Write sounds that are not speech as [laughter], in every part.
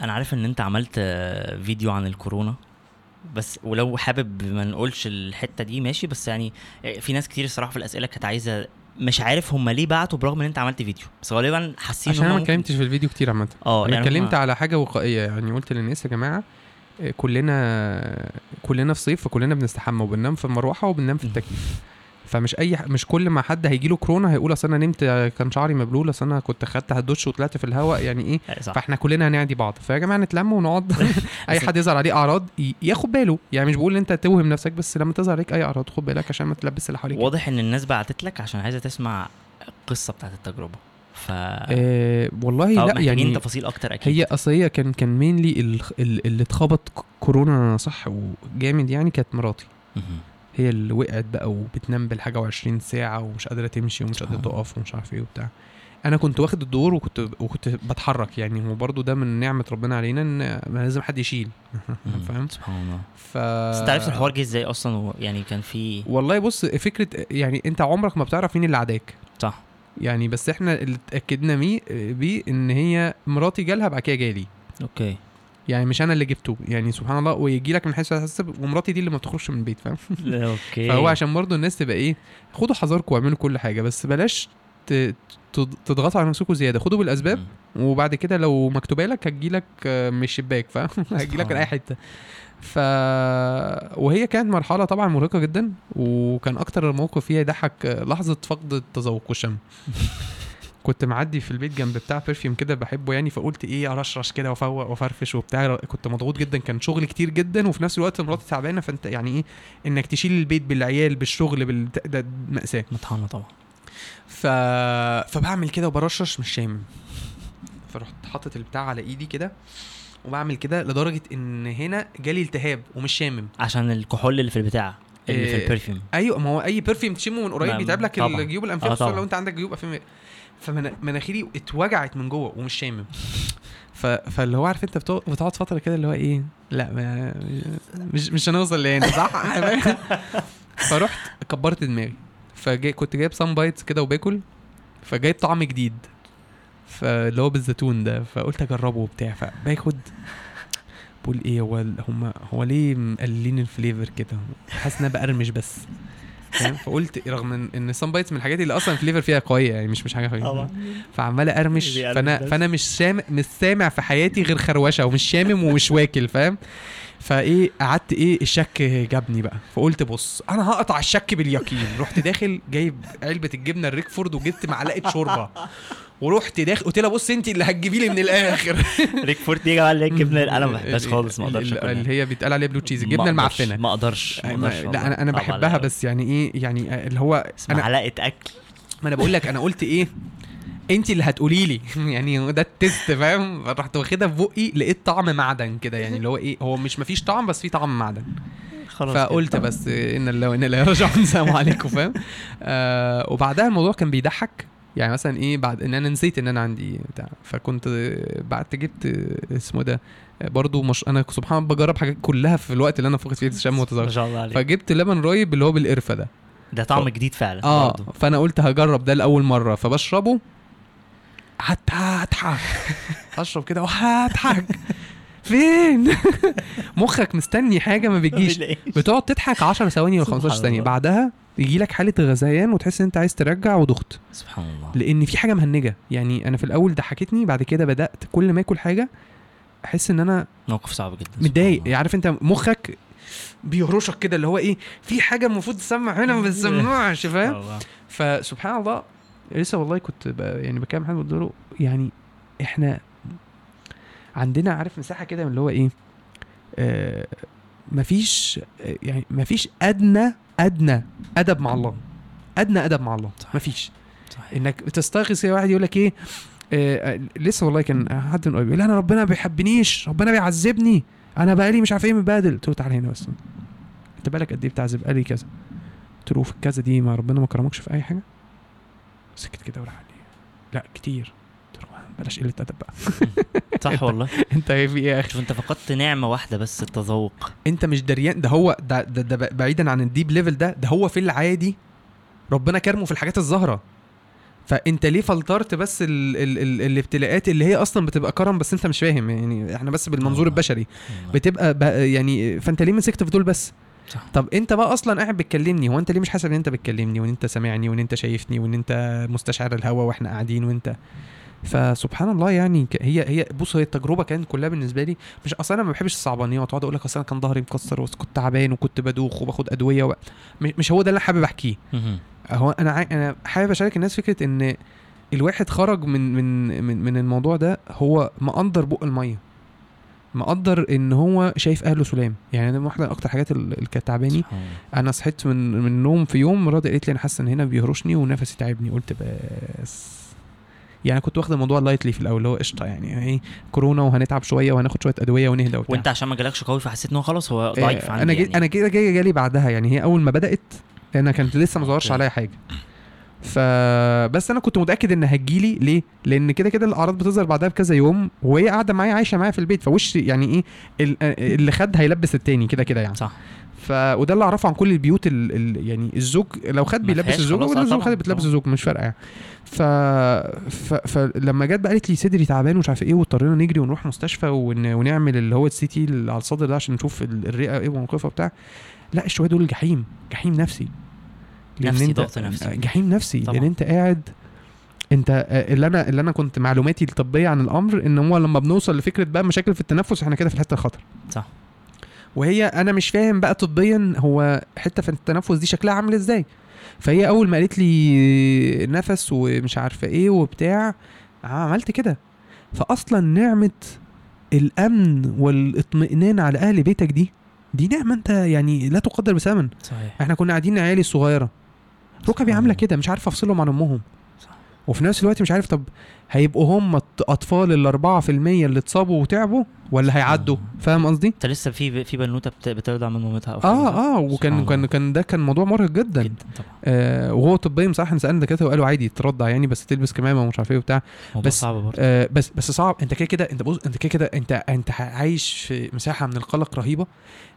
أنا عارف ان انت عملت فيديو عن الكورونا بس ولو حابب ما نقولش الحتة دي ماشي بس يعني في ناس كتير الصراحة في الأسئلة كانت عايزة مش عارف هم ليه بعتوا برغم ان انت عملت فيديو بس غالبا حاسين عشان أنا ما اتكلمتش في الفيديو كتير عامة آه أنا يعني اتكلمت هم- على حاجة وقائية يعني قلت للناس يا جماعة كلنا كلنا في صيف فكلنا بنستحمى وبننام في المروحه وبننام في. التكييف فمش أي ح- مش كل ما حد هيجي له كورونا هيقول أصل أنا نمت كان شعري مبلول أصل أنا كنت خدت هدوش وطلعت في الهواء يعني إيه؟ آه، صح. فإحنا كلنا هنعدي بعض. فيا جماعة نتلم ونقعد. [laughs] أي حد يظهر عليه أعراض ياخد باله. يعني مش بقول إن أنت توهم نفسك بس لما تظهر عليك أي أعراض خد بالك عشان ما تلبس اللي حواليك. واضح إن الناس بعتت لك عشان عايزة تسمع القصة بتاعت التجربة. ف آه والله لا يعني تفاصيل أكتر أكيد. هي أصل هي كان كان مينلي اللي اتخبط كورونا صح وجامد يعني كانت مراتي. هي اللي وقعت بقى وبتنام بالحاجة و20 ساعة ومش قادرة تمشي ومش قادرة. تقف ومش عارف إيه وبتاع. أنا كنت واخد الدور وكنت وكنت بتحرك يعني هو برضه ده من نعمة ربنا علينا إن ما لازم حد يشيل. [laughs] فاهم؟ سبحان الله. ف بس أنت عرفت الحوار جه إزاي أصلا؟ يعني كان في والله بص فكرة يعني أنت عمرك ما بتعرف مين اللي عداك. صح. يعني بس إحنا اللي اتأكدنا بيه إن هي مراتي جالها بعد كده جالي. أوكي. يعني مش أنا اللي جبته. يعني سبحان الله ويجي لك من حيث لا تحتسب ومراتي دي اللي ما بتخرجش من البيت فاهم؟ [laughs] [laughs] أوكي. فهو عشان برضه الناس تبقى إيه خدوا حذركم واعملوا كل حاجة بس بلاش تضغطوا على نفسكم زيادة. خدوا بالأسباب. وبعد كده لو مكتوبة لك هتجيلك آه، من الشباك فاهم؟ [laughs] هتجيلك من أي حتة. ف وهي كانت مرحلة طبعا مرهقة جدا وكان أكتر موقف فيها يضحك آه، لحظة فقد التذوق والشم. كنت معدي في البيت جنب بتاع perfume كده بحبه يعني فقلت إيه أرشرش كده وافوق وافرفش وبتاع كنت مضغوط جدا كان شغل كتير جدا وفي نفس الوقت مراتي تعبانة فأنت يعني إيه إنك تشيل البيت بالعيال بالشغل بال... ده مأساة. مطحنه طبعا. ف... فبعمل كده وبرشش مش شامم فرحت حاطط البتاع على إيدي كده وبعمل كده لدرجة إن هنا جالي التهاب ومش شامم عشان الكحول اللي في البتاع اللي في إيه، ال perfume أيوه ما هو أي perfume تشمه من قريب بيتعب لك. الجيوب الأنفية آه، خصوصا. لو أنت عندك جيوب أنفية. فمناخيري اتوجعت من جوه ومش شامم. فاللي هو عارف انت بتق- بتقعد فترة كده اللي هو إيه لا. مش مش هنوصل لهنا صح؟ [laughs] فرحت كبرت دماغي. فجاي كنت جايب سان بايتس كده وباكل فجايب طعم جديد. فاللي هو بالزيتون ده فقلت أجربه وبتاع. فباخد بقول إيه هو هم هو ليه مقللين ال flavor كده؟ حاسس إن أنا بقرمش بس. فاهم؟ فقلت رغم ان إن السان بايتس من الحاجات اللي أصلا ال flavor فيها قوية يعني مش مش حاجة قوية. فعمال بيقرمش فانا. فأنا مش سامع مش سامع في حياتي غير خروشة ومش شامم ومش واكل فاهم؟ فإيه قعدت إيه الشك جابني بقى. فقلت بص أنا هقطع الشك باليقين. رحت داخل جايب علبة الجبنة الريكفورد وجبت معلقة شوربة. ورحت داخل قلت لها بص انت اللي هتجيبي لي من الآخر [laughs] ريكفورد دي يا جماعة اللي هي الجبنه أنا ما بحبهاش خالص ما أقدرش. اللي هي بيتقال عليها blue cheese الجبنة المعفنة ما أقدرش. لا أنا أنا بحبها. بس يعني إيه يعني اللي هو أنا معلقه أكل ما أنا بقول لك أنا قلت إيه انت اللي هتقولي لي [laughs] يعني ده ال test فاهم رحت واخدها في بقي لقيت طعم معدن كده يعني اللي هو إيه هو مش مفيش طعم بس في طعم معدن خلاص فقلت. بس إنا لله وإنا إليه راجعون السلام عليكم فاهم آه وبعدها الموضوع كان بيضحك يعني مثلا إيه بعد إن أنا نسيت إن أنا عندي بتاع فكنت بعد جبت اسمه ده برضو مش أنا سبحان الله بجرب حاجات كلها في الوقت اللي أنا فقدت فيه الشم ما والتذوق شاء الله عليك. فجبت لبن رايب اللي هو بالقرفة ده. ده طعم جديد فعلا آه برضه. فأنا قلت هجرب ده لأول مرة فبشربه قعدت اضحك اشرب [laughs] كده وهضحك. فين؟ [laughs] مخك مستني حاجة ما بتجيش. بتقعد تضحك 10 ثواني ولا سبحان 15 ثانية. بعدها يجي لك حالة غثيان وتحس إن أنت عايز ترجع وضغط سبحان الله لأن في حاجة مهنجة يعني أنا في الأول ضحكتني بعد كده بدأت كل ما اكل حاجة أحس إن أنا موقف صعب جدا متضايق. عارف أنت مخك بيهرشك كده اللي هو إيه في حاجة المفروض تسمع هنا ما [laughs] بتسمعش فاهم. فسبحان الله لسه والله كنت. يعني بكلم حد قلت له يعني إحنا عندنا عارف مساحة كده اللي هو إيه آه مفيش يعني مفيش أدنى أدنى أدب مع الله. أدنى أدب مع الله. صحيح. مفيش. صحيح. إنك تستيقظ كده واحد يقول لك إيه آه آه، لسه والله كان حد من قريب يقول أنا ربنا ما بيحبنيش ربنا بيعذبني. أنا بقالي مش عارف إيه متبهدل قلت له تعالى هنا بس. أنت بالك قد إيه بتعذب؟ قال لي كذا. قلت له في الكذا دي ما ربنا ما كرمكش في أي حاجة. سكت كده وراح لا كتير. بلاش قلة أدب بقى. [laughs] صح [laughs] والله. أنت إيه في إيه يا أخي؟ شوف أنت فقدت نعمة واحدة بس التذوق. أنت مش دريان ده هو ده, ده, ده بعيدا عن ال deep level ده ده هو في العادي ربنا كرمه في الحاجات الظاهرة. فأنت ليه فلترت بس ال ال ال الابتلاءات اللي هي أصلا بتبقى كرم بس أنت مش فاهم؟ يعني إحنا بس بالمنظور آه. البشري. والله. بتبقى بقى يعني فأنت ليه مسكت في دول بس؟ صح. طب أنت بقى أصلا قاعد بتكلمني هو أنت ليه مش حاسس إن أنت بتكلمني وإن أنت سامعني وإن أنت شايفني وإن أنت مستشعر الهوا وإحنا قاعدين وإنت فسبحان الله يعني هي هي بص هي التجربة كانت كلها بالنسبة لي مش أصلا أنا ما بحبش الصعبانيات واقعد أقول لك أصل أنا كان ظهري مكسر وكنت تعبان وكنت بدوخ وباخد أدوية و... مش هو ده اللي حابب أحكيه. هو أنا عاي... أنا حابب أشارك الناس فكرة إن الواحد خرج من من من, من الموضوع ده هو مقدر بق المية. مقدر إن هو شايف أهله سلام. يعني ده واحدة من أكتر حاجات ال- اللي كانت تعباني. أنا صحيت من من النوم في يوم مراتي قالت لي أنا حاسة إن هنا بيهرشني ونفسي تعبني. قلت بس. يعني كنت واخد الموضوع لايتلي في الأول اللي هو قشطة يعني إيه كورونا وهنتعب شوية وهناخد شوية أدوية ونهدى وبتاع. وأنت عشان ما جالكش قوي فحسيت إن هو خلاص هو آه، ضعيف عندي أنا جي يعني. أنا كده جاي جالي بعدها يعني هي أول ما بدأت أنا كانت لسه ما ظهرش. عليا حاجة. فبس أنا كنت متأكد إن هتجيلي ليه؟ لأن كده كده الأعراض بتظهر بعدها بكذا يوم وهي قاعدة معايا عايشة معايا في البيت فوش يعني إيه ال- اللي خد هيلبس التاني كده كده يعني. صح. ف وده اللي أعرفه عن كل البيوت ال... ال... يعني الزوج لو خد بيلبس الزوج ولا آه خد بتلبس طبعاً. الزوج مش فارقة يعني ف... ف... فلما جت بقى قالت لي صدري تعبان ومش عارف إيه واضطرينا نجري ونروح مستشفى ون... ونعمل اللي هو ال CT على الصدر ده عشان نشوف ال- الرئة إيه موقفها بتاع لا الشوية دول جحيم جحيم نفسي نفسي، انت- ضغط نفسي. جحيم نفسي طبعاً. لأن أنت قاعد أنت آه، اللي أنا اللي أنا كنت معلوماتي الطبية عن الأمر إن هو لما بنوصل لفكرة بقى مشاكل في التنفس إحنا كده في الحتة الخطر صح وهي أنا مش فاهم بقى طبيا هو حتة في التنفس دي شكلها عامل إزاي. فهي أول ما قالت لي نفس ومش عارفة إيه وبتاع عملت كده. فاصلا نعمة الأمن والإطمئنان على أهل بيتك دي دي نعمة أنت يعني لا تقدر بثمن. صحيح. إحنا كنا قاعدين عيالي الصغيره ركبي عاملة. كده مش عارف أفصلهم عن أمهم. صح. وفي نفس الوقت مش عارف طب هيبقوا هم الط- أطفال ال 4% اللي اتصابوا وتعبوا؟ ولا هيعدوا؟ الله. فاهم قصدي؟ انت لسه في في بنوتة بت- بترضع من مامتها أو آه آه وكان كان. كان ده كان موضوع مرهق جدا. جدا طبعا. آه وهو طبيا صح إحنا سألنا الدكاتره وقالوا عادي ترضع يعني بس تلبس كمامة ومش عارف إيه وبتاع. بس- صعب برضه. آه بس بس صعب. انت كده كده انت بص انت كده كده انت انت عايش في مساحة من القلق رهيبة.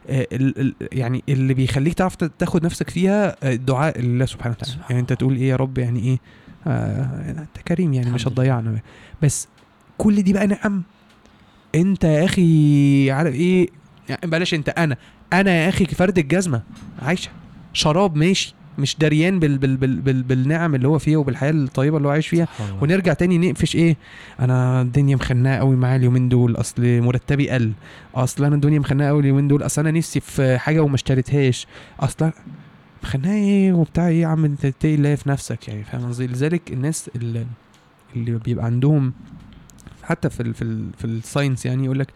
آه ال ال يعني اللي بيخليك تعرف تاخد نفسك فيها آه، الدعاء لله سبحانه وتعالى. سبحان يعني انت. تقول إيه يا رب يعني إيه؟ آه أنت كريم يعني مش. هتضيعنا. بس كل دي بقى نعم. انت يا أخي عارف إيه؟ يعني بلاش انت أنا أنا يا أخي فرد الجزمة. عايشة. شراب ماشي. مش دريان بال بال بال بال بالنعم اللي هو فيها وبالحياة الطيبة اللي هو عايش فيها. الله. ونرجع تاني نقفش إيه؟ أنا الدنيا مخنقة قوي معايا اليومين دول. اصل مرتبي قليل. اصل أنا الدنيا مخنقة قوي اليومين دول. اصل أنا نفسي في حاجة وما اشتريتهاش. اصل مخنقة إيه وبتاع إيه يا عم؟ انت الله في نفسك يعني فاهم قصدي؟ لذلك الناس اللي, اللي بيبقى عندهم حتى في ال في ال في ال science يعني يقول لك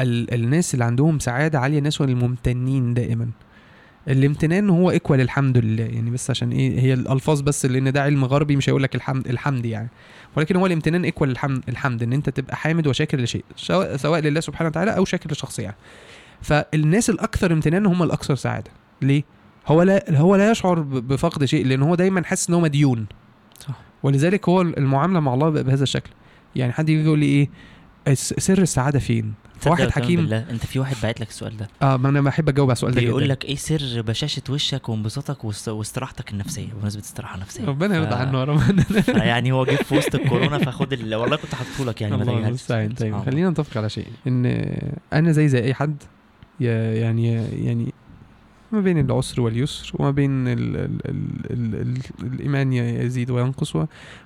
ال الناس اللي عندهم سعادة عالية الناس الممتنين دائما. الامتنان هو equal الحمد لله يعني بس عشان إيه هي الألفاظ بس لأن ده علم غربي مش هيقول لك الحمد الحمد يعني. ولكن هو الامتنان equal الحمد الحمد إن أنت تبقى حامد وشاكر لشيء سواء سواء لله سبحانه وتعالى أو شاكر لشخص يعني. فالناس الأكثر امتنانا هم الأكثر سعادة. ليه؟ هو لا هو لا يشعر بفقد شيء لأن هو دايما حاسس إن هو مديون. صح. ولذلك هو المعاملة مع الله بهذا الشكل. يعني حد يجي يقول لي إيه سر السعادة فين؟ وتؤمن حكيم بالله. أنت في واحد باعت لك السؤال ده. آه ما أنا بحب أجاوب على السؤال ده بيقول لك إيه سر بشاشة وشك وانبساطك واست- واستراحتك النفسية بمناسبة استراحة نفسية. ربنا يرضى عنه يا رب [laughs] يعني هو جه في وسط الكورونا فخد ال... والله كنت حاطه لك يعني الله. المستعان. طيب. خلينا نتفق على شيء إن أنا زي زي أي حد يعني يعني ما بين العسر واليسر وما بين ال ال ال ال ال الإيمان يزيد وينقص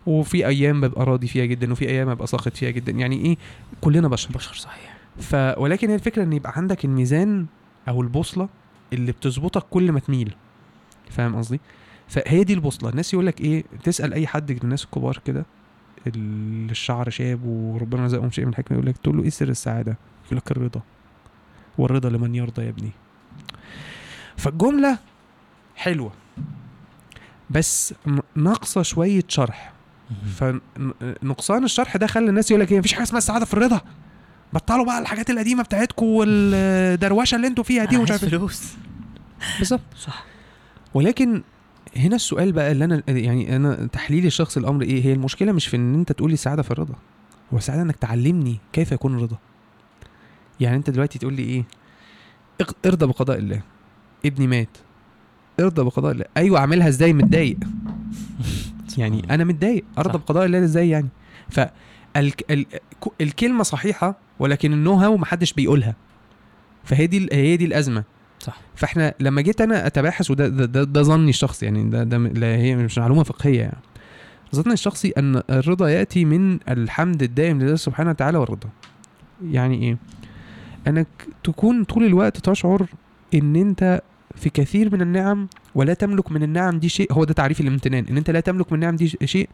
وفي أيام ببقى راضي فيها جدا وفي أيام ببقى ساخط فيها جدا. يعني إيه؟ كلنا بشر. بشر صحيح. ف ولكن هي الفكرة إن يبقى عندك الميزان أو البوصلة اللي بتظبطك كل ما تميل. فاهم قصدي؟ فهي دي البوصلة. الناس يقول لك إيه؟ تسأل أي حد من الناس الكبار كده اللي الشعر شاب وربنا رزقهم شيء من الحكمة يقول لك تقول له إيه سر السعادة؟ يقول لك الرضا. والرضا لمن يرضى يا ابني. فالجملة حلوة. بس ن- ناقصة شوية شرح. فنقصان الشرح ده خلى الناس يقول لك إيه مفيش حاجة اسمها السعادة في الرضا. بطلوا بقى الحاجات القديمة بتاعتكم والدروشة اللي أنتوا فيها دي ومش عارف إيه. فلوس بالظبط. صح. ولكن هنا السؤال بقى اللي أنا يعني أنا تحليلي الشخص الأمر إيه؟ هي المشكلة مش في إن أنت تقول لي السعاده في الرضا. هو السعاده إنك تعلمني كيف يكون الرضا يعني أنت دلوقتي تقول لي إيه؟ ارضى بقضاء الله. ابني مات. ارضى بقضاء الله. أيوه أعملها إزاي؟ متضايق. [laughs] يعني. أنا متضايق. أرضى صح. بقضاء الله إزاي يعني؟ ف ال... ال... الكلمة صحيحة ولكن النو هاو محدش بيقولها. فهي دي هي دي الأزمة. صح. فإحنا لما جيت أنا أتباحث وده ده, ده, ده ظني الشخصي يعني ده, ده لا هي مش معلومة فقهية يعني. ظني الشخصي أن الرضا يأتي من الحمد الدائم لله سبحانه وتعالى والرضا. يعني إيه؟ أنك تكون طول الوقت تشعر إن أنت في كثير من النعم ولا تملك من النعم دي شيء هو ده تعريف الامتنان إن أنت لا تملك من النعم دي شيء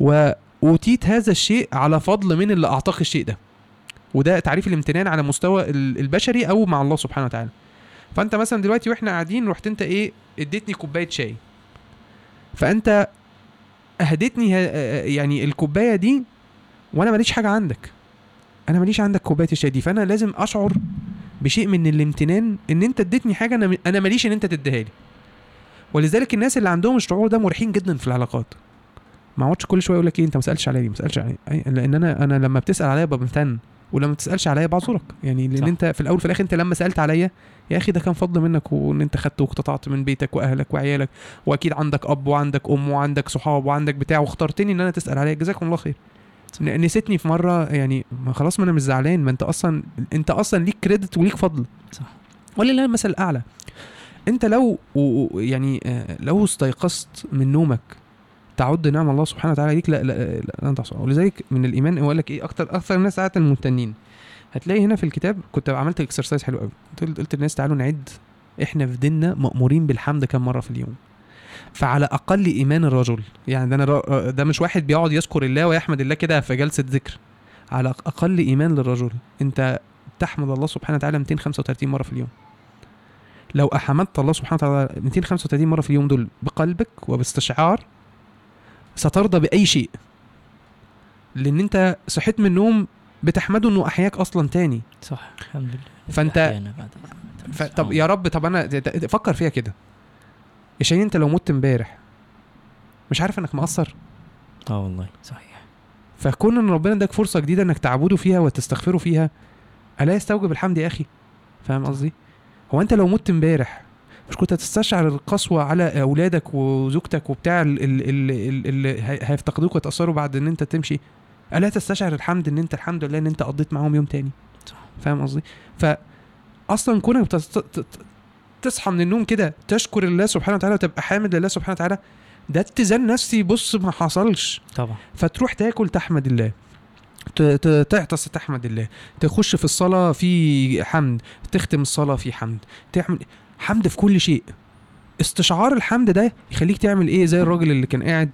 وأوتيت هذا الشيء على فضل من اللي أعطاك الشيء ده. وده تعريف الامتنان على مستوى ال- البشري أو مع الله سبحانه وتعالى. فأنت مثلا دلوقتي وإحنا قاعدين رحت أنت إيه اديتني كوباية شاي. فأنت اهدتني ه- يعني الكوباية دي وأنا ماليش حاجة عندك. أنا ماليش عندك كوباية الشاي دي فأنا لازم أشعر بشيء من الامتنان ان انت اديتني حاجة أنا أنا ماليش ان انت تديها لي. ولذلك الناس اللي عندهم الشعور ده مريحين جدا في العلاقات. ما اقعدش كل شوية يقول لك إيه انت ما سألتش عليا ليه؟ ما سألتش عليا لأن أنا أنا لما بتسأل عليا بمتن ولما ما تسالش عليا بعذرك يعني لأن صح. أنت في الأول وفي الآخر أنت لما سألت عليا يا أخي ده كان فضل منك وإن أنت خدت واقتطعت من بيتك وأهلك وعيالك وأكيد عندك أب وعندك أم وعندك صحاب وعندك بتاع واخترتني إن أنا تسأل عليا. جزاكم الله خير. نسيتني في مرة يعني ما خلاص ما أنا مش زعلان ما أنت أصلا أنت أصلا ليك كريدت وليك فضل. صح. ولله المثل الأعلى. أنت لو يعني آه، لو استيقظت من نومك تعد نعم الله سبحانه وتعالى ليك لا لا, لا, لا تحصى ولذلك من الإيمان هو لك إيه أكتر أكثر الناس ساعات الممتنين. هتلاقي هنا في الكتاب كنت عملت اكسرسايز حلو قوي قلت للناس تعالوا نعد إحنا في ديننا مأمورين بالحمد كم مرة في اليوم. فعلى أقل إيمان الرجل. يعني ده أنا ده مش واحد بيقعد يذكر الله ويحمد الله كده في جلسة ذكر. على أقل إيمان للرجل. أنت تحمد الله سبحانه وتعالى 235 مرة في اليوم. لو أحمدت الله سبحانه وتعالى 235 مرة في اليوم دول بقلبك وباستشعار سترضى بأي شيء. لأن أنت صحيت من النوم بتحمده إنه أحياك أصلا تاني. صح. الحمد لله. فأنت ف... طب يا رب طب أنا فكر فيها كده. يا شاهين انت لو مت امبارح مش عارف انك مقصر؟ آه والله. صحيح. فكون ان ربنا اداك فرصة جديدة انك تعبده فيها وتستغفره فيها ألا يستوجب الحمد يا أخي؟ فاهم قصدي؟ هو انت لو مت امبارح مش كنت هتستشعر القسوة على أولادك وزوجتك وبتاع ال- ال- ال- ال- اللي هي- هيفتقدوك ويتأثروا بعد إن انت تمشي؟ ألا تستشعر الحمد إن انت الحمد لله إن انت قضيت معاهم يوم تاني؟ صح. فاهم قصدي؟ فاصلا كونك بتست- ت- ت- تصحى من النوم كده تشكر الله سبحانه وتعالى وتبقى حامد لله سبحانه وتعالى ده اتزان نفسي بص ما حصلش. طبعا. فتروح تاكل تحمد الله. تعطس تحمد الله. تخش في الصلاة في حمد تختم الصلاة في حمد. تعمل حمد في كل شيء. استشعار الحمد ده يخليك تعمل إيه؟ زي الراجل اللي كان قاعد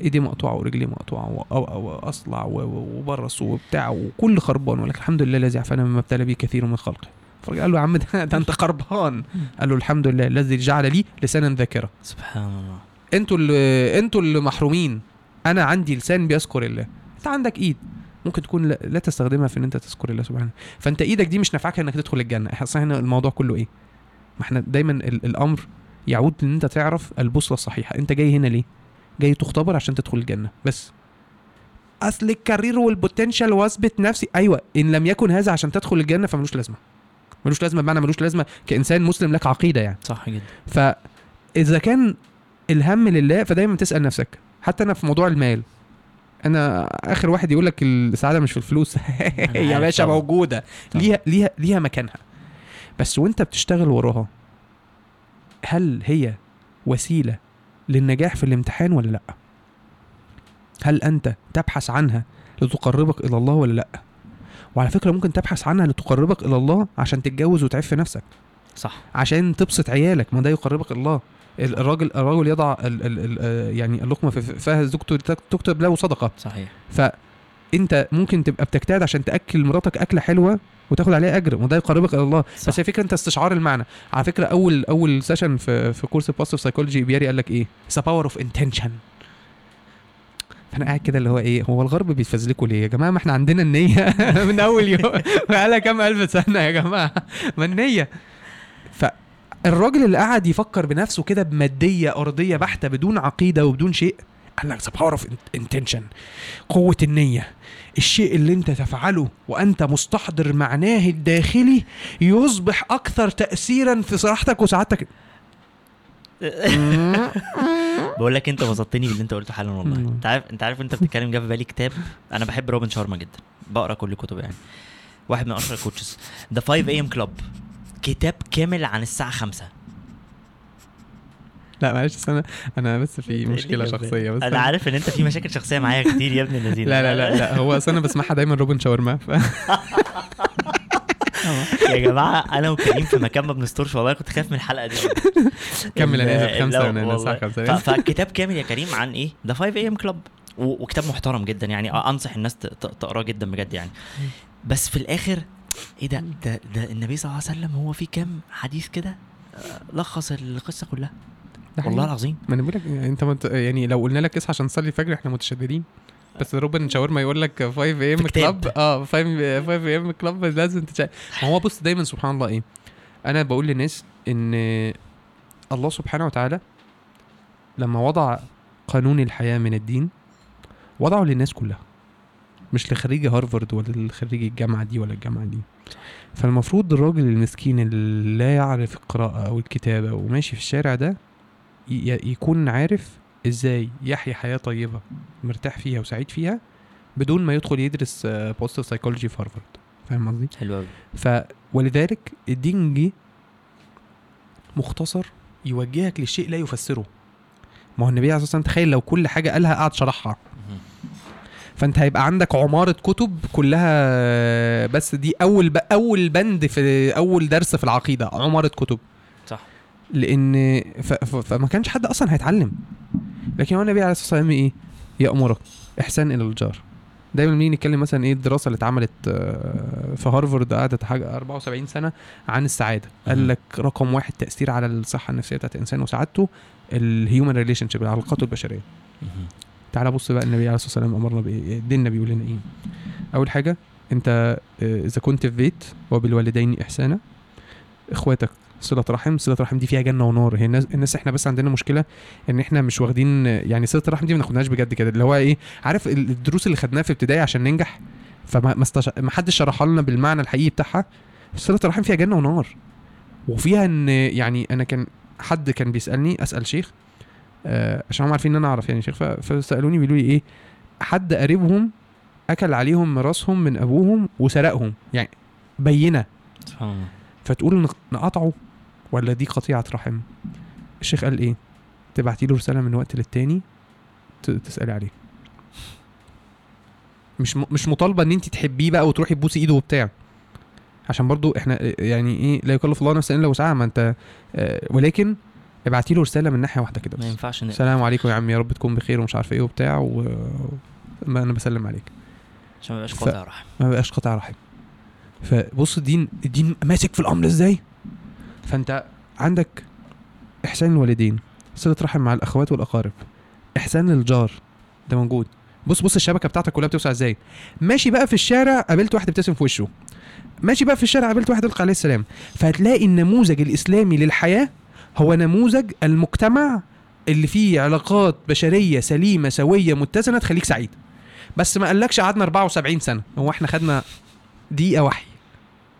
ايديه مقطوعة ورجليه مقطوعة و- أو أو أصلع و- و- وبرص وبتاع وكل خربان ولكن الحمد لله الذي عافانا مما ابتلى به كثير من خلقه. فالراجل قال له يا عم ده, [laughs] ده انت خربان قال له الحمد لله الذي جعل لي لسانا ذاكرا سبحان الله. أنتوا اللي أنتوا اللي محرومين. أنا عندي لسان بيذكر الله. انت عندك ايد. ممكن تكون لا, لا تستخدمها في ان انت تذكر الله سبحانه. فانت إيدك دي مش نافعاك انك تدخل الجنة. إحنا هنا الموضوع كله إيه؟ ما إحنا دايما ال- الأمر يعود إن انت تعرف البوصلة الصحيحة. انت جاي هنا ليه؟ جاي تختبر عشان تدخل الجنة. بس. أصل ال career وال potential واثبت نفسي أيوه. إن لم يكن هذا عشان تدخل الجنة فملوش لازمة. ملوش لازمة بمعنى ملوش لازمة كإنسان مسلم لك عقيدة يعني. صح جدا. فاذا كان الهم لله فدايما تسأل نفسك. حتى أنا في موضوع المال أنا آخر واحد يقول لك السعادة مش في الفلوس. [laughs] يا باشا طبعا. موجودة. طبعا. ليها ليها ليها مكانها. بس وأنت بتشتغل وراها هل هي وسيلة للنجاح في الامتحان ولا لأ؟ هل أنت تبحث عنها لتقربك إلى الله ولا لأ؟ وعلى فكرة ممكن تبحث عنها لتقربك إلى الله عشان تتجوز وتعف نفسك. صح. عشان تبسط عيالك ما ده يقربك الله. ال- الراجل الراجل يضع ال ال ال آه يعني اللقمة في فاه زوجته تك- تكتب له صدقة. صحيح. فانت ممكن تبقى بتجتهد عشان تأكل مراتك أكلة حلوة وتاخد عليها أجر وده يقربك إلى الله. صح. بس هي فكرة أنت استشعار المعنى. على فكرة اول أول session في في course positive psychology بياري قال لك إيه؟ the power of intention فانا قاعد كده اللي هو إيه هو الغرب بيتفزلكوا ليه؟ يا جماعة ما إحنا عندنا النية [laughs] من أول يوم بقالها كام ألف سنة يا جماعة؟ ما النية. فالراجل اللي قعد يفكر بنفسه كده بمادية أرضية بحتة بدون عقيدة وبدون شيء قال لك the power of intention قوة النية. الشيء اللي انت تفعله وأنت مستحضر معناه الداخلي يصبح أكثر تاثيرا في راحتك وسعادتك. [laughs] بقول لك انت بسطتني باللي انت قلته حالا والله. انت عارف انت عارف انت بتتكلم جه في بالي كتاب؟ أنا بحب روبن شارما جدا. بقرا كل كتبه يعني. واحد من اشهر ال coaches the 5 AM club كتاب كامل عن الساعة 5 لا معلش أنا أنا بس في مشكلة شخصية بس أنا عارف إن أنت في مشاكل شخصية معايا كتير يا ابن الذين لا لا لا لا هو أصل أنا بسمعها دايما روبن شارما. ف... [laughs] يا جماعة أنا وكريم في مكان ما بنستورش والله كنت خايف من الحلقة دي كمل أنا ال- نازل خمسة لا، وأنا نازل الساعة والله. خمسة. ف- فكتاب كامل يا كريم عن إيه؟ the 5 AM club وكتاب محترم جدا يعني أنصح الناس تقراه جدا بجد يعني بس في الآخر إيه ده ده, ده النبي صلى الله عليه وسلم هو في كام حديث كده آه، لخص القصة كلها والله. العظيم ما أنا بقول لك انت مت... يعني لو قلنا لك اصحى عشان تصلي الفجر إحنا متشددين بس روبن شاورما يقول لك 5 AM. club آه 5 5 AM club لازم تشا... ما هو بص دايما سبحان الله إيه؟ أنا بقول للناس إن الله سبحانه وتعالى لما وضع قانون الحياة من الدين وضعه للناس كلها. مش لخريج هارفارد ولا لخريج الجامعة دي ولا الجامعة دي. فالمفروض الراجل المسكين اللي لا يعرف القراءة أو الكتابه وماشي في الشارع ده يكون عارف إزاي يحيا حياة طيبة مرتاح فيها وسعيد فيها بدون ما يدخل يدرس positive psychology في هارفارد. فاهم قصدي؟ حلو قوي ف ولذلك الدين جه مختصر يوجهك للشيء لا يفسره. ما هو النبي عليه الصلاة والسلام تخيل لو كل حاجة قالها قعد شرحها. فانت هيبقى عندك عمارة كتب كلها بس دي أول ب... أول بند في أول درس في العقيدة عمارة كتب. صح. لأن ف... ف... فما كانش حد أصلا هيتعلم. لكن هو النبي عليه الصلاة والسلام إيه؟ يامرك إحسان إلى الجار. دايما بنيجي نتكلم مثلا إيه؟ الدراسة اللي اتعملت آه، في هارفارد قعدت حاجة 74 سنة عن السعادة. قال. لك رقم واحد تأثير على الصحة النفسية بتاعت الإنسان وسعادته ال human relationship العلاقات البشرية. تعال بص بقى النبي عليه الصلاة والسلام أمرنا بإيه؟ ديننا بيقول لنا إيه؟ أول حاجة أنت آه، إذا كنت في بيت وبالوالدين إحسانا إخواتك صلة رحم. صلة رحم دي فيها جنة ونار. هي الناس الناس إحنا بس عندنا مشكلة ان إحنا مش واخدين يعني صلة الرحم دي ما ناخدهاش بجد كده. اللي هو إيه عارف ال- الدروس اللي خدناها في ابتدائي عشان ننجح؟ فما ما, استش... ما حدش شرحها لنا بالمعنى الحقيقي بتاعها. صلة الرحم فيها جنة ونار. وفيها ان يعني أنا كان حد كان بيسألني أسأل شيخ آه عشان هم عارفين إن أنا أعرف يعني شيخ فسألوني بيقولوا لي إيه حد قريبهم أكل عليهم ميراثهم من أبوهم وسرقهم. يعني بينة. سبحان الله. فتقول نق- نقطعه ولا دي قطيعة رحم؟ الشيخ قال إيه؟ تبعتي له رسالة من وقت للتاني ت- تسألي عليه. مش مش مطالبة إن انت تحبيه بقى وتروحي تبوسي إيده وبتاع. عشان برضو إحنا يعني إيه لا يكلف الله نفسا إلا وسعها. ما أنت آه، ولكن ابعتي له رسالة من ناحية واحدة كده ما ينفعش. السلام عليكم يا عم يا رب تكون بخير ومش عارف إيه وبتاع و ما أنا بسلم عليك. عشان ما يبقاش ف- قاطع رحم. ما بقاش قطع رحم. فبص الدين الدين ماسك في الأمر إزاي؟ فانت عندك إحسان الوالدين صلة رحم مع الأخوات والأقارب. إحسان للجار ده موجود. بص بص الشبكة بتاعتك كلها بتوسع إزاي؟ ماشي بقى في الشارع قابلت واحد ابتسم في وشه. ماشي بقى في الشارع قابلت واحد القى عليه السلام. فهتلاقي النموذج الإسلامي للحياة هو نموذج المجتمع اللي فيه علاقات بشرية سليمة سوية متزنة تخليك سعيد. بس ما قالكش قعدنا 74 سنة. هو إحنا خدنا دقيقة وحي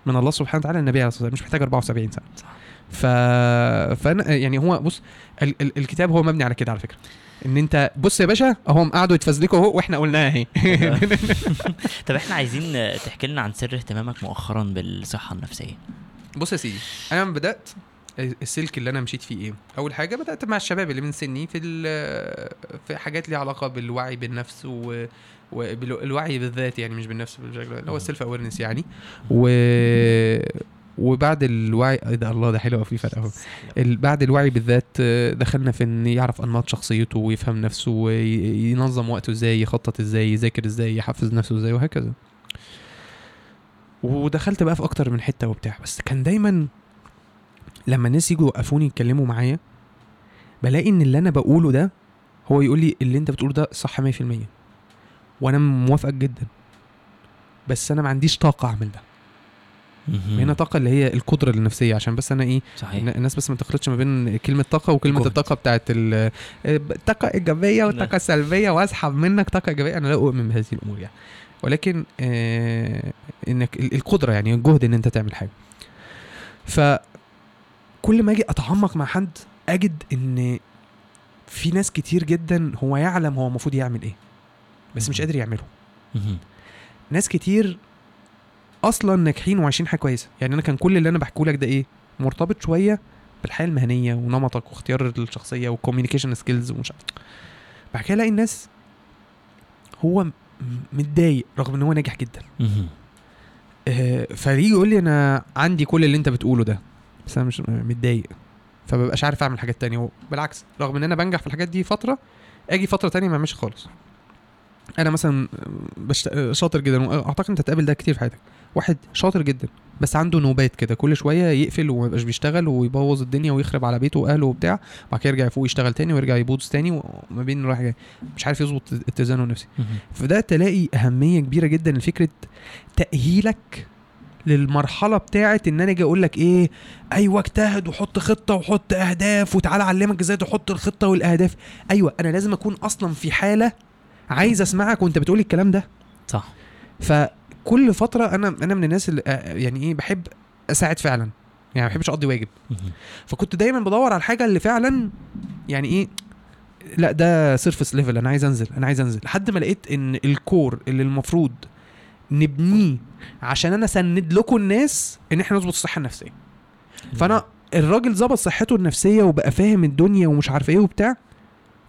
من الله سبحانه وتعالى النبي عليه الصلاة والسلام. مش محتاج 74 سنة. صح. ف فانا يعني هو بص ال... ال... الكتاب هو مبني على كده على فكرة. إن أنت بص يا باشا اهم قعدوا يتفزلكوا أهو وإحنا قلناها أهي. [laughs] [laughs] طب إحنا عايزين تحكي لنا عن سر اهتمامك مؤخرا بالصحة النفسية. بص يا سيدي أنا لما بدأت السلك اللي أنا مشيت فيه إيه؟ أول حاجة بدأت مع الشباب اللي من سني في في حاجات ليها علاقة بالوعي بالنفس و والوعي بالذات يعني مش بالنفس بالشكل اللي هو. السيلف اويرنس يعني. و وبعد الوعي إيه ده الله ده حلو في فرق أهو. بعد الوعي بالذات آه، دخلنا في إن يعرف أنماط شخصيته ويفهم نفسه وينظم وقته إزاي يخطط إزاي يذاكر إزاي يحفز نفسه إزاي وهكذا. ودخلت بقى في أكتر من حتة وبتاع. بس كان دايما لما الناس يجوا يوقفوني يتكلموا معايا بلاقي إن اللي أنا بقوله ده هو يقول لي اللي أنت بتقوله ده صح 100% وأنا موافقك جدا. بس أنا ما عنديش طاقة أعمل ده. هنا طاقة اللي هي القدرة النفسية عشان بس أنا إيه صحيح. الن- الناس بس ما تخلطش ما بين كلمة طاقة وكلمة جهد. الطاقة بتاعت ال- الطاقه إيجابية والطاقه سلبية وأسحب منك طاقة إيجابية. أنا لا أؤمن بهذه الأمور يعني. ولكن آه إنك ال- القدرة يعني الجهد إن أنت تعمل حاجة. ف كل ما أجي أتعمق مع حد أجد إن في ناس كتير جدا هو يعلم هو المفروض يعمل إيه بس مش. قادر يعمله. ناس كتير أصلا ناجحين وعايشين حياه كويسة. يعني أنا كان كل اللي أنا بحكيه لك ده إيه؟ مرتبط شوية بالحياة المهنية ونمطك واختيار الشخصية وال communication skills ومش عارف. بعد كده ألاقي الناس هو متضايق رغم إن هو ناجح جدا. آه، فيجي يقول لي أنا عندي كل اللي أنت بتقوله ده بس أنا مش متضايق. فمبقاش عارف أعمل حاجات تانية. بالعكس رغم إن أنا بنجح في الحاجات دي فترة آجي فترة تانية ما أعملش خالص. أنا مثلا بشت... شاطر جدا وأعتقد أنت هتقابل ده كتير في حياتك. واحد شاطر جدا بس عنده نوبات كده كل شوية يقفل وما يبقاش بيشتغل ويبوظ الدنيا ويخرب على بيته وأهله وبتاع بعد كده يرجع يفوق يشتغل تاني ويرجع يبوظ تاني وما بين رايح جاي. مش عارف يظبط اتزانه النفسي. فده تلاقي أهمية كبيرة جدا لفكرة تأهيلك للمرحلة بتاعه إن أنا أجي أقول لك إيه أيوه اجتهد وحط خطة وحط أهداف وتعالى أعلمك إزاي تحط الخطة والأهداف. أيوه أنا لازم أكون أصلا في حالة عايز أسمعك وأنت بتقولي الكلام ده. صح. فكل فترة أنا أنا من الناس اللي آه، يعني إيه بحب أساعد فعلا. يعني ما بحبش أقضي واجب. فكنت دايما بدور على الحاجة اللي فعلا يعني إيه لأ ده surface level أنا عايز أنزل أنا عايز أنزل. لحد ما لقيت إن ال core اللي المفروض نبنيه عشان أنا أسند لكم الناس إن إحنا نظبط الصحة النفسية. فأنا الراجل ظبط صحته النفسية وبقى فاهم الدنيا ومش عارف إيه وبتاع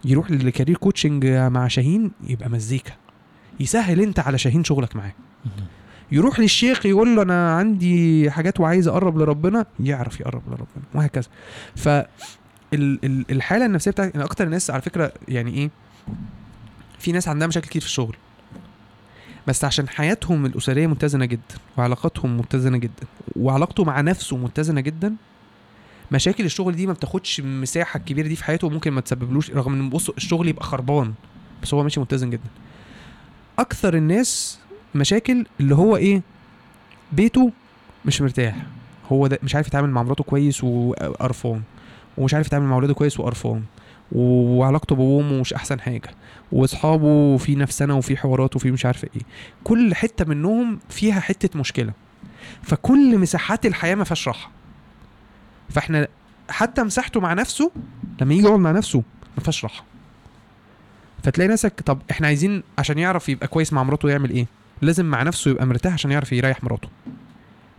يروح لل career coaching مع شاهين يبقى مزيكا. يسهل أنت على شاهين شغلك معاه. يروح للشيخ يقول له أنا عندي حاجات وعايز أقرب لربنا يعرف يقرب لربنا وهكذا. ف ال- ال- الحالة النفسية بتاعت أنا أكتر ناس على فكرة يعني إيه في ناس عندها مشاكل كتير في الشغل. بس عشان حياتهم الأسرية متزنة جدا وعلاقاتهم متزنة جدا وعلاقته مع نفسه متزنة جدا مشاكل الشغل دي ما بتاخدش المساحه الكبيره دي في حياته وممكن ما تسببلوش رغم إن بص الشغل يبقى خربان بس هو ماشي متزن جدا. أكثر الناس مشاكل اللي هو إيه؟ بيته مش مرتاح. هو ده مش عارف يتعامل مع مراته كويس وقرفان ومش عارف يتعامل مع اولاده كويس وقرفان وعلاقته بابوه مش أحسن حاجة وأصحابه في نفسنا وفي حوارات وفي مش عارف إيه. كل حتة منهم فيها حتة مشكلة. فكل مساحات الحياة ما فيهاش راحة. فإحنا حتى مساحته مع نفسه لما يجي يقعد مع نفسه ما فيهاش راحة. فتلاقي نفسك طب إحنا عايزين عشان يعرف يبقى كويس مع مراته يعمل إيه؟ لازم مع نفسه يبقى مرتاح عشان يعرف يريح مراته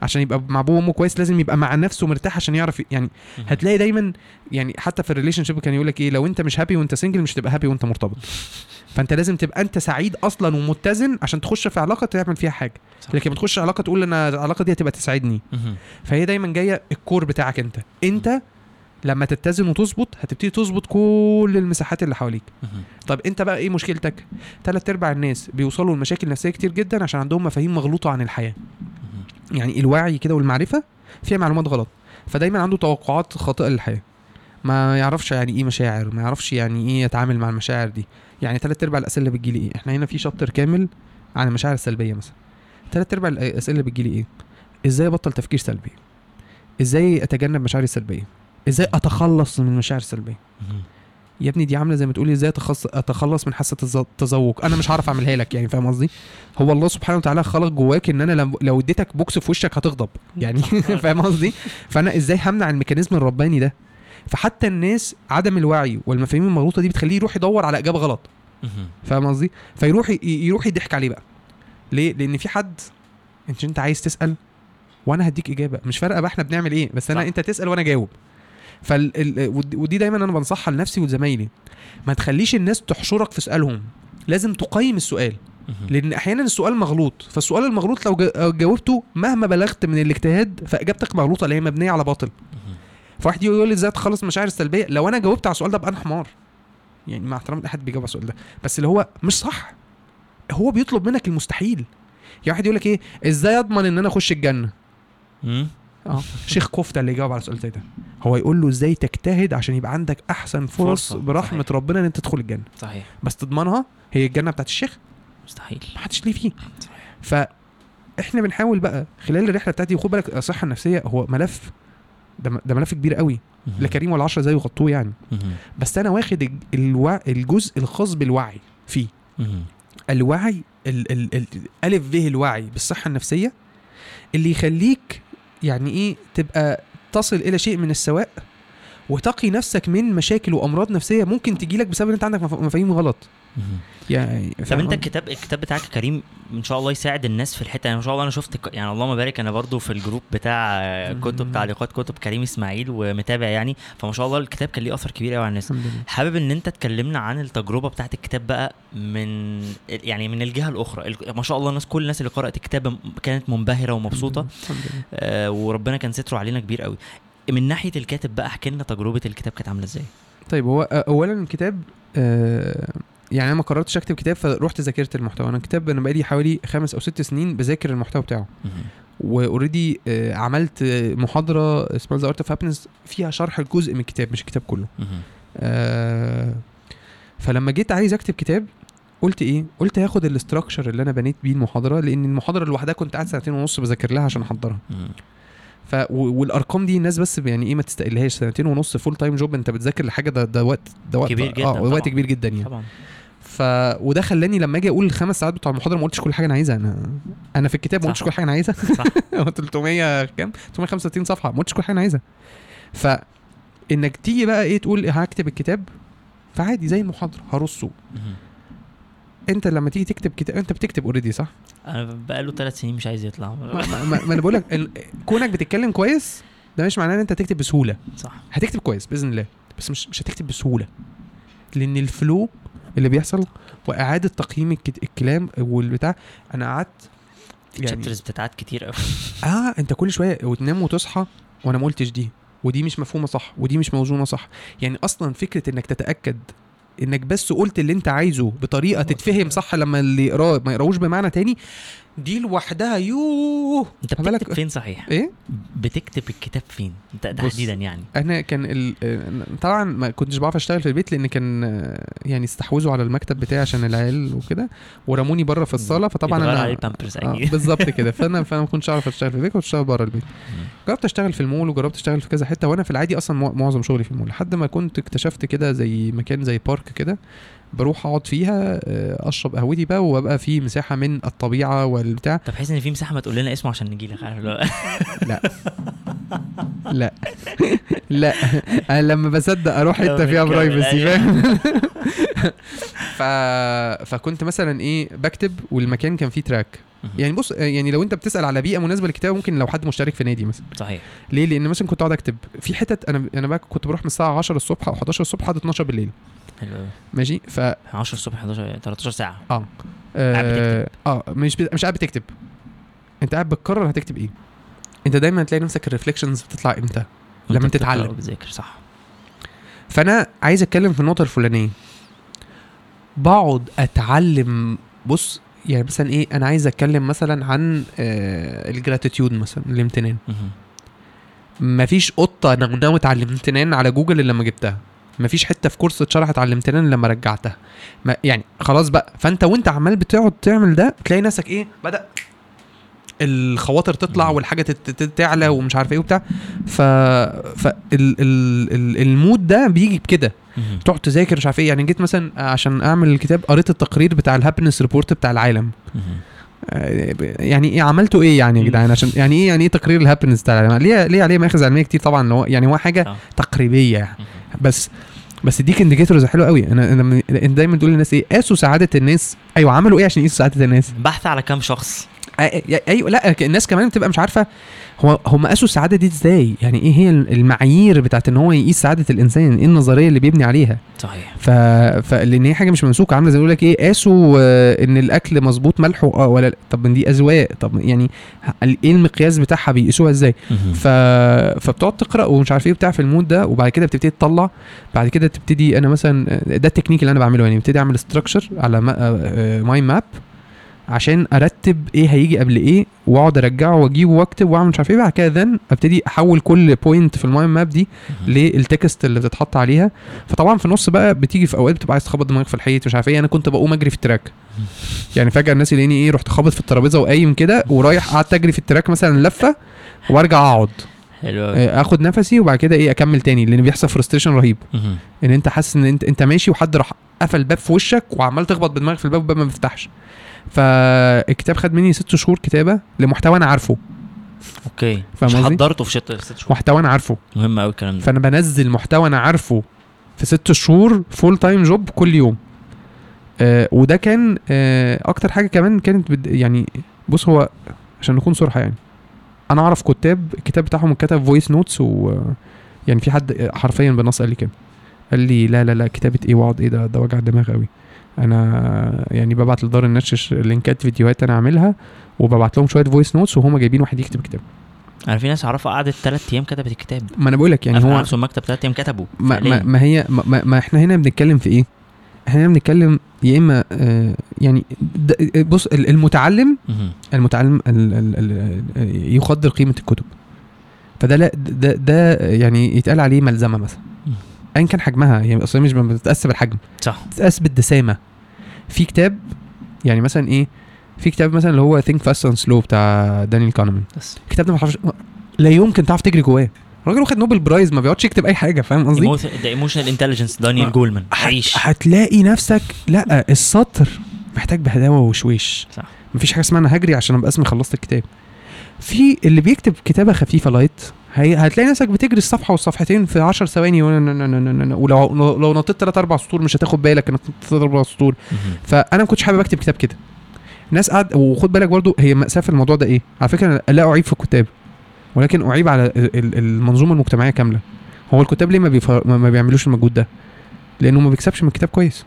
عشان يبقى مع ابوه وأمه كويس لازم يبقى مع نفسه مرتاح عشان يعرف يعني. هتلاقي دايما يعني حتى في ال relationship كان يقول لك إيه لو أنت مش happy وأنت single مش هتبقى happy وأنت مرتبط [laughs] فأنت لازم تبقى أنت سعيد أصلا ومتزن عشان تخش في علاقة تعمل فيها حاجة صح. لكن ما تخش علاقة تقول أنا العلاقة دي هتبقى تسعدني. فهي دايما جاية الكور بتاعك أنت أنت لما تتزن وتظبط هتبتدي تظبط كل المساحات اللي حواليك. طب انت بقى إيه مشكلتك؟ تلات ارباع الناس بيوصلوا لمشاكل نفسية كتير جدا عشان عندهم مفاهيم مغلوطة عن الحياة. يعني الوعي كده والمعرفة فيها معلومات غلط. فدايما عنده توقعات خاطئة للحياة. ما يعرفش يعني إيه مشاعر ما يعرفش يعني إيه يتعامل مع المشاعر دي. يعني تلات ارباع الأسئلة اللي بتجيلي إيه؟ إحنا هنا في شابتر كامل عن المشاعر السلبية مثلا. تلات ارباع الأسئلة اللي بتجيلي إيه؟ إزاي ابطل تفكير سلبي؟ إزاي اتجنب مشاعري السلبية؟ إزاي أتخلص من المشاعر السلبيه. يا ابني دي عاملة زي ما تقولي إزاي. أتخلص من حاسة التذوق أنا مش هعرف أعملها لك يعني فاهم قصدي؟ هو الله سبحانه وتعالى خلق جواك إن أنا لو, اديتك بوكس في وشك هتغضب يعني [laughs] [laughs] فاهم قصدي؟ فأنا إزاي همنع ال mechanism الرباني ده؟ فحتى الناس عدم الوعي والمفاهيم المغلوطة دي بتخليه يروح يدور على إجابة غلط. فاهم قصدي؟ فيروح يروح يضحك عليه بقى. ليه؟ لأن في حد انت أنت عايز تسأل وأنا هديك إجابة. مش فارقة بقى إحنا بنعمل إيه بس أنا صح. أنت تسأل وأنا أجاوب. فال ال... ود- ودي دايما أنا بنصحها لنفسي ولزمايلي. ما تخليش الناس تحشرك في سؤالهم. لازم تقيم السؤال. لأن أحيانا السؤال مغلوط. فالسؤال المغلوط لو جا- جاوبته مهما بلغت من الاجتهاد فإجابتك مغلوطة اللي هي مبنية على باطل. فواحد يقول لي إزاي اتخلص من المشاعر السلبية؟ لو أنا جاوبت على السؤال ده ابقى أنا حمار. يعني مع احترام احد بيجاوب على السؤال ده. بس اللي هو مش صح. هو بيطلب منك المستحيل. يعني واحد يقول لك إيه؟ إزاي أضمن إن أنا أخش الجنة. آه. شيخ كفتة اللي يجاوب على سؤال زي ده. هو يقول له إزاي تجتهد عشان يبقى عندك أحسن فرص فرصة، برحمة صحيح. ربنا إن أنت تدخل الجنة. صحيح. بس تضمنها هي الجنة بتاعت الشيخ؟ مستحيل. ما حدش ليه فيه. صحيح. فاحنا بنحاول بقى خلال الرحلة بتاعتي وخد بالك الصحة النفسية هو ملف ده, ملف كبير قوي. لا كريم ولا عشرة زي يغطوه يعني. بس أنا واخد الوع... الجزء الخاص بالوعي فيه. الوعي ال... ال... ال... ألف به الوعي بالصحة النفسية اللي يخليك يعني إيه تبقى تصل إلى شيء من السواء وتقي نفسك من مشاكل وأمراض نفسية ممكن تجي لك بسبب إن أنت عندك مف- مفاهيم غلط. يعني طب انت؟ الكتاب الكتاب بتاعك كريم إن شاء الله يساعد الناس في الحتة يعني إن شاء الله أنا شفت يعني اللهم بارك. أنا برضو في الجروب بتاع كتب. تعليقات كتب كريم إسماعيل ومتابع يعني. فما شاء الله الكتاب كان ليه أثر كبير قوي على الناس. حابب إن أنت تكلمنا عن التجربة بتاعت الكتاب بقى من يعني من الجهة الأخرى. ال- ما شاء الله الناس كل الناس اللي قرأت الكتاب كانت منبهرة ومبسوطة. آه وربنا كان ستره علينا كبير قوي من ناحية الكاتب بقى احكي لنا تجربة الكتاب كانت عاملة إزاي. طيب هو اولا الكتاب آه يعني أنا ما قررتش أكتب كتاب فرحت ذاكرت المحتوى. أنا الكتاب أنا بقالي حوالي خمس أو ست سنين بذاكر المحتوى بتاعه. و already عملت آه، محاضرة اسمها the art of happiness فيها شرح جزء من الكتاب مش الكتاب كله. آه فلما جيت عايز أكتب كتاب قلت إيه؟ قلت هاخد ال structure اللي أنا بنيت بيه المحاضرة لأن المحاضرة لوحدها كنت قاعد سنتين ونص بذاكر لها عشان أحضرها. ف والأرقام دي الناس بس يعني إيه ما تستقلهاش. سنتين ونص full time job أنت بتذاكر لحاجة ده ده وقت ده وقت كبير جدا آه وقت. كبير جدا يعني. طبعا. ف وده خلاني لما أجي أقول الخمس ساعات بتوع المحاضرة ما قلتش كل حاجة أنا عايزها. أنا أنا في الكتاب ما. قلتش كل حاجة أنا عايزها. صح. [laughs] هو 300 كام؟ 365 صفحة ما قلتش كل حاجة أنا عايزها. ف إنك تيجي بقى إيه تقول هكتب الكتاب فعادي زي المحاضرة هرصه. انت لما تيجي تكتب كتاب انت بتكتب already صح؟ أنا بقاله ثلاث سنين مش عايز يطلع. ما, ما, أنا بقول لك كونك بتتكلم كويس ده مش معناه إن انت تكتب بسهولة. صح. هتكتب كويس بإذن الله بس مش مش هتكتب بسهولة. لأن ال flow اللي بيحصل وإعادة تقييم الكلام والبتاع. أنا قعدت في يعني- chapters بتاعت كتير قوي [laughs] آه أنت كل شوية وتنام وتصحى وأنا ما قلتش دي ودي مش مفهومة صح ودي مش موزونة صح. يعني أصلا فكرة إنك تتأكد إنك بس قلت اللي أنت عايزه بطريقة تتفهم صح لما اللي يقراه ما يقراوش بمعنى تاني دي لوحدها يوه. انت بتكتب فين صحيح؟ إيه؟ بتكتب الكتاب فين. تحديدا يعني. أنا كان ال... طبعا ما كنتش بعرف أشتغل في البيت لأن كان يعني استحوذوا على المكتب بتاعي عشان العيال وكده ورموني بره في الصالة فطبعا أنا آه بالظبط [laughs] كده. فأنا فأنا ما كنتش أعرف أشتغل في البيت كنت أشتغل بره البيت. جربت أشتغل في المول وجربت أشتغل في كذا حتة وأنا في العادي أصلا مع- معظم شغلي في المول لحد ما كنت اكتشفت كده زي مكان زي بارك كده بروح اقعد فيها آه، اشرب قهوتي بقى وابقى في مساحة من الطبيعة والبتاع. طب بحيث ان في مساحة ما تقول لنا اسمه عشان نجي لك عارف [laughs] لا. لا. لا. أنا لما بصدق أروح حتة فيها برايفسي أيوة. فاهم؟ [laughs] ف... فكنت مثلا إيه بكتب والمكان كان فيه track يعني بص يعني لو أنت بتسأل على بيئة مناسبة للكتابة ممكن لو حد مشترك في نادي مثلا. صحيح. ليه؟ لأن مثلا كنت أقعد أكتب. في حتت أنا أنا بقى كنت بروح من الساعة 10 الصبح أو 11 الصبح لحد 12 بالليل. حلو قوي ماشي؟ ف 10 الصبح 11 13 ساعة. آه. آه, آه مش ب... مش قاعد بتكتب. انت قاعد بتقرر هتكتب إيه. انت دايما تلاقي نفسك ال reflections بتطلع إمتى؟ لما تتعلم. وبتذاكر صح. فأنا عايز أتكلم في النقطة الفلانية. بقعد أتعلم بص يعني مثلا إيه أنا عايز أتكلم مثلا عن آه ال gratitude مثلا الامتنان. مفيش قطة نونوت على الامتنان على جوجل إلا لما جبتها. مفيش حتة في كورس اتشرحت الامتنان إلا لما رجعتها. ما يعني خلاص بقى. فأنت وأنت عمال بتقعد تعمل ده تلاقي نفسك إيه؟ بدأ الخواطر تطلع. والحاجة تعلى ومش عارف إيه وبتاع. ف ف ال... ال... ال... ال mood ده بيجي بكده. تقعد تذاكر مش عارف إيه. يعني جيت مثلا عشان أعمل الكتاب قريت التقرير بتاع ال happiness report بتاع العالم. يعني إيه؟ عملتوا إيه يعني يا. جدعان؟ عشان يعني إيه؟ يعني إيه تقرير ال happiness بتاع العالم ليه ليه عليه مآخذ علمية كتير؟ طبعا هو يعني هو حاجة آه. تقريبية. يعني. بس بس اديك indicators حلو قوي. أنا أنا دايما تقول للناس إيه؟ قاسوا سعادة الناس. أيوه عملوا إيه عشان يقيسوا سعادة الناس؟ بحث على كام شخص. أيوه لأ الناس كمان بتبقى مش عارفة هو هم قاسوا السعادة دي إزاي؟ يعني إيه هي المعايير بتاعت إن هو يقيس سعادة الإنسان؟ إيه النظرية اللي بيبني عليها؟ صحيح. ف... فلان هي حاجة مش ممسوكه عاملة زي يقول لك إيه قاسوا آه، إن الأكل مظبوط ملحه آه ولا. طب من دي أذواق. طب يعني إيه المقياس بتاعها؟ بيقيسوها إزاي. ف... فبتقعد تقرأ ومش عارف إيه بتاع في ال mood ده وبعد كده بتبتدي تطلع. بعد كده تبتدي أنا مثلا ده التكنيك اللي أنا بعمله. يعني ببتدي أعمل structure على mind map عشان أرتب إيه هيجي قبل إيه وأقعد أرجعه وأجيبه وأكتب وأعمل مش عارف إيه. بعد كده then أبتدي أحول كل point في ال mind map دي. لل text اللي بتتحط عليها. فطبعا في النص بقى بتيجي في أوقات بتبقى عايز تخبط دماغك في الحيط مش عارف إيه. أنا كنت بقوم أجري في ال track. يعني فجأة الناس يلاقيني إيه رحت خابط في الترابيزة وقايم كده ورايح قعدت أجري في ال track مثلا لفة وأرجع أقعد. حلو آه، آخد نفسي وبعد كده إيه أكمل تاني. لأن بيحصل frustration رهيب. إن أنت حاسس إن أنت أنت ماشي وحد راح قفل الباب في وشك وعمال تخبط بدماغك في الباب والباب ما بيفتحش. فالكتاب خد مني ست شهور كتابة لمحتوى أنا عارفه. أوكي. مش؟ حضرته في ست ست شهور. محتوى أنا عارفه. مهم قوي الكلام ده. فأنا بنزل محتوى أنا عارفه في ست شهور full time job كل يوم. آه وده كان آه أكتر حاجة كمان كانت بد يعني بص هو عشان نكون صراحة يعني أنا أعرف كتاب الكتاب بتاعهم اتكتب voice notes و يعني في حد حرفيا بالنص قال لي كده. قال لي لا لا لا كتابة إيه واقعد إيه ده ده وجع دماغ قوي أنا يعني ببعت لدار النشر لينكات فيديوهات أنا عاملها وببعت لهم شوية voice notes وهم جايبين واحد يكتب كتاب. أنا في ناس أعرفها قعدت ثلاث أيام كتبت الكتاب. ما أنا بقول لك يعني هو نفسه المكتب ثلاث أيام كتبوا ما, ما. ما هي ما, ما, إحنا هنا بنتكلم في إيه؟ إحنا هنا بنتكلم يا إما آه يعني د- بص ال- المتعلم. المتعلم ال ال ال يقدر قيمة الكتب. فده لا ده, ده يعني يتقال عليه ملزمة مثلا. ايا كان حجمها يعني أصلا مش بتتقاس بالحجم. صح. بتتقاس بالدسامة. في كتاب يعني مثلا إيه في كتاب مثلا اللي هو think fast and slow بتاع دانيال كانمان الكتاب ده ما تعرفش لا يمكن تعرف تجري جواه. الراجل واخد Nobel prize ما بيقعدش يكتب أي حاجة فاهم قصدي؟ ده emotional intelligence دانيال. جولمان عيش. هتلاقي نفسك لا السطر محتاج بهداوة وشويش. صح. مفيش حاجة اسمها أنا هجري عشان أبقى اسمي خلصت الكتاب. في اللي بيكتب كتابة خفيفة لايت هتلاقي نفسك بتجري الصفحة والصفحتين في 10 ثواني ولو لو- نطيت 3 4 سطور مش هتاخد بالك إنك نطيت 3 4 سطور. فأنا ما كنتش حابب أكتب كتاب كده. الناس قعد وخد بالك برضو هي مأساة في الموضوع ده إيه؟ على فكرة لا أعيب في الكتاب ولكن أعيب على ال- ال- المنظومة المجتمعية كاملة. هو الكتاب ليه ما, بيفر... ما ما بيعملوش المجهود ده؟ لأنه ما بيكسبش من الكتاب كويس.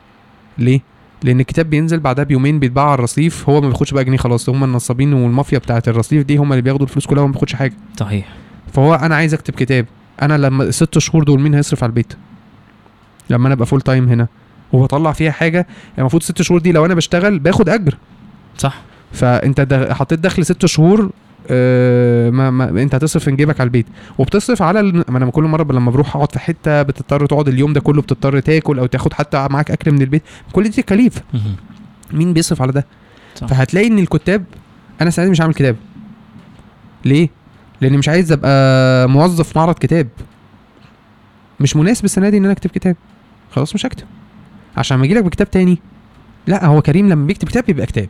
ليه؟ لأن الكتاب بينزل بعدها بيومين بيتباع على الرصيف هو ما بياخدش بقى جنيه خلاص هم النصابين والمافيا بتاعه الرصيف دي هم اللي بياخدوا الفلوس كلها وما بياخدش حاجة. صحيح. فهو أنا عايز أكتب كتاب. أنا لما الست شهور دول مين هيصرف على البيت؟ لما أنا أبقى full time هنا. وبطلع فيها حاجة يعني المفروض ست شهور دي لو أنا بشتغل باخد أجر. صح. فأنت حطيت دخل ست شهور آه، ما, ما أنت هتصرف من جيبك على البيت. وبتصرف على ال- ما أنا كل مرة لما بروح أقعد في حتة بتضطر تقعد اليوم ده كله بتضطر تاكل أو تاخد حتى معاك أكل من البيت. كل دي تكاليف. مين بيصرف على ده؟ صح. فهتلاقي إن الكتاب أنا السنة دي مش عامل كتاب. ليه؟ لاني مش عايز ابقى موظف معرض كتاب. مش مناسب السنة دي إن أنا أكتب كتاب. خلاص مش هكتب. عشان لما اجيلك بكتاب تاني لا هو كريم لما بيكتب كتاب بيبقى كتاب.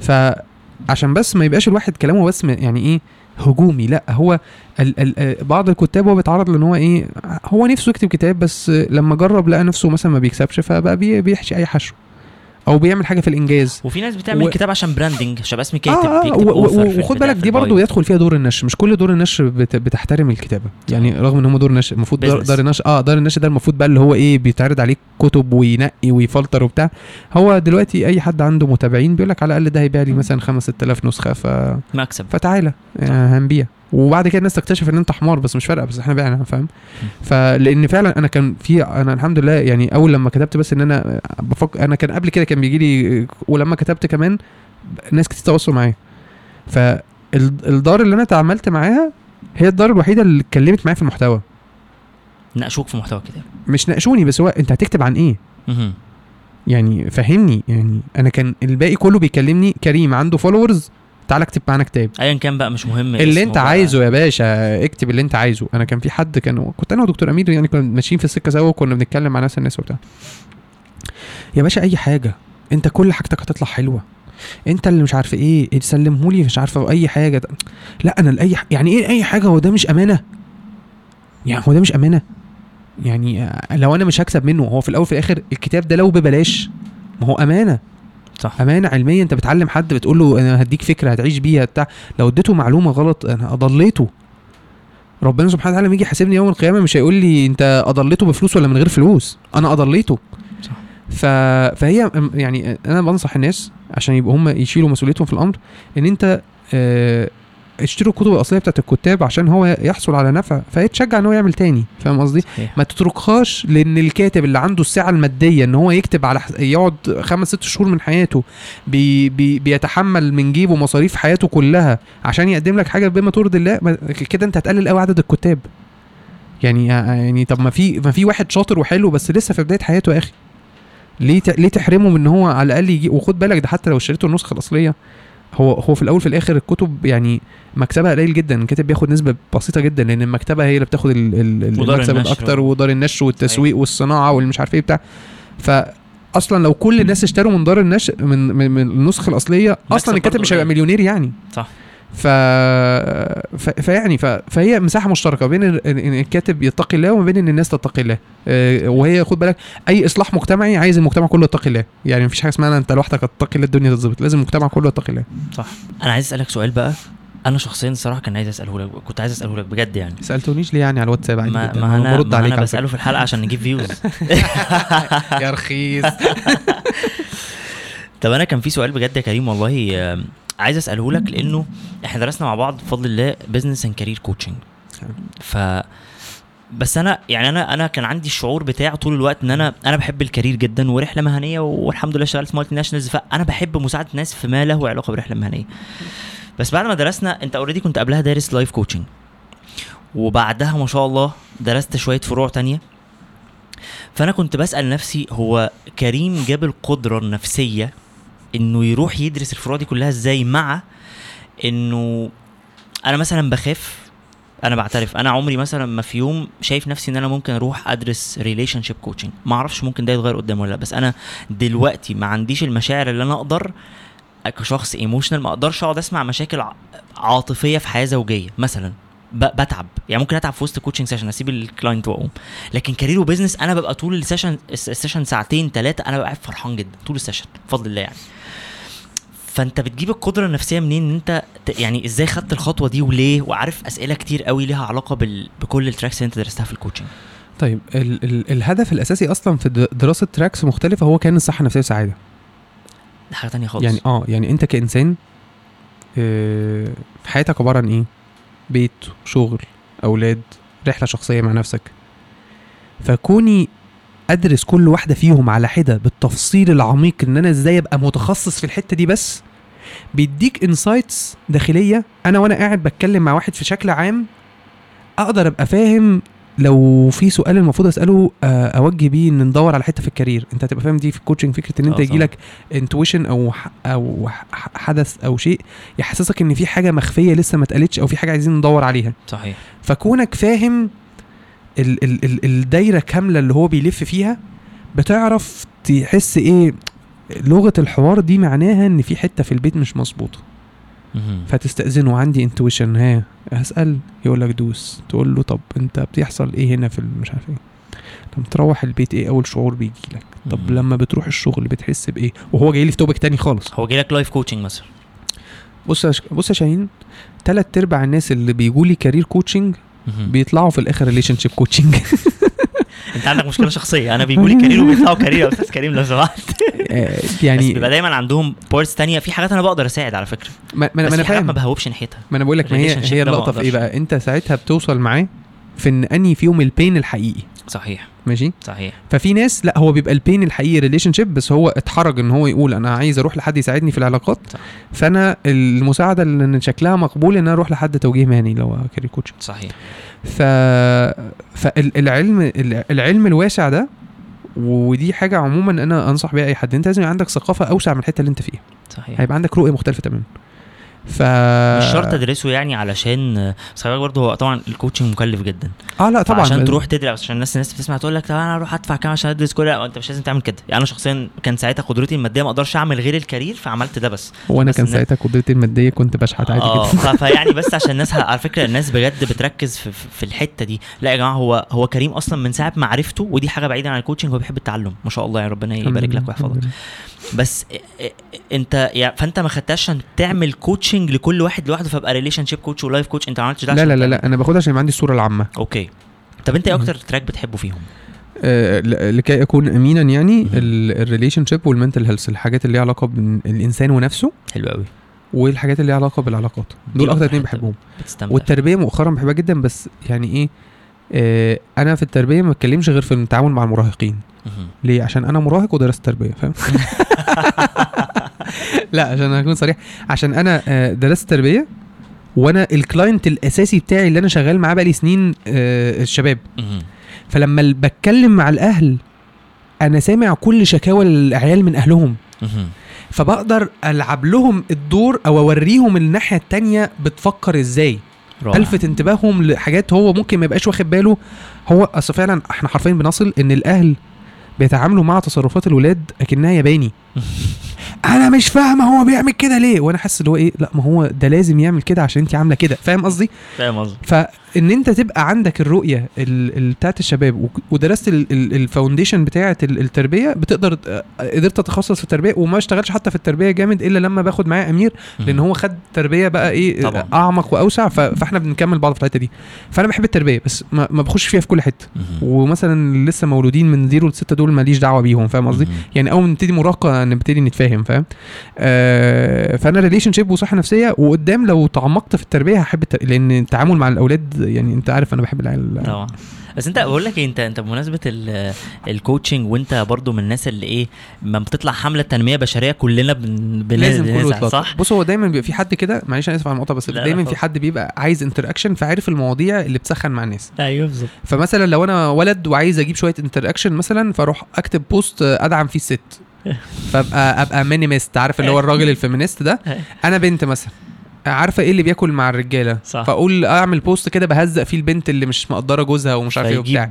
فعشان بس ما يبقاش الواحد كلامه بس يعني إيه هجومي لا هو ال ال بعض الكتاب هو بيتعرض لإن هو إيه هو نفسه يكتب كتاب بس لما جرب لقى نفسه مثلا ما بيكسبش فبقى بي- بيحشي أي حشو. أو بيعمل حاجة في الإنجاز. وفي ناس بتعمل و- كتاب عشان branding عشان اسمي كاتب آه آه و- و- وخد بالك دي برضه. يدخل فيها دور النشر. مش كل دور النشر بت بتحترم الكتابة. يعني رغم إن هم دور النشر المفروض دار. دار النشر آه دار النشر ده المفروض بقى اللي هو إيه بيتعرض عليه كتب وينقي ويفلتر وبتاع. هو دلوقتي أي حد عنده متابعين بيقول لك على الأقل ده هيبيع لي مثلا 5 6000 نسخة ف... مكسب. فتعالى آه هنبيع. وبعد كده الناس تكتشف إن أنت حمار بس مش فارقة بس إحنا بعنا فاهم؟ فلأن فعلا أنا كان في أنا الحمد لله يعني أول لما كتبت بس إن أنا بفكر أنا كان قبل كده كان بيجي لي ولما كتبت كمان ناس كتير تواصلوا معايا. فالدار اللي أنا تعاملت معاها هي الدار الوحيدة اللي اتكلمت معايا في المحتوى. ناقشوك في محتوى الكتاب مش ناقشوني بس هو أنت هتكتب عن إيه. يعني فهمني يعني أنا كان الباقي كله بيكلمني كريم عنده فولورز تعالى اكتب معانا كتاب. ايا كان بقى مش مهم اللي انت. عايزه يا باشا اكتب اللي انت عايزه. أنا كان في حد كان كنت أنا ودكتور امير يعني كنا ماشيين في السكة سوا وكنا بنتكلم مع ناس الناس وبتاع. يا باشا أي حاجة. أنت كل حاجتك هتطلع حلوة. أنت اللي مش عارف إيه سلمهولي مش عارفه أي حاجة. لا أنا اي يعني إيه أي حاجة؟ هو ده مش أمانة. يعني هو ده مش أمانة. يعني لو أنا مش هكسب منه هو في الأول في الآخر الكتاب ده لو ببلاش ما هو أمانة. صح. أمانة علمية. أنت بتعلم حد بتقول له أنا هديك فكرة هتعيش بيها بتاع. لو اديته معلومة غلط أنا أضليته. ربنا سبحانه وتعالى لما يجي يحاسبني يوم القيامة مش هيقول لي أنت أضليته بفلوس ولا من غير فلوس. أنا أضليته. صح. ف... فهي يعني أنا بنصح الناس عشان يبقوا هم يشيلوا مسؤوليتهم في الأمر إن أنت آه، اشتروا الكتب الأصلية بتاعت الكتاب عشان هو يحصل على نفع فيتشجع إن هو يعمل تاني فاهم قصدي. ما تتركهاش لأن الكاتب اللي عنده السعة المادية إن هو يكتب على. يقعد خمس ست شهور من حياته بي... بي... بيتحمل من جيبه مصاريف حياته كلها عشان يقدم لك حاجة بما ترضي الله. كده أنت هتقلل قوي عدد الكتاب يعني يعني طب ما في ما في واحد شاطر وحلو بس لسه في بداية حياته يا أخي ليه ت... ليه تحرمه من إن هو على الأقل يجي وخد بالك ده حتى لو اشتريته النسخة الأصلية هو هو في الأول في الآخر الكتب يعني مكسبها قليل جدا الكاتب بياخد نسبة بسيطة جدا لأن المكتبة هي اللي بتاخد ال- ال- ودار المكسب النشر. الأكتر ودار النشر والتسويق والصناعة والمش عارف إيه بتاع. فاصلا لو كل الناس اشتروا من دار النشر من من, من النسخة الأصلية أصلا الكاتب مش هيبقى. مليونير يعني. صح. ف... ف... فيعني ف... فهي مساحة مشتركة بين إن الكاتب يتقي الله وما بين إن الناس تتقي الله. آه، وهي خد بالك أي إصلاح مجتمعي عايز المجتمع كله يتقي الله. يعني مفيش حاجة اسمها أنت لوحدك هتتقي الله الدنيا تتظبط. لازم المجتمع كله يتقي الله. صح. أنا عايز أسألك سؤال بقى. أنا شخصيا الصراحه كان عايز أسأله لك كنت عايز أسأله لك بجد يعني. سألتونيش ليه يعني على الواتساب؟ عادي ما, ما أنا, برضه ما عليك أنا بسأله في الحلقة عشان نجيب views. [laughs] يا رخيص. [laughs] طب أنا كان في سؤال بجد يا كريم والله عايز اسأله لك لأنه إحنا درسنا مع بعض بفضل الله business and career coaching ف بس أنا يعني أنا أنا كان عندي الشعور بتاع طول الوقت إن أنا أنا بحب ال career جدا ورحلة مهنية والحمد لله اشتغلت في multinationals فانا بحب مساعدة الناس في ما له علاقة بالرحله المهنيه بس بعد ما درسنا أنت already كنت قبلها دارس life coaching وبعدها ما شاء الله درست شوية فروع تانية. فأنا كنت بسأل نفسي هو كريم جاب القدرة النفسية إنه يروح يدرس الفروع دي كلها إزاي مع إنه أنا مثلا بخاف أنا بعترف. أنا عمري مثلا ما في يوم شايف نفسي إن أنا ممكن أروح أدرس relationship coaching ما أعرفش ممكن ده يتغير قدام ولا لأ بس أنا دلوقتي ما عنديش المشاعر اللي أنا أقدر كشخص emotional ما أقدرش أقعد أسمع مشاكل عاطفية في حياة زوجية مثلا. بتعب. يعني ممكن أتعب في وسط coaching session أسيب ال client وأقوم. لكن career و business أنا ببقى طول ال session ال session ساعتين ثلاثة أنا ببقى قاعد فرحان جدا. طول ال session بفضل الله يعني. فأنت بتجيب القدرة النفسية منين إن أنت يعني إزاي خدت الخطوة دي وليه؟ وعارف أسئلة كتير قوي ليها علاقة بال... بكل ال tracks اللي أنت درستها في ال coaching طيب ال ال الهدف الأساسي أصلا في دراسة tracks مختلفة هو كان الصحة النفسية والسعادة. ده حاجة تانية خالص. يعني آه يعني أنت كإنسان آه، حياتك عبارة عن إيه؟ بيت شغل أولاد رحلة شخصية مع نفسك. فكوني أدرس كل واحدة فيهم على حدة بالتفصيل العميق إن أنا إزاي أبقى متخصص في الحتة دي بس بيديك insights داخلية. أنا وأنا قاعد بتكلم مع واحد في شكل عام أقدر أبقى فاهم لو في سؤال المفروض أسأله آه، أوجه بيه إن ندور على حتة في ال career أنت هتبقى فاهم دي في ال coaching فكرة إن أنت يجي. لك intuition أو أو حدث أو شيء يحسسك إن في حاجة مخفية لسه ما اتقالتش أو في حاجة عايزين ندور عليها صحيح فكونك فاهم ال ال ال الدايرة كاملة اللي هو بيلف فيها بتعرف تحس إيه لغة الحوار دي معناها إن في حتة في البيت مش مظبوطة. فتستأذنه عندي intuition ها هسأل يقول لك دوس. تقول له طب أنت بتحصل إيه هنا في مش عارف إيه. لما تروح البيت إيه أول شعور بيجي لك؟ طب. لما بتروح الشغل بتحس بإيه؟ وهو جاي لي في topic تاني خالص. هو جاي لك life coaching مثلا. بص يا بص يا شاهين تلات أرباع الناس اللي بيجوا لي career coaching. بيطلعوا في الآخر relationship coaching انت عندك مشكلة شخصية. أنا بيجوا لي [laughs] career وبيطلعوا career يا أستاذ كريم لو سمحت. بس يعني بيبقى دايما عندهم بورتس تانية. في حاجات أنا بقدر أساعد على فكرة. ما ما بس ما أنا حاجات ما فاهم بهوبش ناحيتها ما أنا بقول لك ما هي هي اللقطه في إيه. بقى؟ أنت ساعتها بتوصل معاه في إن أنهي فيهم ال pain الحقيقي. صحيح. ماشي؟ صحيح. ففي ناس لا هو بيبقى ال pain الحقيقي relationship بس هو اتحرج إن هو يقول أنا عايز أروح لحد يساعدني في العلاقات. صح. فأنا المساعدة اللي شكلها مقبول إن أنا أروح لحد توجيه مهني اللي هو career coach صحيح. ف فالعلم العلم الواسع ده ودي حاجة عموما أنا أنصح بيها أي حد. أنت لازم يبقى عندك ثقافة أوسع من الحتة اللي أنت فيها. صحيح. هيبقى عندك رؤية مختلفة تماما. ف مش شرط ادرسه يعني علشان بس خلي بالك برضه هو طبعا ال coaching مكلف جدا. آه لا طبعا. عشان تروح تدرس عشان الناس الناس بتسمع تقول لك طب أنا أروح أدفع كام عشان أدرس كل أنت مش لازم تعمل كده. يعني أنا شخصيا كان ساعتها قدرتي المادية ما أقدرش أعمل غير ال career فعملت ده بس. هو أنا بس كان ساعتها قدرتي المادية كنت بشحت عادي آه جدا. فيعني بس [laughs] عشان الناس على فكرة الناس بجد بتركز في, في الحتة دي. لا يا جماعة هو هو كريم أصلا من ساعة ما عرفته ودي حاجة بعيدة عن ال coaching هو بيحب التعلم. ما شاء الله يعني ربنا يبارك لك ويحفظك. بس أنت يعني فأنت ما خدتهاش عشان تعمل coaching لكل واحد لوحده فأبقى relationship coach و life coach أنت ما عملتش ده لا لا لا لا أنا باخدها عشان يبقى عندي الصورة العامة. okay. طب أنت إيه. أكتر track بتحبه فيهم؟ آه، لكي أكون امينا يعني. ال relationship وال mental health الحاجات اللي ليها علاقة بالانسان ونفسه. حلو قوي والحاجات اللي ليها علاقة بالعلاقات. دول أكتر اتنين بحبهم. والتربية مؤخرا بحبها جدا بس يعني إيه آه أنا في التربية ما بتكلمش غير في التعامل مع المراهقين. ليه؟ عشان أنا مراهق ودرست تربية فاهم؟ [laughs] لا عشان اكون صريح. عشان أنا آه، درست تربية وأنا الكلاينت الأساسي بتاعي اللي أنا شغال معاه بقالي سنين آه، الشباب. فلما بتكلم مع الأهل أنا سامع كل شكاوى العيال من أهلهم. فبقدر ألعب لهم الدور أو أوريهم الناحية التانية بتفكر إزاي. رائع. ألفت انتباههم لحاجات هو ممكن ما يبقاش واخد باله. هو أصل فعلا إحنا حرفيا بنصل إن الأهل بيتعاملوا مع تصرفات الولاد أكنها ياباني. أنا مش فاهمة هو بيعمل كده ليه؟ وأنا حاسس اللي هو إيه؟ لأ ما هو ده لازم يعمل كده عشان انت عاملة كده. فاهم قصدي؟ فاهم قصدي فان أنت تبقى عندك الرؤية ال- ال- بتاعت الشباب ودرست ال- ال- الفاونديشن بتاعت ال- التربية بتقدر قدرت اتخصص في التربية وما اشتغلش حتى في التربية جامد إلا لما باخد معاه أمير لأن هو خد تربية بقى إيه طبعاً. أعمق وأوسع فإحنا بنكمل بعض في الحتة دي فأنا بحب التربية بس ما, بخش فيها في كل حتة. ومثلا لسه مولودين من zero لستة دول ماليش دعوة بيهم فاهم قصدي. يعني أول ما نبتدي مراهقة نبتدي نتفاهم فاهم آه فأنا relationship وصحة نفسية وقدام لو تعمقت في التربية هحب التر... لأن التعامل مع الأولاد يعني انت عارف أنا بحب العيال. طبعا بس انت بقول لك إيه، انت انت بمناسبة ال- ال coaching وانت برضو من الناس اللي إيه ما بتطلع حملة تنمية بشرية كلنا بن بن- لازم كله يتلطف صح؟ بص هو دايما بيبقى في حد كده معلش أنا آسف على المقاطعه بس دايما في. حد بيبقى عايز interaction فعارف المواضيع اللي بتسخن مع الناس. أيوه بالظبط. فمثلا لو أنا ولد وعايز أجيب شوية interaction مثلا فأروح أكتب بوست أدعم فيه الست. [laughs] فابقى أبقى feminist عارف اللي هو الراجل ال feminist ده؟ أنا بنت مثلا. عارفة إيه اللي بياكل مع الرجالة؟ صح. فأقول أعمل بوست كده بهزق فيه البنت اللي مش مقدرة جوزها ومش عارف إيه وبتاع.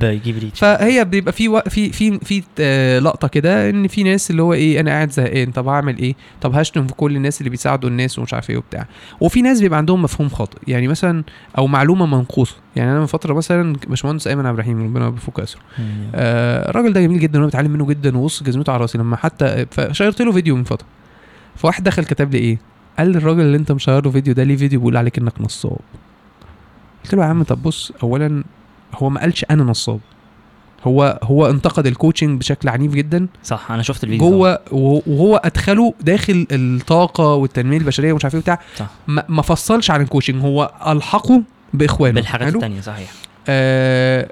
فهي بيبقى في و... في في في آه، لقطة كده إن في ناس اللي هو إيه أنا قاعد زهقان طب هعمل إيه؟ طب هشتم في كل الناس اللي بيساعدوا الناس ومش عارف إيه وبتاع. وفي ناس بيبقى عندهم مفهوم خاطئ. يعني مثلا أو معلومة منقوصة. يعني أنا من فترة مثلا باشمهندس أيمن عبد الرحيم ربنا يفك اسره. آه الراجل ده جميل جدا وأنا بتعلم منه جدا وبص جزمته على راسي لما حتى فشيرت له فيديو من فترة. فواحد دخل كتب لي إيه؟ قال لي الراجل اللي انت مشير له فيديو ده ليه فيديو؟ بيقول عليك إنك نصاب. قلت له يا عم طب بص اولا هو ما قالش أنا نصاب. هو هو انتقد ال coaching بشكل عنيف جدا. صح أنا شفت الفيديو جوه وهو أدخله داخل الطاقة والتنمية البشرية ومش عارف إيه وبتاع. ما, فصلش عن ال coaching هو ألحقه بإخوانه. بالحاجات حلو؟ التانية صحيح. آه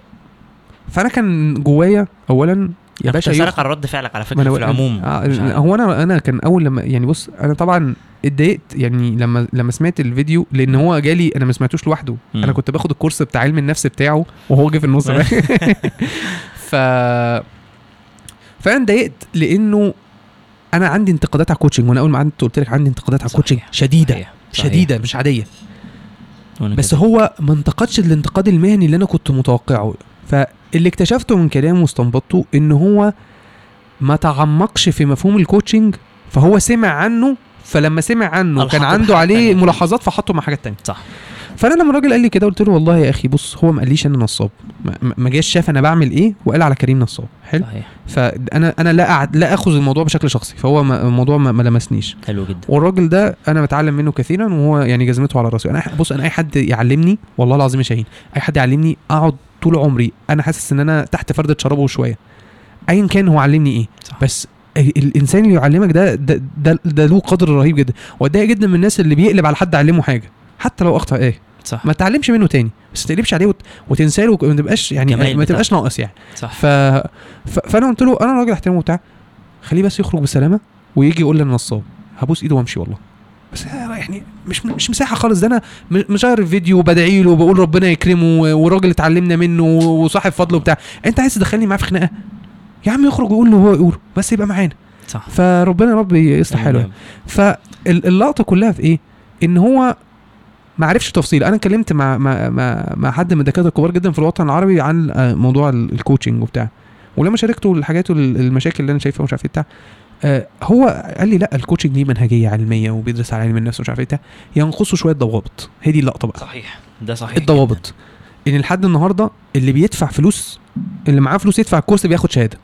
فأنا كان جوايا اولا يا باشا باشا يخ- على رد فعلك على فكرة في العموم آه. هو أنا أنا كان أول لما يعني بص أنا طبعا اتضايقت يعني لما لما سمعت الفيديو لأن هو جالي أنا ما سمعتوش لوحده مم. أنا كنت باخد الكورس بتاع علم النفس بتاعه وهو جه في النص. [laughs] ف فأنا اتضايقت لأنه أنا عندي انتقادات على ال coaching وأنا أول ما قعدت قلت لك عندي انتقادات على. ال coaching شديدة صحيح. صحيح. شديدة مش عادية بس كده. هو ما انتقدش الانتقاد المهني اللي أنا كنت متوقعه فاللي اكتشفته من كلامه واستنبطته إن هو ما تعمقش في مفهوم الكوتشنج فهو سمع عنه فلما سمع عنه كان عنده عليه تانية. ملاحظات فحطه مع حاجات تانية. صح. فأنا لما الراجل قال لي كده قلت له والله يا أخي بص هو ما قاليش أنا نصاب. ما- جاش شاف أنا بعمل إيه وقال على كريم نصاب. حلو؟ صحيح. فأنا أنا لا أعد لا أخذ الموضوع بشكل شخصي فهو الموضوع ما ما لمسنيش. حلو جدا. والراجل ده أنا بتعلم منه كثيرا وهو يعني جزمته على راسي أنا بص أنا أي حد يعلمني والله العظيم يا شاهين. أي حد يعلمني أقعد طول عمري. أنا حاسس إن أنا تحت فردة شرابه شوية. ايا كان هو علمني إيه. صح. بس ال- الإنسان اللي يعلمك ده ده, ده, ده له قدر رهيب جدا. وأتضايق جدا من الناس اللي بيقلب على حد علمه حاجة. حتى لو أخطأ إيه. صح. ما تعلمش منه تاني. بس ما تقلبش عليه وت... وتنساه وما تبقاش يعني ما تبقاش ناقص يعني. صح. ف... ف... فأنا قلت له أنا راجل احترمه وبتاع. خليه بس يخرج بسلامة ويجي يقول لي أنا نصاب هبوس إيده وأمشي والله. بس يعني مش مش مساحة خالص. ده أنا م- مشغل الفيديو وبدعي له وبقول ربنا يكرمه وراجل اتعلمنا منه وصاحب فضل وبتاع. أنت عايز تدخلني معاه في خناقة؟ يا عم يخرج ويقول له هو يقوله بس يبقى معانا. صح. فربنا يا رب يصلح حاله. فاللقطه كلها في إيه؟ إن هو ما عرفش تفصيل. أنا اتكلمت مع مع مع, مع حد من الدكاترة الكبار جدا في الوطن العربي عن موضوع ال- ال coaching وبتاع. ولما شاركته الحاجات والمشاكل اللي أنا شايفها ومش عارف إيه بتاع هو قال لي لا ال coaching ليه منهجية علمية وبيدرس على علم النفس ومش عارف إيه ينقصه شوية ضوابط هي دي اللقطة بقى. صحيح. ده صحيح الضوابط. ان لحد النهارده اللي بيدفع فلوس اللي معاه فلوس يدفع الكورس بياخد شهادة.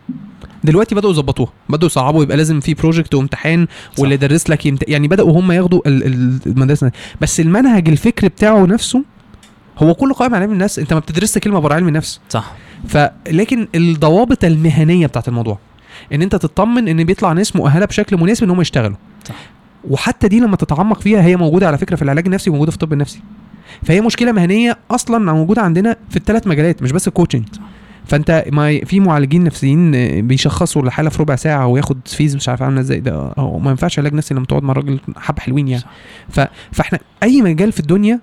دلوقتي بدأوا يظبطوها بدأوا يصعبوا يبقى لازم في project وامتحان واللي يدرس لك يمت... يعني بدأوا هم ياخدوا ال- ال- المدرسة. بس المنهج الفكري بتاعه نفسه هو كله قائم على علم النفس انت ما بتدرسش كلمة بره علم النفس. صح. فلكن الضوابط المهنية بتاعت الموضوع. ان انت تطمن ان بيطلع ناس مؤهله بشكل مناسب ان هم يشتغلوا صح. وحتى دي لما تتعمق فيها هي موجوده على فكره في العلاج النفسي وموجوده في الطب النفسي فهي مشكله مهنيه أصلا موجوده عندنا في الثلاث مجالات مش بس ال coaching. فانت ما في معالجين نفسيين آه، بيشخصوا الحاله في ربع ساعه وياخد فيز مش عارف عامله إزاي ده هو ما ينفعش علاج نفسي لما تقعد مع راجل حبة حلوين يعني. ف... فاحنا أي مجال في الدنيا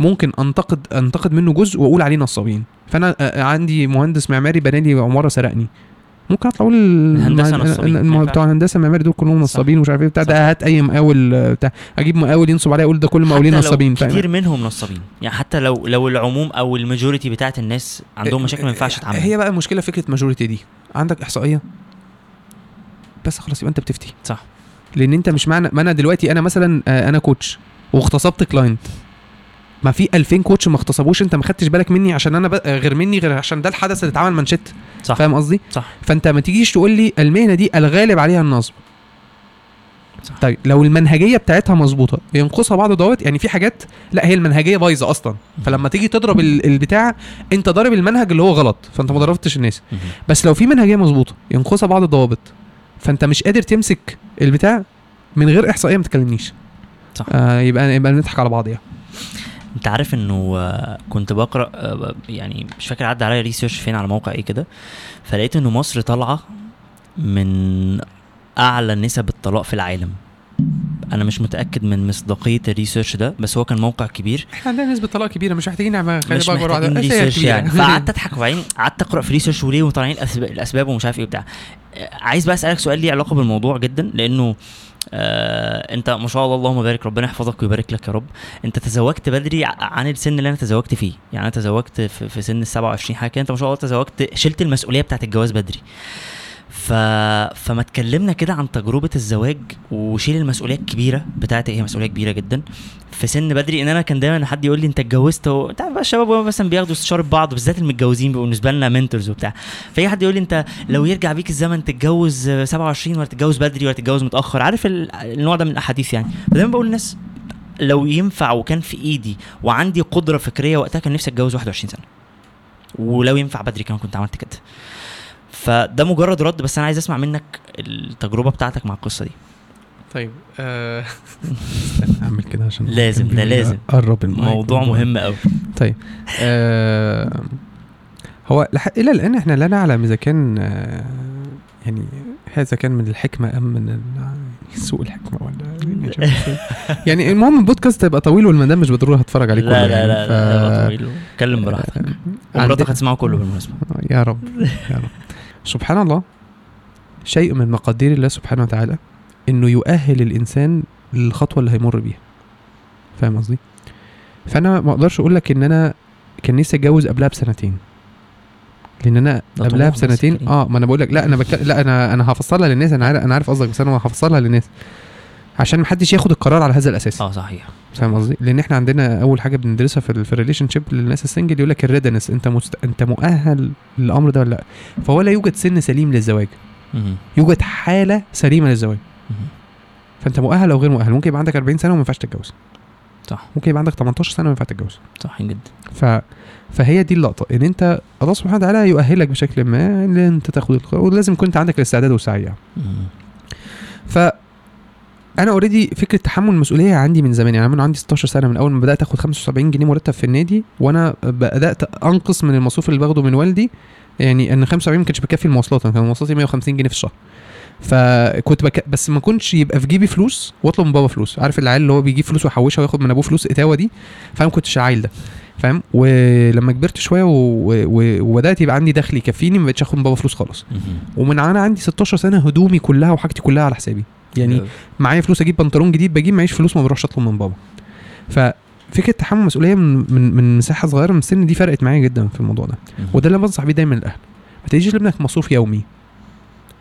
ممكن انتقد أنتقد منه جزء وأقول عليه نصابين فأنا آه، عندي مهندس معماري بنى لي عمارة سرقني ممكن أطلع أقول الهندسة الم- نصابين. ما بتوع الهندسة المعماري دول كلهم. نصابين ومش عارف إيه بتاع. ده هات أي مقاول بتاع أجيب مقاول ينصب عليا أقول ده كل لو نصابين؟ كتير منهم نصابين يعني حتى لو لو العموم أو ال majority بتاعت الناس عندهم مشاكل ما ينفعش تتعامل هي بقى المشكلة فكرة majority دي عندك إحصائية بس خلاص يبقى أنت بتفتي صح لأن أنت مش معنى ما أنا دلوقتي أنا مثلا آه، أنا coach واغتصبت client ما في 2000 coach ما اغتصبوش انت ما خدتش بالك مني عشان أنا ب... غير مني غير عشان ده الحدث اللي اتعمل منشط صح. فاهم قصدي؟ صح. فانت ما تجيش تقول لي المهنه دي الغالب عليها النصب. صح. طيب لو المنهجية بتاعتها مظبوطة ينقصها بعض دوت يعني في حاجات لا هي المنهجية بايظة أصلا. فلما تيجي تضرب ال- البتاع أنت ضارب المنهج اللي هو غلط فأنت ما ضربتش الناس. بس لو في منهجية مظبوطة ينقصها بعض الضوابط فأنت مش قادر تمسك البتاع من غير إحصائية ما تكلمنيش. صح. آه يبقى يبقى نضحك على بعض يعني. انت عارف انه آه، كنت بقرأ آه، يعني مش فاكر عدى عليا ريسيرش فين على موقع إيه كده فلقيت انه مصر طالعة من أعلى نسب الطلاق في العالم. أنا مش متأكد من مصداقية ال research ده بس هو كان موقع كبير. إحنا عندنا نسبة طلاق كبيرة مش محتاجين نعمل خلي مش محتاجين research. يعني. فقعدت أضحك وبعدين قعدت أقرأ في research وليه وطالعين الأسباب, الأسباب ومش عارف إيه وبتاع آه، عايز بقى أسألك سؤال ليه علاقة بالموضوع جدا لأنه آه انت ما شاء الله اللهم بارك ربنا يحفظك ويبارك لك يا رب. انت تزوجت بدري عن السن اللي أنا تزوجت فيه. يعني أنا تزوجت في, في سن ال 27 حاجة انت ما شاء الله تزوجت شلت المسؤولية بتاعت الجواز بدري. ف... فما اتكلمنا كده عن تجربة الزواج وشيل المسؤولية الكبيرة بتاعتي. هي مسؤولية كبيرة جدا. في سن بدري إن أنا كان دايما حد يقول لي أنت اتجوزت و... تعرف بقى الشباب مثلا بياخدوا استشارة بعض بالذات المتجوزين بيبقوا بالنسبة لنا منتورز وبتاع. فأي حد يقول لي أنت لو يرجع بيك الزمن تتجوز آه، 27 ولا تتجوز بدري ولا تتجوز متأخر؟ عارف ال- النوع ده من الأحاديث يعني. فدايما بقول للناس لو ينفع وكان في إيدي وعندي قدرة فكرية وقتها كان نفسي أتجوز 21 سنة. ولو ينفع بدري كمان كنت عملت كده. فده مجرد رد بس أنا عايز أسمع منك التجربة بتاعتك مع القصة دي. طيب آه، أعمل كده عشان [laughs] لازم، ده لازم. قرب المايك. موضوع مهم قوي طيب آه. هو لح... إلى الآن إحنا لا نعلم إذا كان آه يعني هذا كان من الحكمة أم من سوء الحكمة ولا مش عارف إيه. يعني المهم البودكاست هيبقى طويل والمدام مش بالضروره هتفرج عليه كله لا لا يعني، لا ف- لا طويل. اتكلم براحتك. ومراتك هتسمعه كله بالمناسبة. يا رب يا رب. سبحان الله. شيء من مقادير الله سبحانه وتعالى إنه يؤهل الإنسان للخطوة اللي هيمر بيها. فاهم قصدي؟ فأنا ما أقدرش أقول لك إن أنا كان نفسي أتجوز قبلها بسنتين. لأن أنا قبلها بسنتين. آه ما أنا بقول لك لا أنا بك... لا أنا أنا هفصلها للناس أنا عارف أنا عارف قصدك بس أنا هفصلها للناس. عشان محدش ياخد القرار على هذا الأساس. آه صحيح. فاهم قصدي؟ لأن إحنا عندنا أول حاجة بندرسها في ال في ال relationship للناس ال single يقول لك ال readiness أنت مست... أنت مؤهل للأمر ده ولا لأ؟ فهو لا يوجد سن سليم للزواج،. يوجد حالة سليمة للزواج،. فأنت مؤهل أو غير مؤهل، ممكن يبقى عندك 40 سنة وما ينفعش تتجوز، صح. ممكن يبقى عندك 18 سنة وما ينفعش تتجوز، صح جدا. ف فهي دي اللقطة. إن أنت الله سبحانه وتعالى يؤهلك بشكل ما إن أنت تاخد القرار. ولازم يكون أنت عندك الاستعداد والسعي يعني. ف أنا اوريدي فكرة تحمل المسؤوليه عندي من زمان. يعني أنا من عندي 16 سنة من أول ما بدأت آخد 75 جنيه مرتب في النادي وأنا بدأت أنقص من المصروف اللي باخده من والدي. يعني إن 75 ما كانش بكفي المواصلات أنا كان مواصلاتي 150 جنيه في الشهر. فكنت بك... بس ما كنتش يبقى في جيبي فلوس واطلب من بابا فلوس. عارف العيال اللي هو بيجيب فلوس ويحوشها وياخد من أبوه فلوس؟ إتاوة دي. فأنا ما كنتش عايل ده. فاهم؟ ولما كبرت شوية و... و... وبدأت يبقى عندي دخل يكفيني ما بقتش آخد من بابا فلوس خالص. ومن أنا عندي 16 سنة هدومي كلها وحاجتي كلها على حسابي. يعني معايا فلوس أجيب بنطلون جديد بجيب معيش فلوس ما بروحش أطلب من بابا. ففكرة تحمل مسؤولية من من من مساحة صغيرة من السن دي فرقت معايا جدا في الموضوع ده. وده اللي بنصح بيه دايما الاهل ما تديش لابنك مصروف يومي.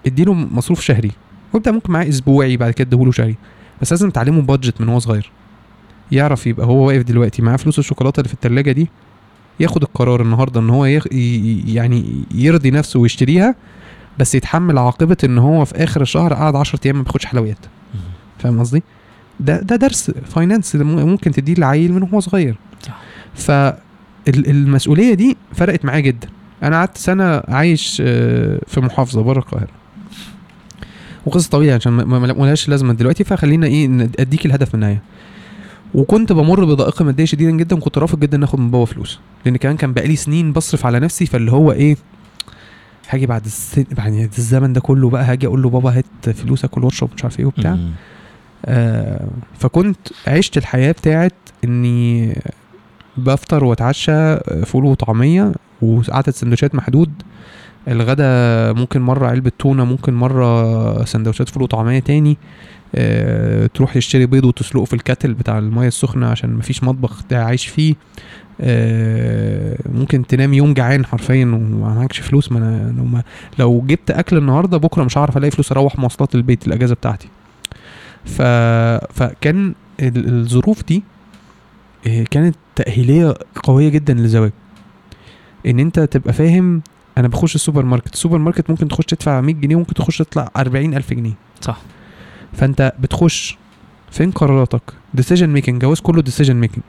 اديله مصروف شهري. وابدأ ممكن معاه أسبوعي بعد كده اديهوله شهري. بس لازم تعلمه بادجت من هو صغير. يعرف يبقى هو واقف دلوقتي معاه فلوس الشوكولاتة اللي في التلاجة دي ياخد القرار النهارده إن هو يخ... يعني يرضي نفسه ويشتريها بس يتحمل عاقبة إن هو في آخر الشهر قعد 10 أيام ما بياخدش حلويات. فاهم قصدي؟ ده ده درس فاينانس ممكن تديه للعيل من هو صغير صح. فالمسؤوليه دي فرقت معايا جدا أنا قعدت سنة عايش آه، في محافظة بره القاهرة وقصة طويلة عشان ما- لهاش لازمة دلوقتي فخلينا إيه أديك الهدف من النهاية وكنت بمر بضائقه ماديه شديدا جدا وكنت رافض جدا آخد من بابا فلوس لأن كمان كان بقالي سنين بصرف على نفسي فاللي هو إيه هاجي بعد السن بعد الزمن ده كله بقى هاجي أقول له بابا هات فلوسك واشرب مش عارف إيه وبتاع. آه فكنت عشت الحياة بتاعت إني بفطر وأتعشى فول وطعمية وعدد سندوتشات محدود. الغدا ممكن مرة علبة تونة ممكن مرة سندوتشات فول وطعمية تاني. آه تروح تشتري بيض وتسلقه في ال kettle بتاع المية السخنة عشان مفيش مطبخ عايش فيه. آه ممكن تنام يوم جعان حرفيا وما فلوس. ما أنا لو, ما لو جبت أكل النهارده بكرة مش هعرف ألاقي فلوس أروح مواصلات البيت الأجازة بتاعتي. ف... فكان ال- الظروف دي آه، كانت تأهيلية قوية جدا للزواج. إن أنت تبقى فاهم أنا بخش السوبر ماركت. السوبر ماركت ممكن تخش تدفع 100 جنيه وممكن تخش تطلع 40 ألف جنيه. صح. فأنت بتخش فين قراراتك؟ decision making جواز كله decision making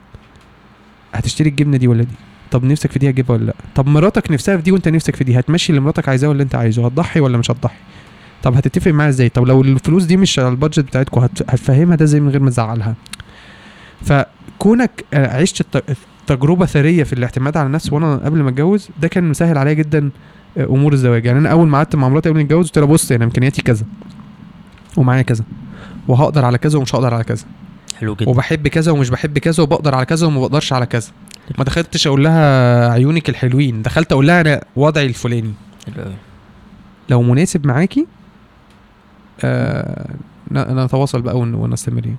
هتشتري الجبنة دي ولا دي؟ طب نفسك في دي هتجيبها ولا لأ؟ طب مراتك نفسها في دي وأنت نفسك في دي هتمشي اللي مراتك عايزاه ولا أنت عايزه هتضحي ولا مش هتضحي؟ طب هتتفق معاها إزاي؟ طب لو الفلوس دي مش على ال budget بتاعتكم هت... هتفهمها ده إزاي من غير ما تزعلها؟ فكونك آه، عشت تجربة ثرية في الاعتماد على النفس وأنا قبل ما أتجوز ده كان مسهل عليا جدا آه، أمور الزواج. يعني أنا أول ما قعدت مع مراتي قبل ما نتجوز قلت لها بص أنا إمكانياتي كذا. ومعايا كذا. وهقدر على كذا ومش هقدر على كذا. حلو جدا. وبحب كذا ومش بحب كذا وبقدر على كذا وما بقدرش على كذا. ما دخلتش أقول لها عيونك الحلوين. دخلت أقول لها أنا وضعي الفلاني. حلو قوي لو مناسب معاكي آه نتواصل بقى ون- ونستمر يعني.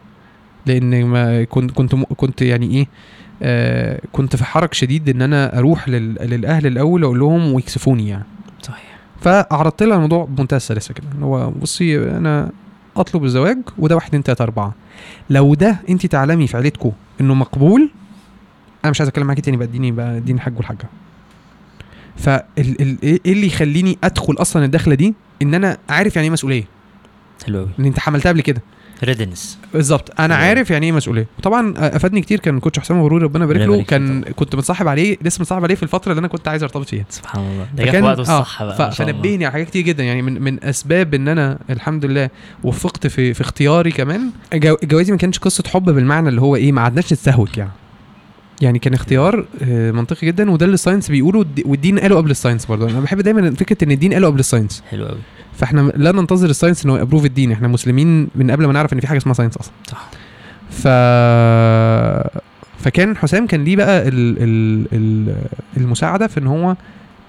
لأن ما كنت كنت كنت يعني إيه آه كنت في حرج شديد إن أنا أروح لل للأهل الأول أقول لهم ويكسفوني يعني. فعرضت لها الموضوع بمنتهى السلاسة كده. اللي هو بصي أنا أطلب الزواج وده واحد اتنين تلاتة أربعة. لو ده انت تعلمي في عيلتكم إنه مقبول أنا مش عايز أتكلم معاكي تاني بقى اديني بقى اديني الحاج والحاجة. فال ال إيه اللي يخليني أدخل أصلا الدخلة دي؟ إن أنا عارف يعني إيه مسؤولية. حلو قوي ان أنت حملتها قبل كده. readiness بالظبط. أنا. عارف يعني إيه مسؤولية. وطبعا أفادني كتير كان coach حسام غروري ربنا يبارك له. كان كنت متصاحب عليه لسه متصاحب عليه في الفترة اللي أنا كنت عايز أرتبط فيها. سبحان الله. ده فكان- وقته آه، الصح بقى شاء الله. فنبهني على حاجات كتير جدا. يعني من من أسباب إن أنا الحمد لله وفقت في في اختياري كمان. جو- جوازي ما كانش قصة حب بالمعنى اللي هو إيه ما قعدناش نتسهوك يعني. يعني كان اختيار آه، منطقي جدا وده اللي ال science بيقوله والد- والدين قاله قبل ال science برضه. أنا بحب دايما فكرة إن الدين قاله قبل ال science حلو قوي فاحنا لا ننتظر ال science إنه ي approve الدين. إحنا مسلمين من قبل ما نعرف إن في حاجة اسمها science أصلا. صح. ف فكان حسام كان ليه بقى ال... ال... ال... المساعدة في إن هو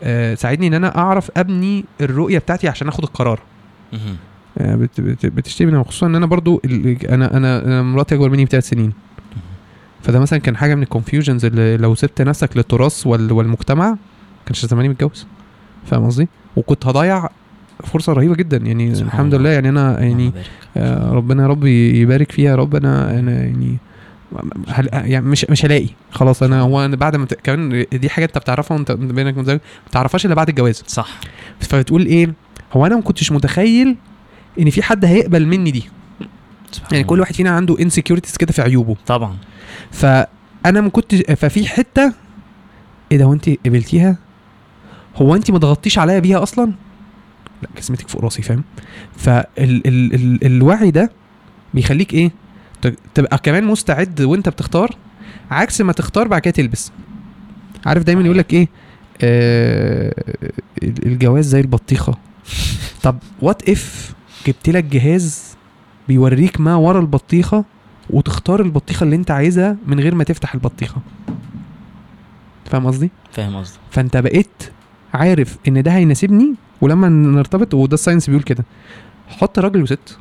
آه، ساعدني إن أنا أعرف أبني الرؤية بتاعتي عشان آخد القرار. آه، بت... بت... بتشتري منها. خصوصا إن أنا برضو. أنا أنا أنا مراتي أكبر مني بثلاث سنين. فده مثلا كان حاجة من ال confusions اللي لو سبت نفسك للتراث وال... والمجتمع كانش زماني متجوز. فاهم قصدي؟ وكنت هضيع فرصة رهيبة جدا. يعني الحمد. لله. يعني أنا يعني. آه، ربنا يا رب يبارك فيها. يا رب أنا أنا يعني هل يعني مش مش هلاقي. خلاص أنا هو أنا بعد ما ت- كمان دي حاجة أنت بتعرفها وأنت بينك وبين زوجك، ما تعرفهاش إلا بعد الجواز. صح. فبتقول إيه؟ هو أنا ما كنتش متخيل إن في حد هيقبل مني دي. يعني. كل واحد فينا عنده انسكيورتيز كده في عيوبه. طبعا. فأنا ما كنتش ففي حتة إيه ده هو أنت قبلتيها؟ هو أنت ما ضغطتيش عليا بيها أصلا؟ لا جسمتك فوق راسي فاهم؟ فال ال ال الوعي ده بيخليك إيه؟ تبقى كمان مستعد وأنت بتختار عكس ما تختار بعد كده تلبس. عارف دايما يقول لك إيه؟ آه ال- الجواز زي البطيخة. [laughs] طب وات اف جبت لك جهاز بيوريك ما ورا البطيخة وتختار البطيخة اللي أنت عايزها من غير ما تفتح البطيخة؟ فاهم قصدي؟ فاهم قصدي فأنت بقيت عارف إن ده هيناسبني ولما نرتبط وده ال science بيقول كده حط راجل وست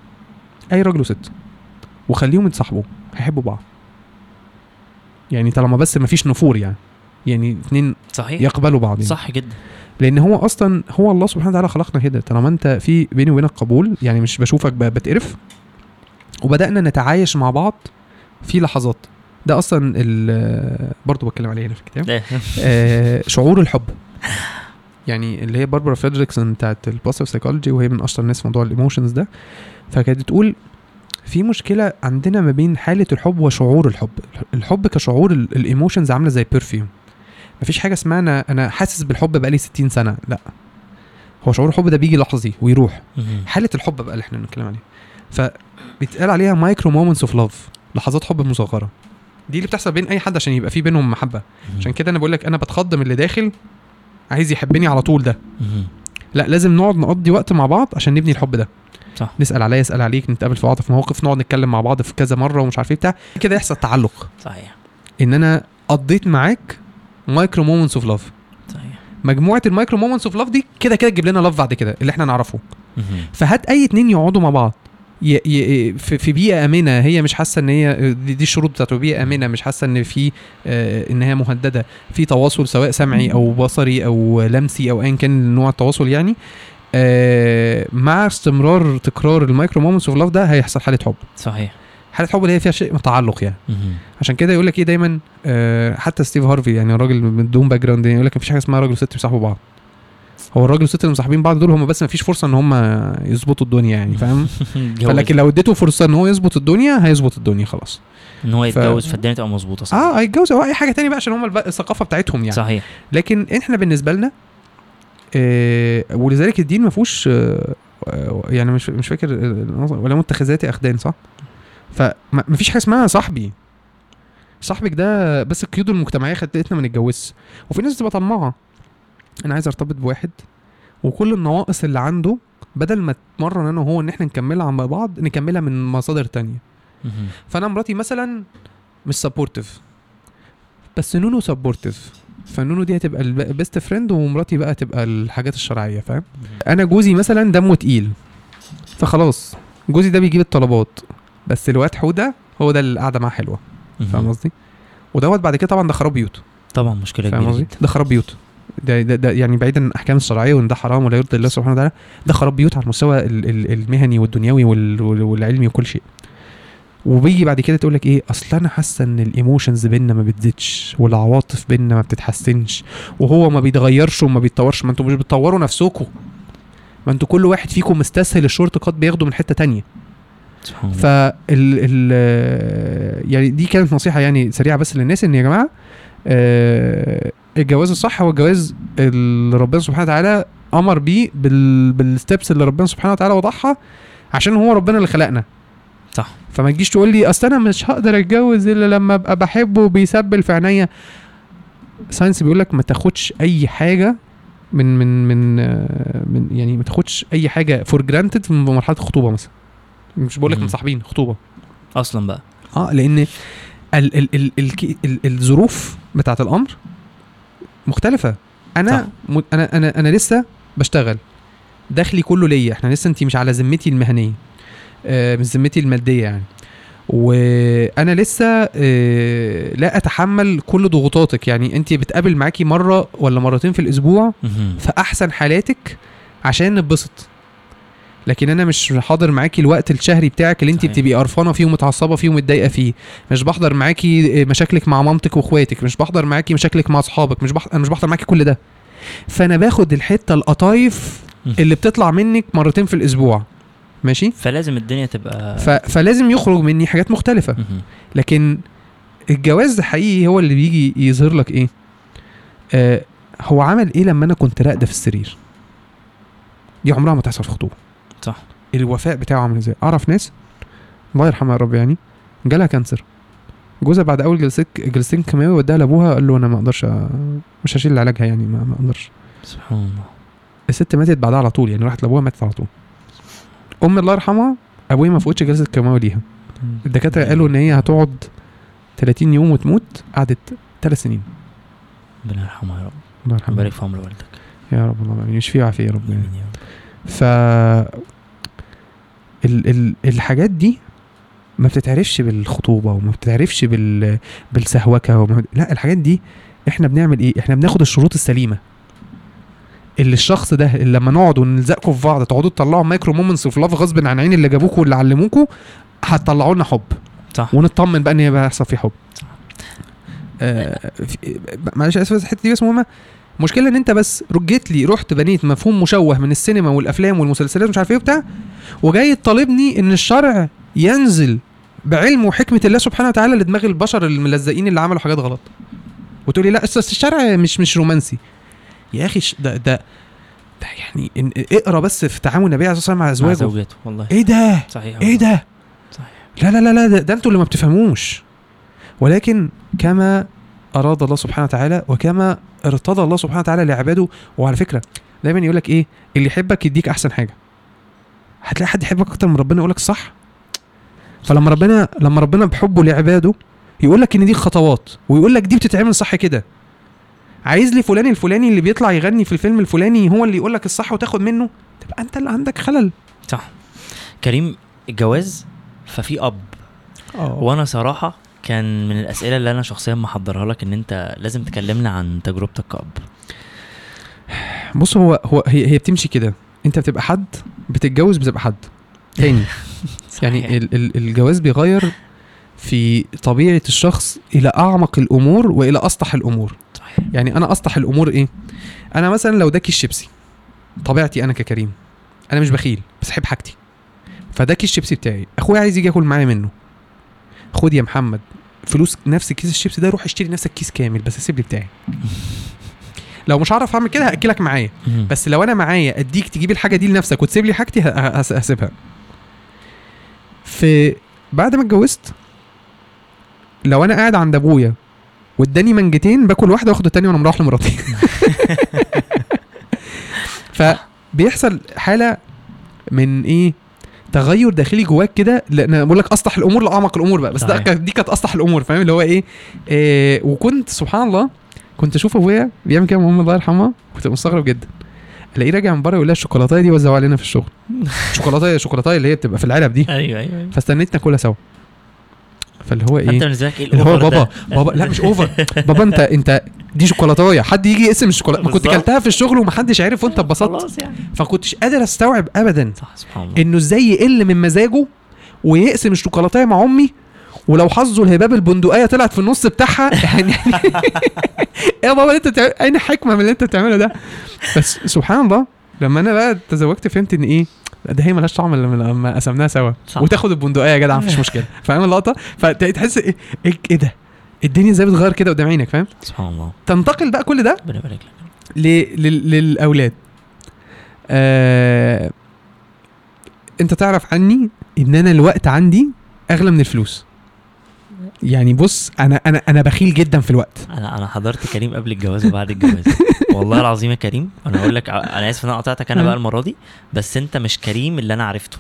أي راجل وست وخليهم يتصاحبوا هيحبوا بعض. يعني طالما بس مفيش نفور يعني يعني اتنين صحيح. يقبلوا بعض يعني. صح جدا. لأن هو أصلا هو الله سبحانه وتعالى خلقنا كده. طالما أنت في بيني وبينك قبول يعني مش بشوفك بتقرف وبدأنا نتعايش مع بعض في لحظات. ده أصلا برضه بتكلم عليه هنا في الكتاب. [laughs] آه، شعور الحب. يعني اللي هي باربرا فريدريكسون بتاعت ال positive psychology وهي من أشطر الناس في موضوع ال emotions ده. فكانت بتقول في مشكلة عندنا ما بين حالة الحب وشعور الحب. الحب كشعور ال emotions عاملة زي perfume مفيش حاجة اسمها أنا أنا حاسس بالحب بقالي 60 سنة. لا. هو شعور الحب ده بيجي لحظي ويروح. حالة الحب بقى اللي إحنا بنتكلم عليها. فبيتقال عليها micro moments of love لحظات حب مصغرة. دي اللي بتحصل بين أي حد عشان يبقى في بينهم محبة. عشان كده أنا بقول لك أنا بتخض من اللي داخل عايز يحبني على طول ده. لا لازم نقعد نقضي وقت مع بعض عشان نبني الحب ده. صح. نسأل عليا يسأل عليك نتقابل في بعض في مواقف نقعد نتكلم مع بعض في كذا مرة ومش عارف إيه بتاع. كده يحصل تعلق. صحيح. إن أنا قضيت معاك micro moments of love صحيح. مجموعة ال micro moments of love دي كده كده تجيب لنا love بعد كده اللي إحنا نعرفه. فهات أي اتنين يقعدوا مع بعض. ي... ي... في بيئة آمنة هي مش حاسة إن هي دي, دي الشروط بتاعته بيئة آمنة مش حاسة إن في آه إن هي مهددة. في تواصل سواء سمعي أو بصري أو لمسي أو ايا كان نوع التواصل يعني آه مع استمرار تكرار ال micro moments of love ده هيحصل حالة حب. صحيح. حالة حب اللي هي فيها شيء من تعلق يعني. عشان كده يقول لك إيه دايما آه حتى ستيف هارفي يعني الراجل من دون background يقول لك مفيش حاجة اسمها راجل وست بيصاحبوا بعض. هو الراجل والست اللي مصاحبين بعض دول هم بس مفيش فرصة إن هم يظبطوا الدنيا يعني فاهم. [laughs] فلكن لو اديته فرصة إن هو يظبط الدنيا هيظبط الدنيا خلاص. إن هو ف- يتجوز فالدنيا تبقى مظبوطة صح؟ آه هيتجوز. أو أي حاجة تانية بقى عشان هم الثقافة بتاعتهم يعني. صحيح. لكن إحنا بالنسبة لنا آه ولذلك الدين ما فيهوش آه آه، يعني مش مش فاكر آه، ولا متخذات أخدان صح؟ فما فيش حاجة اسمها صاحبي. صاحبك ده بس القيود المجتمعية خلتنا ما نتجوزش. وفي ناس بتبقى طماعة. أنا عايز أرتبط بواحد وكل النواقص اللي عنده بدل ما اتمرن أنا وهو إن إحنا نكملها عن بعض نكملها من مصادر تانية. فأنا مراتي مثلا مش supportive بس نونو supportive فنونو دي هتبقى ال best friend ومراتي بقى تبقى الحاجات الشرعية فاهم؟ أنا جوزي مثلا دمه تقيل. فخلاص جوزي ده بيجيب الطلبات. بس الواد حودة هو ده اللي القعدة معاه حلوة. فاهم. قصدي؟ ودوت بعد كده طبعا ده خراب بيوت. طبعا مشكلة فاهم كبيرة قصدي؟ ده خراب بيوت. ده, ده, ده يعني بعيدا عن الاحكام الشرعية وإن ده حرام ولا يرضي الله سبحانه وتعالى ده خراب بيوت على المستوى ال- ال- المهني والدنيوي وال- وال- والعلمي وكل شيء. وبيجي بعد كده تقول لك إيه؟ أصل أنا حاسه إن الايموشنز بينا ما بتزيدش والعواطف بينا ما بتتحسنش وهو ما بيتغيرش وما بيتطورش. ما أنتوا مش بتطوروا نفسكم. ما أنتوا كل واحد فيكم مستسهل ال shortcut بياخده من حتة تانية. ال يعني دي كانت نصيحة يعني سريعة بس للناس إن يا جماعة آه، الجواز الصح هو الجواز اللي ربنا سبحانه وتعالى أمر بيه بال بال steps اللي ربنا سبحانه وتعالى وضعها عشان هو ربنا اللي خلقنا. صح. فما تجيش تقول لي أصل أنا مش هقدر أتجوز إلا لما أبقى بحبه وبيسبل في عينيا. science بيقول لك ما تاخدش أي حاجة من من من من يعني ما تاخدش أي حاجة for granted في مرحلة الخطوبة مثلا. مش بقول لك. مصاحبين خطوبة. أصلا بقى. آه لأن ال ال ال ال ال الظروف بتاعت الأمر مختلفة. أنا صح. م أنا أنا أنا لسه بشتغل. دخلي كله ليا. إحنا لسه انت مش على ذمتي المهنية. آه مش ذمتي المادية يعني. وأنا لسه آه لا أتحمل كل ضغوطاتك. يعني انت بتقابل معاكي مرة ولا مرتين في الأسبوع. في أحسن حالاتك عشان نتبسط. لكن أنا مش حاضر معاكي الوقت الشهري بتاعك اللي انت. بتبقي قرفانة فيه ومتعصبة فيه ومتضايقة فيه. مش بحضر معاكي مشاكلك مع مامتك وأخواتك. مش بحضر معاكي مشاكلك مع أصحابك. مش بحضر أنا مش بحضر معاكي كل ده. فأنا باخد الحتة القطايف. اللي بتطلع منك مرتين في الأسبوع. ماشي؟ فلازم الدنيا تبقى ف... فلازم يخرج مني حاجات مختلفة. لكن الجواز حقيقي هو اللي بيجي يظهر لك إيه؟ آه هو عمل إيه لما أنا كنت راقدة في السرير؟ دي عمرها ما تحصل في خطوبة. صح. الوفاء بتاعه عامل إزاي؟ أعرف ناس الله يرحمها يا رب يعني جالها كانسر. جوزها بعد أول جلسات جلستين كيماوي وداها لأبوها قال له أنا ما أقدرش مش هشيل علاجها يعني ما ما أقدرش. سبحان الله. الست ماتت بعدها على طول يعني راحت لأبوها ماتت على طول. ام الله يرحمها أبويا ما فوتش جلسة كيماوي ليها. الدكاترة قالوا إن هي هتقعد 30 يوم وتموت قعدت ثلاث سنين. ربنا يرحمها يا رب. الله يرحمها. يبارك في عمر والدك. يا رب اللهم آمين. يشفيه ويعافيه يا رب. يعني. آمين يا رب. ف ال ال الحاجات دي ما بتتعرفش بالخطوبة وما بتتعرفش بال بالسهوكة وما لا الحاجات دي إحنا بنعمل إيه؟ إحنا بناخد الشروط السليمة. اللي الشخص ده اللي لما نقعد ونلزقكم في بعض تقعدوا تطلعوا micro moments of love غصب عن عين اللي جابوكوا واللي علموكوا هتطلعوا لنا حب. صح. ونطمن بقى إن هيبقى هيحصل فيه حب. آه معلش أسف الحته دي بس مهمة. المشكلة إن أنت بس جيت لي رحت بنيت مفهوم مشوه من السينما والأفلام والمسلسلات ومش عارف إيه وبتاع وجاي تطالبني إن الشرع ينزل بعلم وحكمة الله سبحانه وتعالى لدماغ البشر الملزقين اللي عملوا حاجات غلط. وتقول لي لا الشرع مش مش رومانسي. يا أخي ده ده ده يعني إن- اقرأ بس في تعامل النبي عليه الصلاة والسلام مع مع أزواجه. زوجته والله. إيه ده؟ صحيح إيه ده؟ صحيح. لا لا لا لا ده, ده أنتوا اللي ما بتفهموش. ولكن كما أراد الله سبحانه وتعالى وكما ارتضى الله سبحانه وتعالى لعباده. وعلى فكرة دايما يقول لك إيه؟ اللي يحبك يديك أحسن حاجة. هتلاقي حد يحبك أكتر من ربنا يقول لك صح؟ فلما ربنا لما ربنا بحبه لعباده يقول لك إن دي خطوات ويقول لك دي بتتعمل صح كده. عايز لي فلان الفلاني اللي بيطلع يغني في الفيلم الفلاني هو اللي يقول لك الصح وتاخد منه؟ تبقى أنت اللي عندك خلل. صح. كريم الجواز ففي أب. وأنا صراحة كان من الأسئلة اللي أنا شخصيا محضرها لك إن أنت لازم تكلمنا عن تجربتك كأب. بص هو هو هي, هي بتمشي كده. أنت بتبقى حد بتتجوز بتبقى حد تاني. [laughs] يعني. ال- ال- الجواز بيغير في طبيعة الشخص إلى أعمق الأمور وإلى أسطح الأمور. صحيح. يعني أنا أسطح الأمور إيه؟ أنا مثلا لو ده كيس شيبسي طبيعتي أنا ككريم أنا مش بخيل بس أحب حاجتي. فده كيس شيبسي بتاعي أخويا عايز يجي ياكل معايا منه. خد يا محمد فلوس نفس كيس الشيبسي ده روح اشتري نفسك كيس كامل بس سيب لي بتاعي. لو مش هعرف اعمل كده هاكلك معايا. بس لو أنا معايا اديك تجيب الحاجة دي لنفسك وتسيب لي حاجتي هسيبها. في بعد ما اتجوزت لو أنا قاعد عند ابويا واداني منجتين باكل واحدة واخد التانية وأنا مروح لمراتي. [laughs] فبيحصل حالة من إيه؟ تغير داخلي جواك كده لأن أنا بقول لك اسطح الأمور لأعمق الأمور بقى بس ده صحيح. دي كانت اسطح الأمور فاهم اللي هو إيه, إيه وكنت سبحان الله كنت أشوف أبويا بيعمل كده ماما الله يرحمها كنت مستغرب جدا ألاقيه راجع من بره يقول لها الشوكولاته دي وزعوا علينا في الشغل [laughs] شوكولاته شوكولاته اللي هي بتبقى في العلب دي أيوه أيوه أيوة. فاستنيت ناكلها سوا فاللي هو انت إيه بالنسبة لك إيه اللي هو بابا ده؟ بابا لا مش أوفر بابا أنت أنت دي شوكولاتاية. حد يجي يقسم الشوكولاته ما كنت. كلتها في الشغل ومحدش عارف وانت اتبسطت. يعني. فكنتش قادر استوعب ابدا صح سبحان الله. إنه إزاي يقل من مزاجه ويقسم الشوكولاته مع أمي. ولو حظه الهباب البندقية طلعت في النص بتاعها [laughs] يعني [laughs] يا بابا انت بتعمل أين حكمه من اللي انت بتعمله ده؟ بس سبحان الله لما أنا بقى تزوجت فهمت إن إيه ده هي ملهاش طعم إلا لما قسمناها سوا. صح. وتاخد البندقية يا جدع مفيش [laughs] مشكلة. فاهم اللقطة؟ فتحس إيه إيه ده؟ الدنيا إزاي بتغير كده قدام عينك فاهم؟ سبحان الله. تنتقل بقى كل ده ربنا يبارك لك. ل... لل... للأولاد. آه... أنت تعرف عني إن أنا الوقت عندي أغلى من الفلوس. يعني بص أنا أنا أنا بخيل جدا في الوقت. أنا أنا حضرت كريم قبل الجواز وبعد الجواز. [laughs] والله العظيم يا كريم أنا أقول لك أنا آسف إن أنا قطعتك أنا بقى المرة دي بس أنت مش كريم اللي أنا عرفته.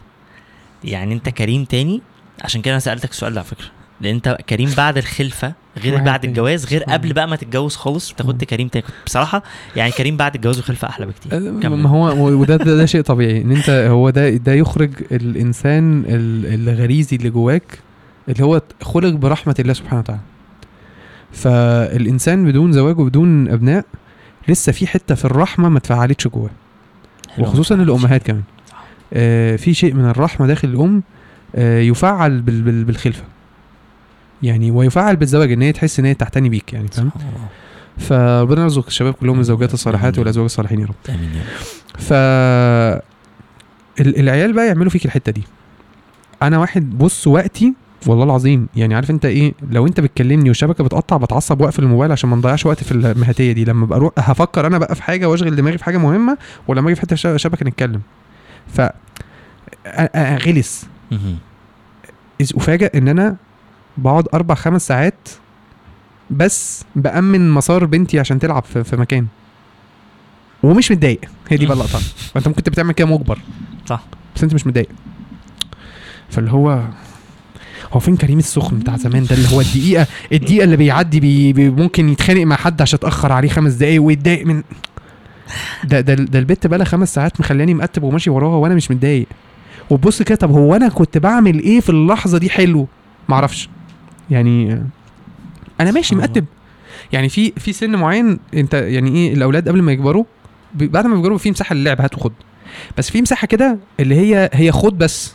يعني أنت كريم تاني عشان كده أنا سألتك السؤال ده على فكرة. لأن أنت كريم بعد الخلفة غير بعد. الجواز غير. قبل بقى ما تتجوز خالص انت كنت كريم تاني كنت بصراحة يعني كريم بعد الجواز وخلفة أحلى بكتير كمل. ما هو وده ده, ده شيء طبيعي إن أنت هو ده ده يخرج الإنسان ال- الغريزي اللي جواك اللي هو خلق برحمة الله سبحانه وتعالى فالإنسان بدون زواج وبدون أبناء لسه في حتة في الرحمة ما اتفعلتش جواه. وخصوصا الأمهات كمان. آه في شيء من الرحمة داخل الأم آه يفعل بال بال بالخلفة يعني ويفعل بالزواج إن هي تحس إن هي تعتني بيك يعني فاهم؟ فربنا يرزق الشباب كلهم الزوجات الصالحات والأزواج الصالحين يا رب. آمين يا رب. ف ال- العيال بقى يعملوا فيك الحتة دي. أنا واحد بص وقتي والله العظيم يعني عارف أنت إيه؟ لو أنت بتكلمني والشبكه بتقطع بتعصب واقفل الموبايل عشان ما نضيعش وقت في المهاتية دي. لما بروح هفكر أنا بقى في حاجة وأشغل دماغي في حاجة مهمة ولما أجي في حتة شبكة نتكلم. ف غلس. إذ افاجئ إن أنا بقعد أربع خمس ساعات بس بأمن مسار بنتي عشان تلعب في, في مكان. ومش متضايق. هي دي بقى اللقطة. [laughs] فأنت ممكن بتعمل كده مجبر. صح. بس أنت مش متضايق. فاللي هو هو فين كريم السخن بتاع زمان ده اللي هو الدقيقه الدقيقة اللي بيعدي بي بي ممكن يتخانق مع حد عشان اتاخر عليه خمس دقايق ويتضايق من ده ده ده البت بقى لها خمس ساعات مخلاني مقتب وماشي وراها وأنا مش متضايق. وتبص كده طب هو أنا كنت بعمل إيه في اللحظة دي حلو؟ معرفش. يعني آه، أنا ماشي. مقتب يعني في في سن معين أنت يعني إيه الأولاد قبل ما يكبروا بعد ما يكبروا في مساحة للعب هات وخد. بس في مساحة كده اللي هي هي خد بس.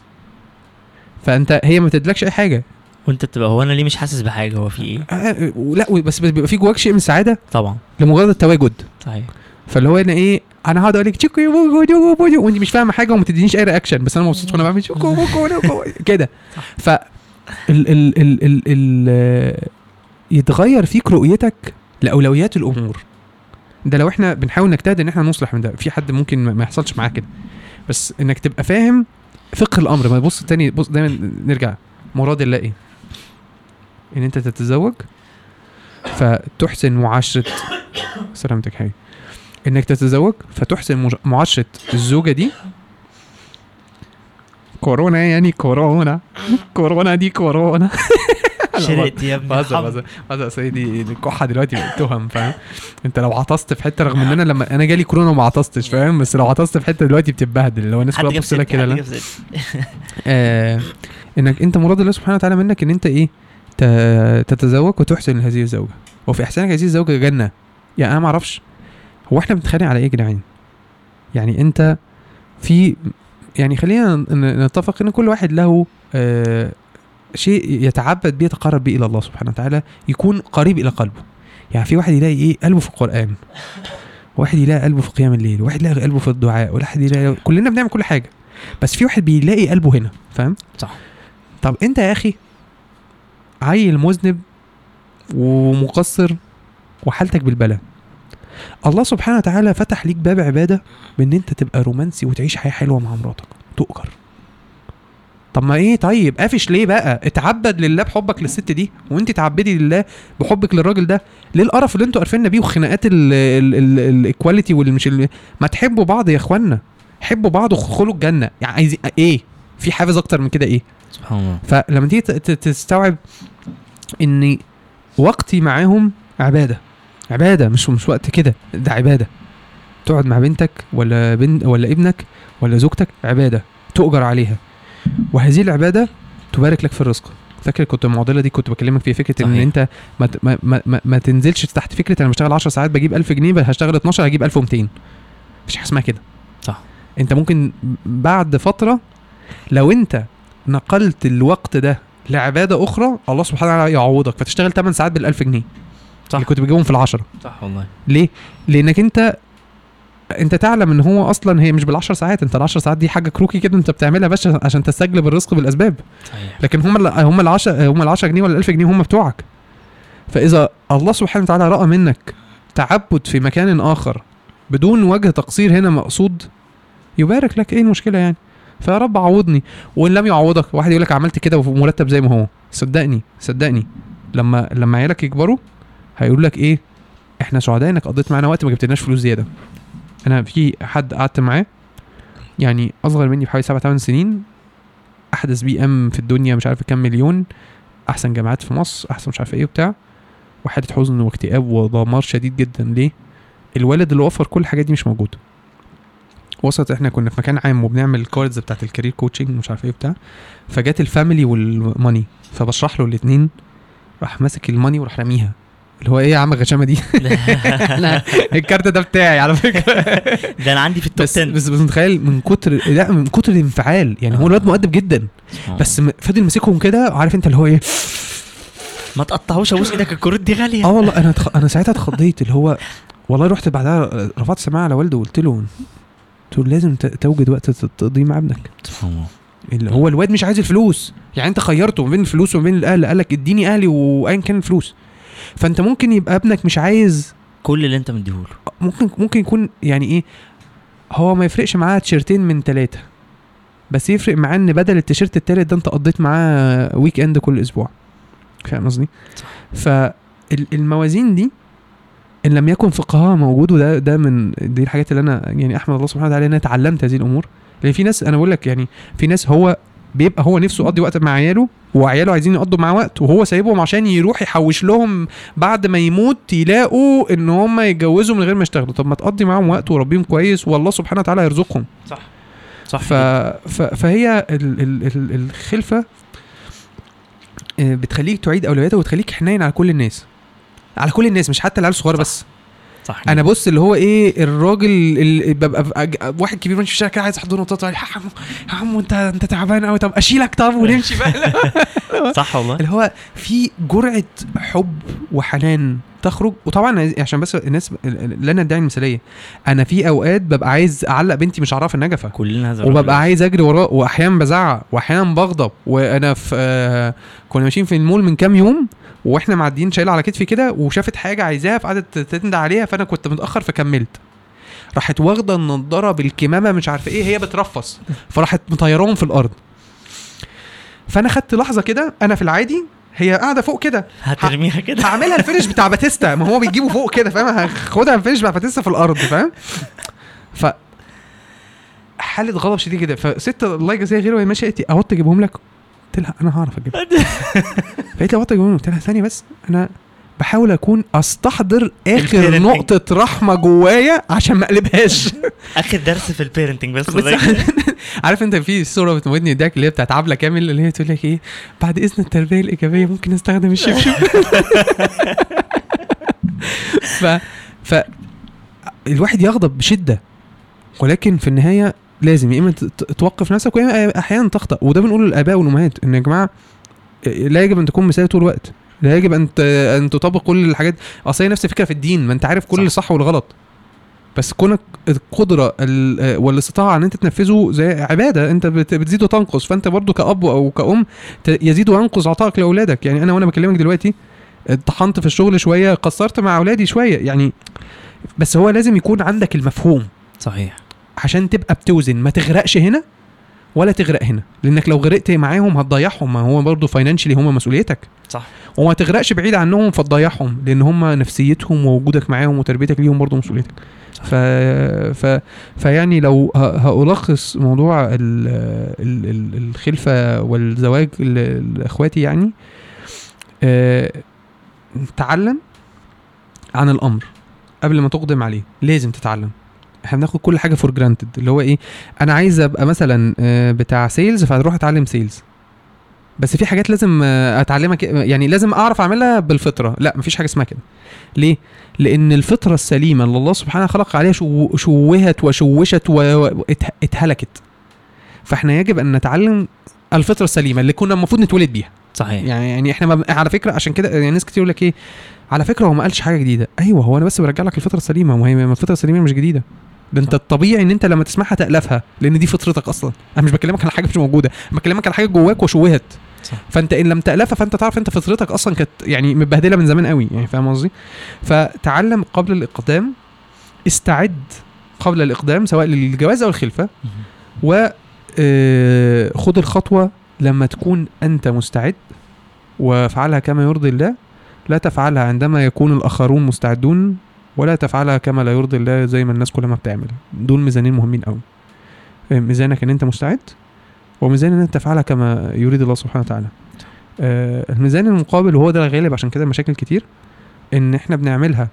فأنت هي ما بتدلكش أي حاجة. وأنت بتبقى هو أنا ليه مش حاسس بحاجة؟ هو في إيه؟ آه، لا بس بس بيبقى في جواك شيء من السعاده طبعا. لمجرد التواجد. صحيح. فاللي هو أنا إيه أنا هقعد أقول لك تشيكو بوكو وأنت مش فاهمة حاجة وما تدينيش أي reaction بس أنا مبسوط وأنا بعمل تشيكو كده. ف ال ال ال ال ال يتغير فيك رؤيتك لأولويات الأمور. ده لو إحنا بنحاول نجتهد إن إحنا نصلح من ده في حد ممكن ما يحصلش معاه كده. بس إنك تبقى فاهم فقه الأمر. ما تبص تاني بص دايما نرجع. مراد الله إيه؟ إن أنت تتزوج فتحسن معاشرة سلامتك حبيبي. إنك تتزوج فتحسن معاشرة الزوجة دي كورونا يعني كورونا. كورونا دي كورونا. [laughs] شرقت يا ابني بهزر. بهزر. بهزر. أصل هي دي الكحة دلوقتي بقت تهم فاهم؟ انت لو عطست في حتة رغم ان أنا لما أنا جالي كورونا وما عطستش فاهم؟ بس لو عطست في حتة دلوقتي بتتبهدل. اللي هو الناس كلها بتبص لك كده لا. آه انك انت مراد الله سبحانه وتعالى منك ان انت إيه تتزوج وتحسن هذه الزوجة. وفي إحسانك هذه الزوجة جنة. يعني أنا ما أعرفش. هو إحنا بنتخانق على إيه يا جدعان؟ يعني أنت في يعني خلينا نتفق إن كل واحد له آه شيء يتعبد به يتقرب به إلى الله سبحانه وتعالى يكون قريب إلى قلبه. يعني في واحد يلاقي إيه؟ قلبه في القرآن واحد يلاقي قلبه في قيام الليل واحد يلاقي قلبه في الدعاء واحد يلاقي كلنا بنعمل كل حاجة. بس في واحد بيلاقي قلبه هنا فاهم؟ صح. طب أنت يا أخي عيل مذنب ومقصر وحالتك بالبلاء الله سبحانه وتعالى فتح ليك باب عبادة بإن أنت تبقى رومانسي وتعيش حياة حلوة مع مراتك. تؤجر طب ما إيه؟ طيب قافش ليه بقى؟ اتعبد لله بحبك للست دي وأنت تعبدي لله بحبك للراجل ده. ليه القرف اللي أنتوا قارفيننا بيه وخناقات الايكواليتي والمش ال- ما تحبوا بعض يا اخوانا حبوا بعض وادخلوا الجنة. يعني عايزين إيه؟ في حافز أكتر من كده إيه؟ سبحان الله. فلما تيجي تستوعب ان وقتي معاهم عبادة. عبادة مش مش وقت كده ده عبادة. تقعد مع بنتك ولا بنت ولا ابنك ولا زوجتك عبادة تؤجر عليها. وهذه العبادة تبارك لك في الرزق. فاكر كنت المعضلة دي؟ كنت بكلمك فيها فكرة إن صحيح. أنت ما, ما, ما, ما, ما تنزلش تحت فكرة أنا بشتغل 10 ساعات بجيب 1000 جنيه بس هشتغل 12 هجيب 1200 مفيش حاجة اسمها كده. صح. أنت ممكن بعد فترة لو أنت نقلت الوقت ده لعبادة أخرى الله سبحانه وتعالى يعوضك. فتشتغل 8 ساعات بال1000 جنيه. صح. اللي كنت بجيبهم في العشرة. صح والله. ليه؟ لأنك أنت أنت تعلم إن هو أصلا هي مش بال10 ساعات أنت ال10 ساعات دي حاجة كروكي كده أنت بتعملها بس عشان تستجلب الرزق بالأسباب. صحيح. لكن هم هم ال 10 هم ال 10 جنيه ولا ال 1000 جنيه هم بتوعك. فإذا الله سبحانه وتعالى رأى منك تعبد في مكان آخر بدون وجه تقصير هنا مقصود يبارك لك إيه المشكلة يعني. فيا رب عوضني. وإن لم يعوضك واحد يقول لك عملت كده ومرتب زي ما هو. صدقني صدقني. لما لما عيالك يكبروا هيقول لك إيه؟ إحنا سعداء انك قضيت معانا وقت ما جبتلناش فلوس زيادة. أنا في حد قعدت معاه يعني أصغر مني بحوالي 7 8 سنين أحدث بي إم في الدنيا مش عارف كام مليون أحسن جامعات في مصر أحسن مش عارف إيه وبتاع وحالة حزن واكتئاب ودمار شديد جدا. ليه؟ الوالد اللي وفر كل الحاجات دي مش موجود. وسط إحنا كنا في مكان عام وبنعمل ال cards بتاعت ال career coaching مش عارف إيه وبتاع فجت ال family وال money فبشرح له الاثنين راح ماسك ال money وراح راميها اللي هو إيه يا عم الغشامه دي؟ [laughs] لا ال card ده بتاعي على فكرة. ده أنا عندي في ال top بس 10 بس بس متخيل من كتر لا من كتر الانفعال. يعني هو الواد مؤدب جدا. بس فضل ماسكهم كده عارف أنت اللي هو إيه؟ ما تقطعوش ابوس إيدك الكروت دي غالية. آه والله أنا تخ... أنا ساعتها اتخضيت اللي هو والله رحت بعدها رفعت السماعه على والده وقلت له قلت له لازم توجد وقت تقضيه مع ابنك. اللي هو الواد مش عايز الفلوس. يعني أنت خيرته ما بين الفلوس وما بين الأهل قال لك اديني أهلي وايا كان الفلوس. فانت ممكن يبقى ابنك مش عايز كل اللي انت مديهوله. ممكن ممكن يكون يعني إيه هو ما يفرقش معاه تيشرتين من ثلاثة بس يفرق معاه ان بدل التيشيرت التالت ده انت قضيت معاه weekend كل أسبوع. فاهم قصدي؟ فالموازين دي إن لم يكن فقهها موجود وده ده من دي الحاجات اللي أنا يعني أحمد الله سبحانه وتعالى إن أنا اتعلمت هذه الأمور. لأن في ناس أنا بقول لك يعني في ناس هو بيبقى هو نفسه يقضي وقت مع عياله وعياله عايزين يقضوا معاه وقت وهو سايبهم عشان يروح يحوش لهم بعد ما يموت يلاقوا إن هم يتجوزوا من غير ما يشتغلوا. طب ما تقضي معاهم وقت وربيهم كويس والله سبحانه وتعالى يرزقهم. صح. صح ف... ف... فهي ال... ال... ال... الخلفة آه، بتخليك تعيد اولوياتك وتخليك حنين على كل الناس على كل الناس مش حتى العيال الصغيرة. بس. صح. أنا بص اللي هو إيه الراجل اللي ببقى واحد كبير ماشي في الشارع كده عايز احضنه وتطلع يا عم يا عم انت انت تعبان قوي طب أشيلك طب ونمشي بقى. [laughs] صح والله. اللي هو في جرعة حب وحنان تخرج. وطبعا عشان بس الناس لا ندعي المثالية أنا في أوقات ببقى عايز أعلق بنتي مش عارفه النجفة. كلنا. وببقى عايز أجري وراها وأحيانا بزعق واحيانا بغضب. وأنا في آه كنا ماشيين في المول من كام يوم وإحنا معديين شايله على كتفي كده وشافت حاجة عايزاها فقعدت تندى عليها فأنا كنت متأخر فكملت. راحت واخدة النضارة بالكمامة مش عارفة إيه هي بترفص. فراحت مطيراهم في الأرض. فأنا خدت لحظة كده أنا في العادي هي قاعدة فوق كده. هترميها كده؟ هعملها ال finish بتاع باتيستا. ما هو بيجيبه فوق كده فاهم؟ هاخدها ال finish بتاع باتيستا في الأرض فاهم؟ ف حالة غضب شديد كده. فست الله يجزيها خير وهي ماشية اهوت اجيبهم لك؟ قلت لها أنا هعرف اجيبهم [laughs] فقالت لي لك. قلت لها ثانية بس أنا بحاول أكون أستحضر آخر. نقطة رحمة جوايا عشان ما أقلبهاش [laughs] آخر درس في البيرنتنج بس بس. [laughs] عارف أنت في صورة بتموتني قدامك اللي هي بتاعت عبلة كامل اللي هي تقول لك إيه بعد إذن التربية الإيجابية ممكن أستخدم الشبشب ف ف الواحد يغضب بشدة ولكن في النهاية لازم يا إما توقف نفسك ويا إما أحيانا تخطأ. وده بنقوله للآباء والأمهات إن يا جماعة لا يجب أن تكون مثالي طول الوقت. لا يجب أن أن تطبق كل الحاجات. أصل هي نفس الفكرة في الدين ما أنت عارف كل صح. الصح والغلط. بس كونك القدرة ال- والاستطاعة إن أنت تنفذه زي عبادة أنت بت- بتزيد وتنقص. فأنت برضو كأب أو كأم ت- يزيد وينقص عطائك لأولادك. يعني أنا وأنا بكلمك دلوقتي اتطحنت في الشغل شوية قصرت مع أولادي شوية. يعني بس هو لازم يكون عندك المفهوم. صحيح. عشان تبقى بتوزن. ما تغرقش هنا ولا تغرق هنا. لأنك لو غرقت معاهم هتضيعهم. ما هو برضه فاينانشلي هم مسؤوليتك. صح. وما تغرقش بعيد عنهم فتضيعهم لأن هم نفسيتهم ووجودك معاهم وتربيتك ليهم برضه مسؤوليتك. ف... ف... فيعني لو ه... هألخص موضوع ال... ال... ال... الخلفة والزواج ل- لإخواتي يعني. أه... تعلم عن الأمر قبل ما تقدم عليه. لازم تتعلم. إحنا بناخد كل حاجة for granted اللي هو إيه؟ أنا عايز أبقى مثلا آه، بتاع sales فهروح أتعلم sales بس في حاجات لازم آه، أتعلمها يعني لازم أعرف أعملها بالفطرة. لا مفيش حاجة اسمها كده. ليه؟ لأن الفطرة السليمة اللي الله سبحانه خلق عليها شو شوهت وشوشت واتهلكت فإحنا يجب أن نتعلم الفطرة السليمة اللي كنا المفروض نتولد بيها. صحيح. يعني يعني إحنا ما على فكرة عشان كده يعني ناس كتير يقول لك إيه؟ على فكرة هو ما قالش حاجة جديدة. أيوه هو أنا بس برجع لك الفطرة السليمة. ما هي الفطرة السليمة مش جديدة. ده انت. الطبيعي ان انت لما تسمعها تألفها لأن دي فطرتك أصلا أنا مش بكلمك على حاجة مش موجودة أنا بكلمك على حاجة جواك وشوهت صح. فأنت إن لم تألفها فأنت تعرف أنت فطرتك أصلا كانت يعني متبهدلة من زمان قوي يعني فاهم قصدي فتعلم قبل الإقدام استعد قبل الإقدام سواء للجواز أو الخلفة. و آه، خد الخطوة لما تكون أنت مستعد وافعلها كما يرضي الله لا تفعلها عندما يكون الآخرون مستعدون ولا تفعلها كما لا يرضي الله زي ما الناس كلها ما بتعمل. دول ميزانين مهمين قوي. آه، ميزانك إن أنت مستعد وميزان إن أنت تفعلها كما يريد الله سبحانه وتعالى. آه، الميزان المقابل وهو ده الغالب عشان كده المشاكل كتير إن إحنا بنعملها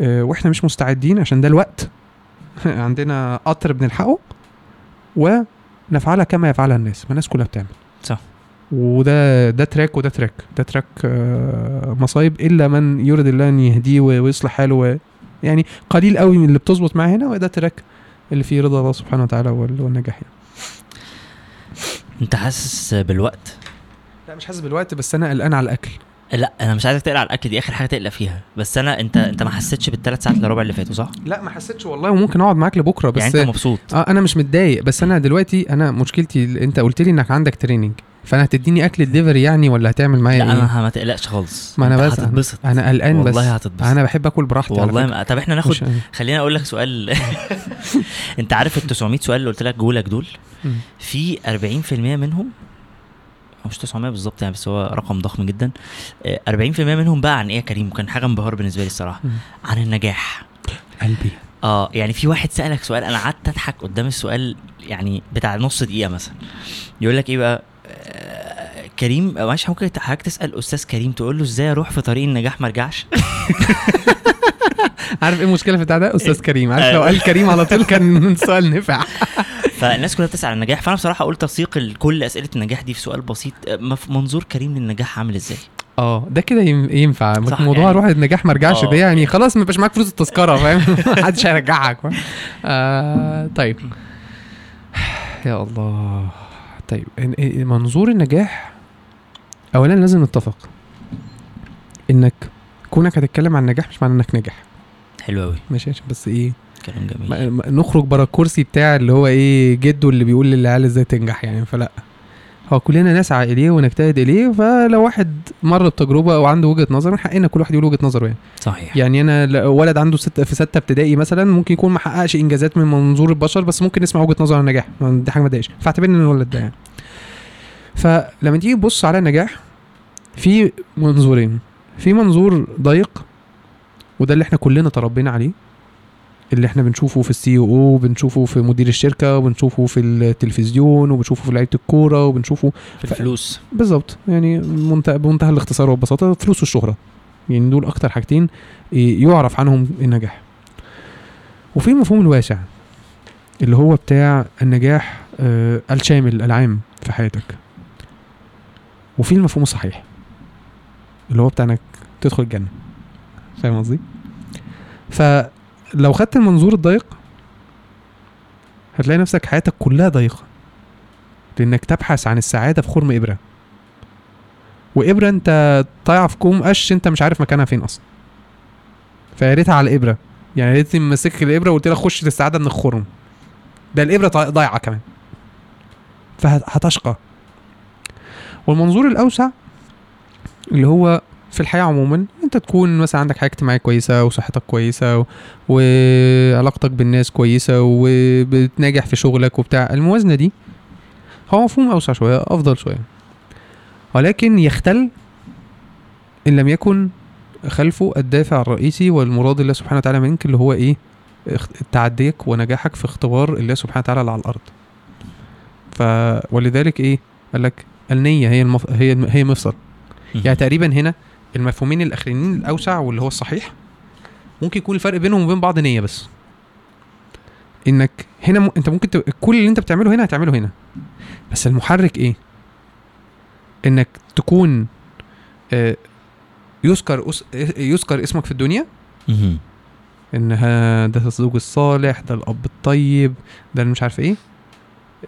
آه، وإحنا مش مستعدين عشان ده الوقت. [laughs] عندنا قطر بنلحقه ونفعلها كما يفعلها الناس ما الناس كلها بتعمل. صح. وده ده track وده track. ده track آه، مصايب إلا من يريد الله أن يهديه ويصلح حاله يعني قليل قوي من اللي بتظبط معاه هنا وده track اللي فيه رضا الله سبحانه وتعالى وال- والنجاح يعني. انت حاسس بالوقت لا مش حاسس بالوقت بس أنا قلقان على الأكل لا أنا مش عايزك تقلق على الأكل دي آخر حاجة تقلق فيها. بس أنا أنت أنت ما حسيتش بالثلاث ساعات إلا ربع اللي فاتوا صح؟ لا ما حسيتش والله وممكن أقعد معاك لبكرة بس يعني أنت مبسوط؟ آه أنا مش متضايق. بس أنا دلوقتي أنا مشكلتي أنت قلت لي إنك عندك training فأنا هتديني أكل الدليفري يعني ولا هتعمل معايا لا إيه؟ أنا ما تقلقش خالص. ما أنت بس- هتتبسط. أنا قلقان بس. والله هتتبسط. أنا بحب آكل براحتي والله. ما... طب إحنا ناخد [laughs] خليني أقول لك سؤال. [laughs] أنت عارف ال 900 سؤال اللي قلت لك جولك دول. في 40% منهم مش 900 بالظبط يعني بس هو رقم ضخم جدا. آه، 40% منهم بقى عن إيه يا كريم؟ وكان حاجة انبهار بالنسبة لي الصراحة. عن النجاح. قلبي. آه يعني في واحد سألك سؤال أنا قعدت أضحك قدام السؤال يعني بتاع نص دقيقة مثلا. يقول لك إيه بقى؟ آه، كريم آه، معلش ممكن حضرتك تسأل أستاذ كريم تقول له إزاي أروح في طريق النجاح ما أرجعش؟ [laughs] عارف إيه المشكلة في بتاع ده؟ أستاذ؟ كريم. عارف آه. لو قال كريم على طول كان [laughs] سؤال نفع. فالناس كلها بتسال عن النجاح. فأنا بصراحة قلت أسيق ال- كل أسئلة النجاح دي في سؤال بسيط. مف- منظور كريم للنجاح عامل إزاي؟ آه ده كده ينفع. صح، موضوع يعني- أروح النجاح ما ارجعش آه. ده يعني خلاص ما يبقاش معاك فلوس التذكرة فاهم؟ [laughs] [laughs] محدش هيرجعك؟ آه طيب. يا الله. طيب منظور النجاح اولا لازم نتفق إنك كونك هتتكلم عن النجاح مش معناه إنك ناجح. حلو قوي ماشي عشان بس إيه كلام جميل. نخرج بره الكرسي بتاع اللي هو إيه جده اللي بيقول للعيال إزاي تنجح يعني فلا. هو كلنا نسعى اليه ونجتهد إليه فلو واحد مر بتجربة أو عنده وجهة نظر من حقنا كل واحد يقول وجهة نظره يعني. صحيح. يعني أنا ولد عنده ست في ستة ابتدائي مثلا ممكن يكون ما حققش إنجازات من منظور البشر بس ممكن يسمع وجهة نظر عن النجاح دي حاجة ما تضايقش. فاعتبرني ان الولد ده يعني. فلما تيجي تبص على النجاح في منظورين. في منظور ضيق وده اللي إحنا كلنا تربينا عليه. اللي إحنا بنشوفه في السي أو وبنشوفه في مدير الشركة وبنشوفه في التلفزيون وبنشوفه في لعيبة الكورة وبنشوفه في الفلوس. بالظبط. يعني منتهى بمنتهى الاختصار والبساطة الفلوس والشهرة. يعني دول أكتر حاجتين يعرف عنهم النجاح. وفي المفهوم الواسع اللي هو بتاع النجاح آه الشامل العام في حياتك. وفي المفهوم الصحيح اللي هو بتاع إنك تدخل الجنة. فاهم قصدي؟ فلو خدت المنظور الضيق هتلاقي نفسك حياتك كلها ضيقة لأنك تبحث عن السعادة في خرم إبرة. وإبرة أنت طايعه في كوم قش أنت مش عارف مكانها فين أصلا. فيا ريتها على الابره يعني ريتني ماسك الإبرة وقلت لك خش السعادة من الخرم. ده الإبرة ضايعة كمان. فهتشقى والمنظور الأوسع اللي هو في الحياة عموما أنت تكون مثلا عندك حياة اجتماعية كويسة وصحتك كويسة و... وعلاقتك بالناس كويسة وبتناجح في شغلك وبتاع. الموازنة دي هو مفهوم أوسع شوية أفضل شوية. ولكن يختل إن لم يكن خلفه الدافع الرئيسي والمراد الله سبحانه وتعالى منك اللي هو إيه؟ تعديك ونجاحك في اختبار الله سبحانه وتعالى اللي على الأرض. ف ولذلك إيه؟ قال لك النية هي المف... هي هي مفصل يعني تقريبا هنا المفهومين الأخرين الأوسع واللي هو الصحيح ممكن يكون الفرق بينهم وبين بعض نية بس. إنك هنا م... أنت ممكن ت... كل اللي أنت بتعمله هنا هتعمله هنا. بس المحرك إيه؟ إنك تكون آه، يذكر أس... يذكر اسمك في الدنيا. انها ده الزوج الصالح ده الأب الطيب ده مش عارف إيه.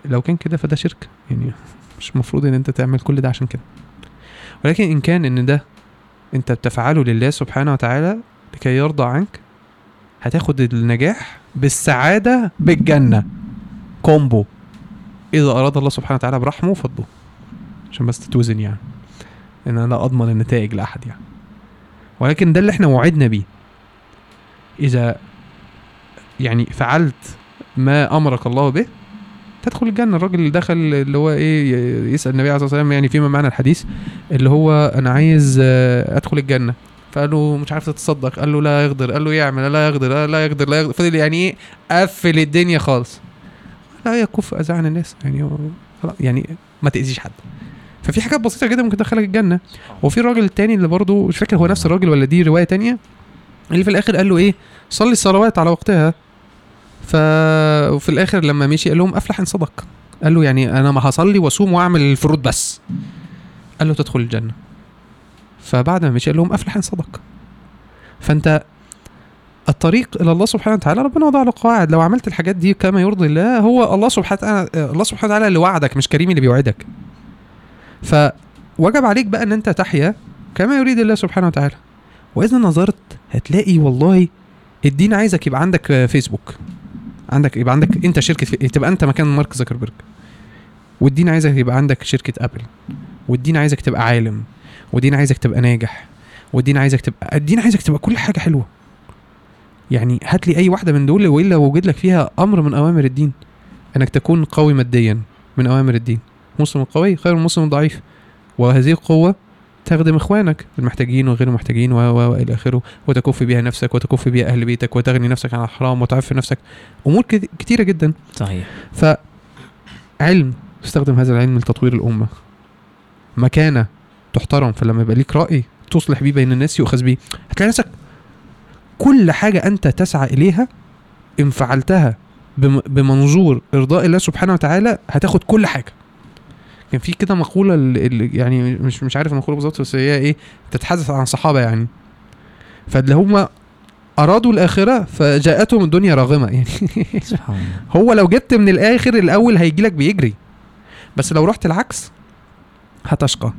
لو كان كده فده شرك. يعني مش المفروض إن أنت تعمل كل ده عشان كده. ولكن إن كان إن ده أنت بتفعله لله سبحانه وتعالى لكي يرضى عنك هتاخد النجاح بالسعادة بالجنة. كومبو. إذا أراد الله سبحانه وتعالى برحمه وفضله عشان بس تتوزن يعني. إن أنا لا أضمن النتائج لأحد يعني. ولكن ده اللي إحنا وعدنا بيه. إذا يعني فعلت ما أمرك الله به تدخل الجنة. الراجل اللي دخل اللي هو إيه ي- يسأل النبي عليه الصلاة والسلام يعني فيما معنى الحديث اللي هو أنا عايز آه، أدخل الجنة. فقال له مش عارف تتصدق. قال له لا يقدر قال له يعمل لا يقدر لا يقدر لا يقدر فضل يعني إيه قفل الدنيا خالص. لا يكف اذى عن الناس. يعني يعني ما تأذيش حد. ففي حاجات بسيطة جدا ممكن تدخلك الجنة. وفي الراجل التاني اللي برضه مش فاكر هو نفس الراجل ولا دي رواية تانية اللي في الآخر قال له إيه صلي الصلوات على وقتها. وفي الآخر لما مشي قال لهم أفلح إن صدق. قال له يعني أنا ما هصلي وأصوم وأعمل الفروض بس. قال له تدخل الجنة. فبعد ما مشي قال لهم أفلح إن صدق. فأنت الطريق إلى الله سبحانه وتعالى ربنا وضع له قواعد. لو عملت الحاجات دي كما يرضي الله هو الله سبحانه الله سبحانه وتعالى اللي وعدك مش كريم اللي بيوعدك. فوجب عليك بقى إن أنت تحيا كما يريد الله سبحانه وتعالى. وإذا نظرت هتلاقي والله الدين عايزك يبقى عندك فيسبوك. عندك يبقى عندك أنت شركة. تبقى أنت مكان مارك زكربرج. والدين عايزك يبقى عندك شركة أبل. والدين عايزك تبقى عالم. والدين عايزك تبقى ناجح. والدين عايزك تبقى الدين عايزك تبقى كل حاجة حلوة. يعني هات لي أي واحدة من دول وإلا وجد لك فيها أمر من أوامر الدين. أنك تكون قوي ماديا من أوامر الدين. مسلم قوي خير من مسلم ضعيف. وهذه القوة تخدم إخوانك المحتاجين وغير المحتاجين وإلى آخره وتكف بها نفسك وتكف بها أهل بيتك وتغني نفسك عن الحرام وتعف نفسك. أمور كت- كتيره جدا. صحيح. فعلم تستخدم هذا العلم لتطوير الأمة. مكانة تحترم فلما يبقى ليك رأي تصلح بيه بين الناس يؤخذ بيه. هتلاقي نفسك كل حاجة أنت تسعى إليها إن فعلتها بم- بمنظور إرضاء الله سبحانه وتعالى هتاخد كل حاجة. كان في كده مقولة اللي يعني مش مش عارف المقولة بالظبط بس هي إيه تتحدث عن صحابة يعني. فاللي هم أرادوا الآخرة فجاءتهم الدنيا راغمة يعني. [laughs] هو لو جبت من الآخر الأول هيجي لك بيجري بس لو رحت العكس هتشقى.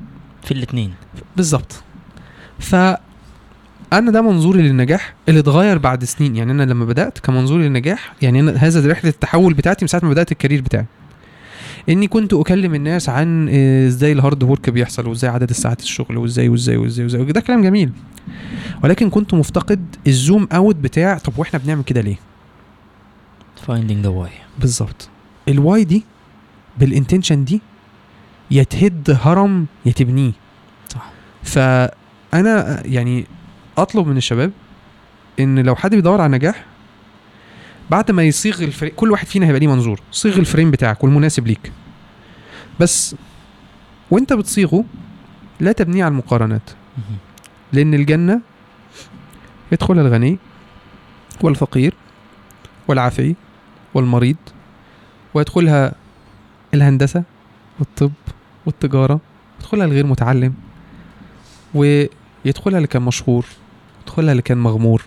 في الاثنين بالظبط. ف أنا ده منظوري للنجاح اللي اتغير بعد سنين. يعني أنا لما بدأت كمنظوري للنجاح يعني أنا هذا رحلة التحول بتاعتي من ساعة ما بدأت ال career بتاعي. إني كنت أكلم الناس عن آه، إزاي ال hard work بيحصل وإزاي عدد الساعات الشغل وإزاي وإزاي وإزاي وإزاي. ده كلام جميل. ولكن كنت مفتقد ال zoom out بتاع طب وإحنا بنعمل كده ليه؟ finding the why بالظبط. ال why دي بال intention دي يا تهد هرم يا تبنيه. صح. فأنا يعني أطلب من الشباب إن لو حد بيدور على نجاح بعد ما يصيغ الفريم كل واحد فينا هيبقى ليه منظور. صيغ الفريم بتاعك والمناسب ليك. بس وانت بتصيغه لا تبنيه على المقارنات. لأن الجنة يدخلها الغني والفقير والعافي والمريض ويدخلها الهندسة والطب والتجارة يدخلها الغير متعلم ويدخلها اللي كان مشهور يدخلها اللي كان مغمور.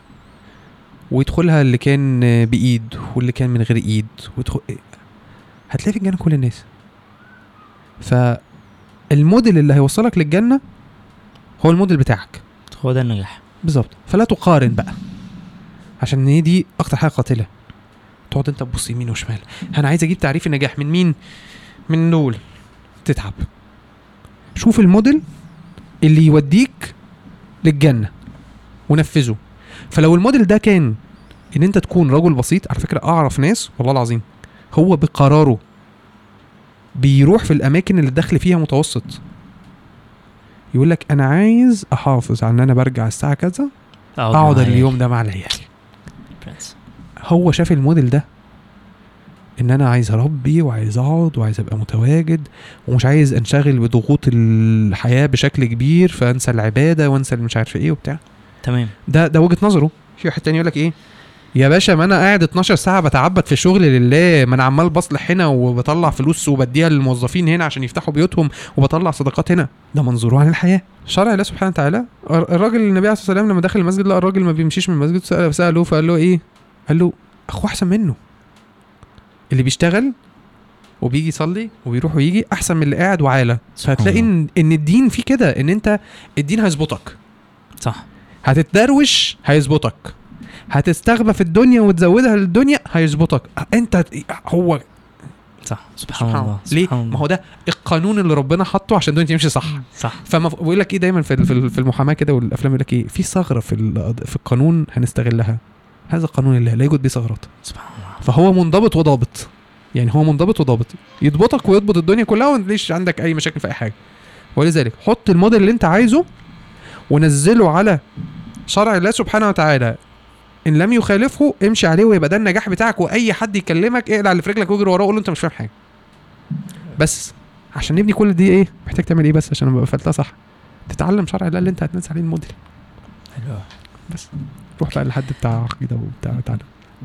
ويدخلها اللي كان بإيد واللي كان من غير إيد. ويدخل هتلاقي في الجنة كل الناس. فالموديل اللي هيوصلك للجنة هو الموديل بتاعك. هو ده النجاح. بالظبط. فلا تقارن بقى. عشان هي دي أكتر حاجة قاتلة. تقعد أنت تبص يمين وشمال. أنا عايز أجيب تعريف النجاح. من مين؟ من دول. تتعب. شوف الموديل اللي يوديك للجنة. ونفذه. فلو الموديل ده كان إن أنت تكون رجل بسيط على فكرة أعرف ناس والله العظيم هو بقراره بيروح في الأماكن اللي الدخل فيها متوسط. يقول لك أنا عايز أحافظ على إن أنا برجع الساعة كذا أقعد اليوم ده مع العيال. هو شاف الموديل ده إن أنا عايز أربي وعايز أقعد وعايز أبقى متواجد ومش عايز أنشغل بضغوط الحياة بشكل كبير فأنسى العبادة وأنسى مش عارف إيه وبتاع. تمام. ده ده وجهة نظره. في واحد تاني يقول لك إيه؟ يا باشا ما أنا قاعد 12 ساعة بتعبد في الشغل لله ما أنا عمال بصلح هنا وبطلع فلوس وبديها للموظفين هنا عشان يفتحوا بيوتهم وبطلع صدقات هنا. ده منظوره عن الحياة. شرع الله سبحانه وتعالى الراجل النبي عليه الصلاة والسلام لما دخل المسجد لقى الراجل ما بيمشيش من المسجد سأل- ساله فقال له إيه؟ قال له أخوه أحسن منه. اللي بيشتغل وبيجي يصلي وبيروح ويجي أحسن من اللي قاعد وعالة. سبحان فهتلاقي الله. إن إن الدين فيه كده إن أنت الدين هيظبطك. صح. هتتدروش هيظبطك. هتستغبى في الدنيا وتزودها للدنيا هيظبطك. انت هو صح. سبحان, سبحان الله. ليه سبحان ما هو ده القانون اللي ربنا حاطه عشان الدنيا تمشي صح. صح. فما بيقول لك إيه دايما في في المحاماة كده والأفلام يقول لك إيه؟ في ثغرة في في القانون هنستغلها. هذا قانون الله لا يوجد به ثغرات. سبحان الله. فهو منضبط وضابط. يعني هو منضبط وضابط. يضبطك ويضبط الدنيا كلها وما تلاقيش عندك أي مشاكل في أي حاجة. ولذلك حط الموديل اللي أنت عايزه ونزله على شرع الله سبحانه وتعالى. إن لم يخالفه امشي عليه ويبقى ده النجاح بتاعك وأي حد يكلمك اقلع اللي في رجلك واجري وراه وقول له أنت مش فاهم حاجة. بس عشان نبني كل دي إيه؟ محتاج تعمل إيه بس عشان أبقى قفلتها صح؟ تتعلم شرع الله اللي أنت هتنزل عليه الموديل حلو بس. روح بقى لحد بتاع عقيدة وبتاع تعالى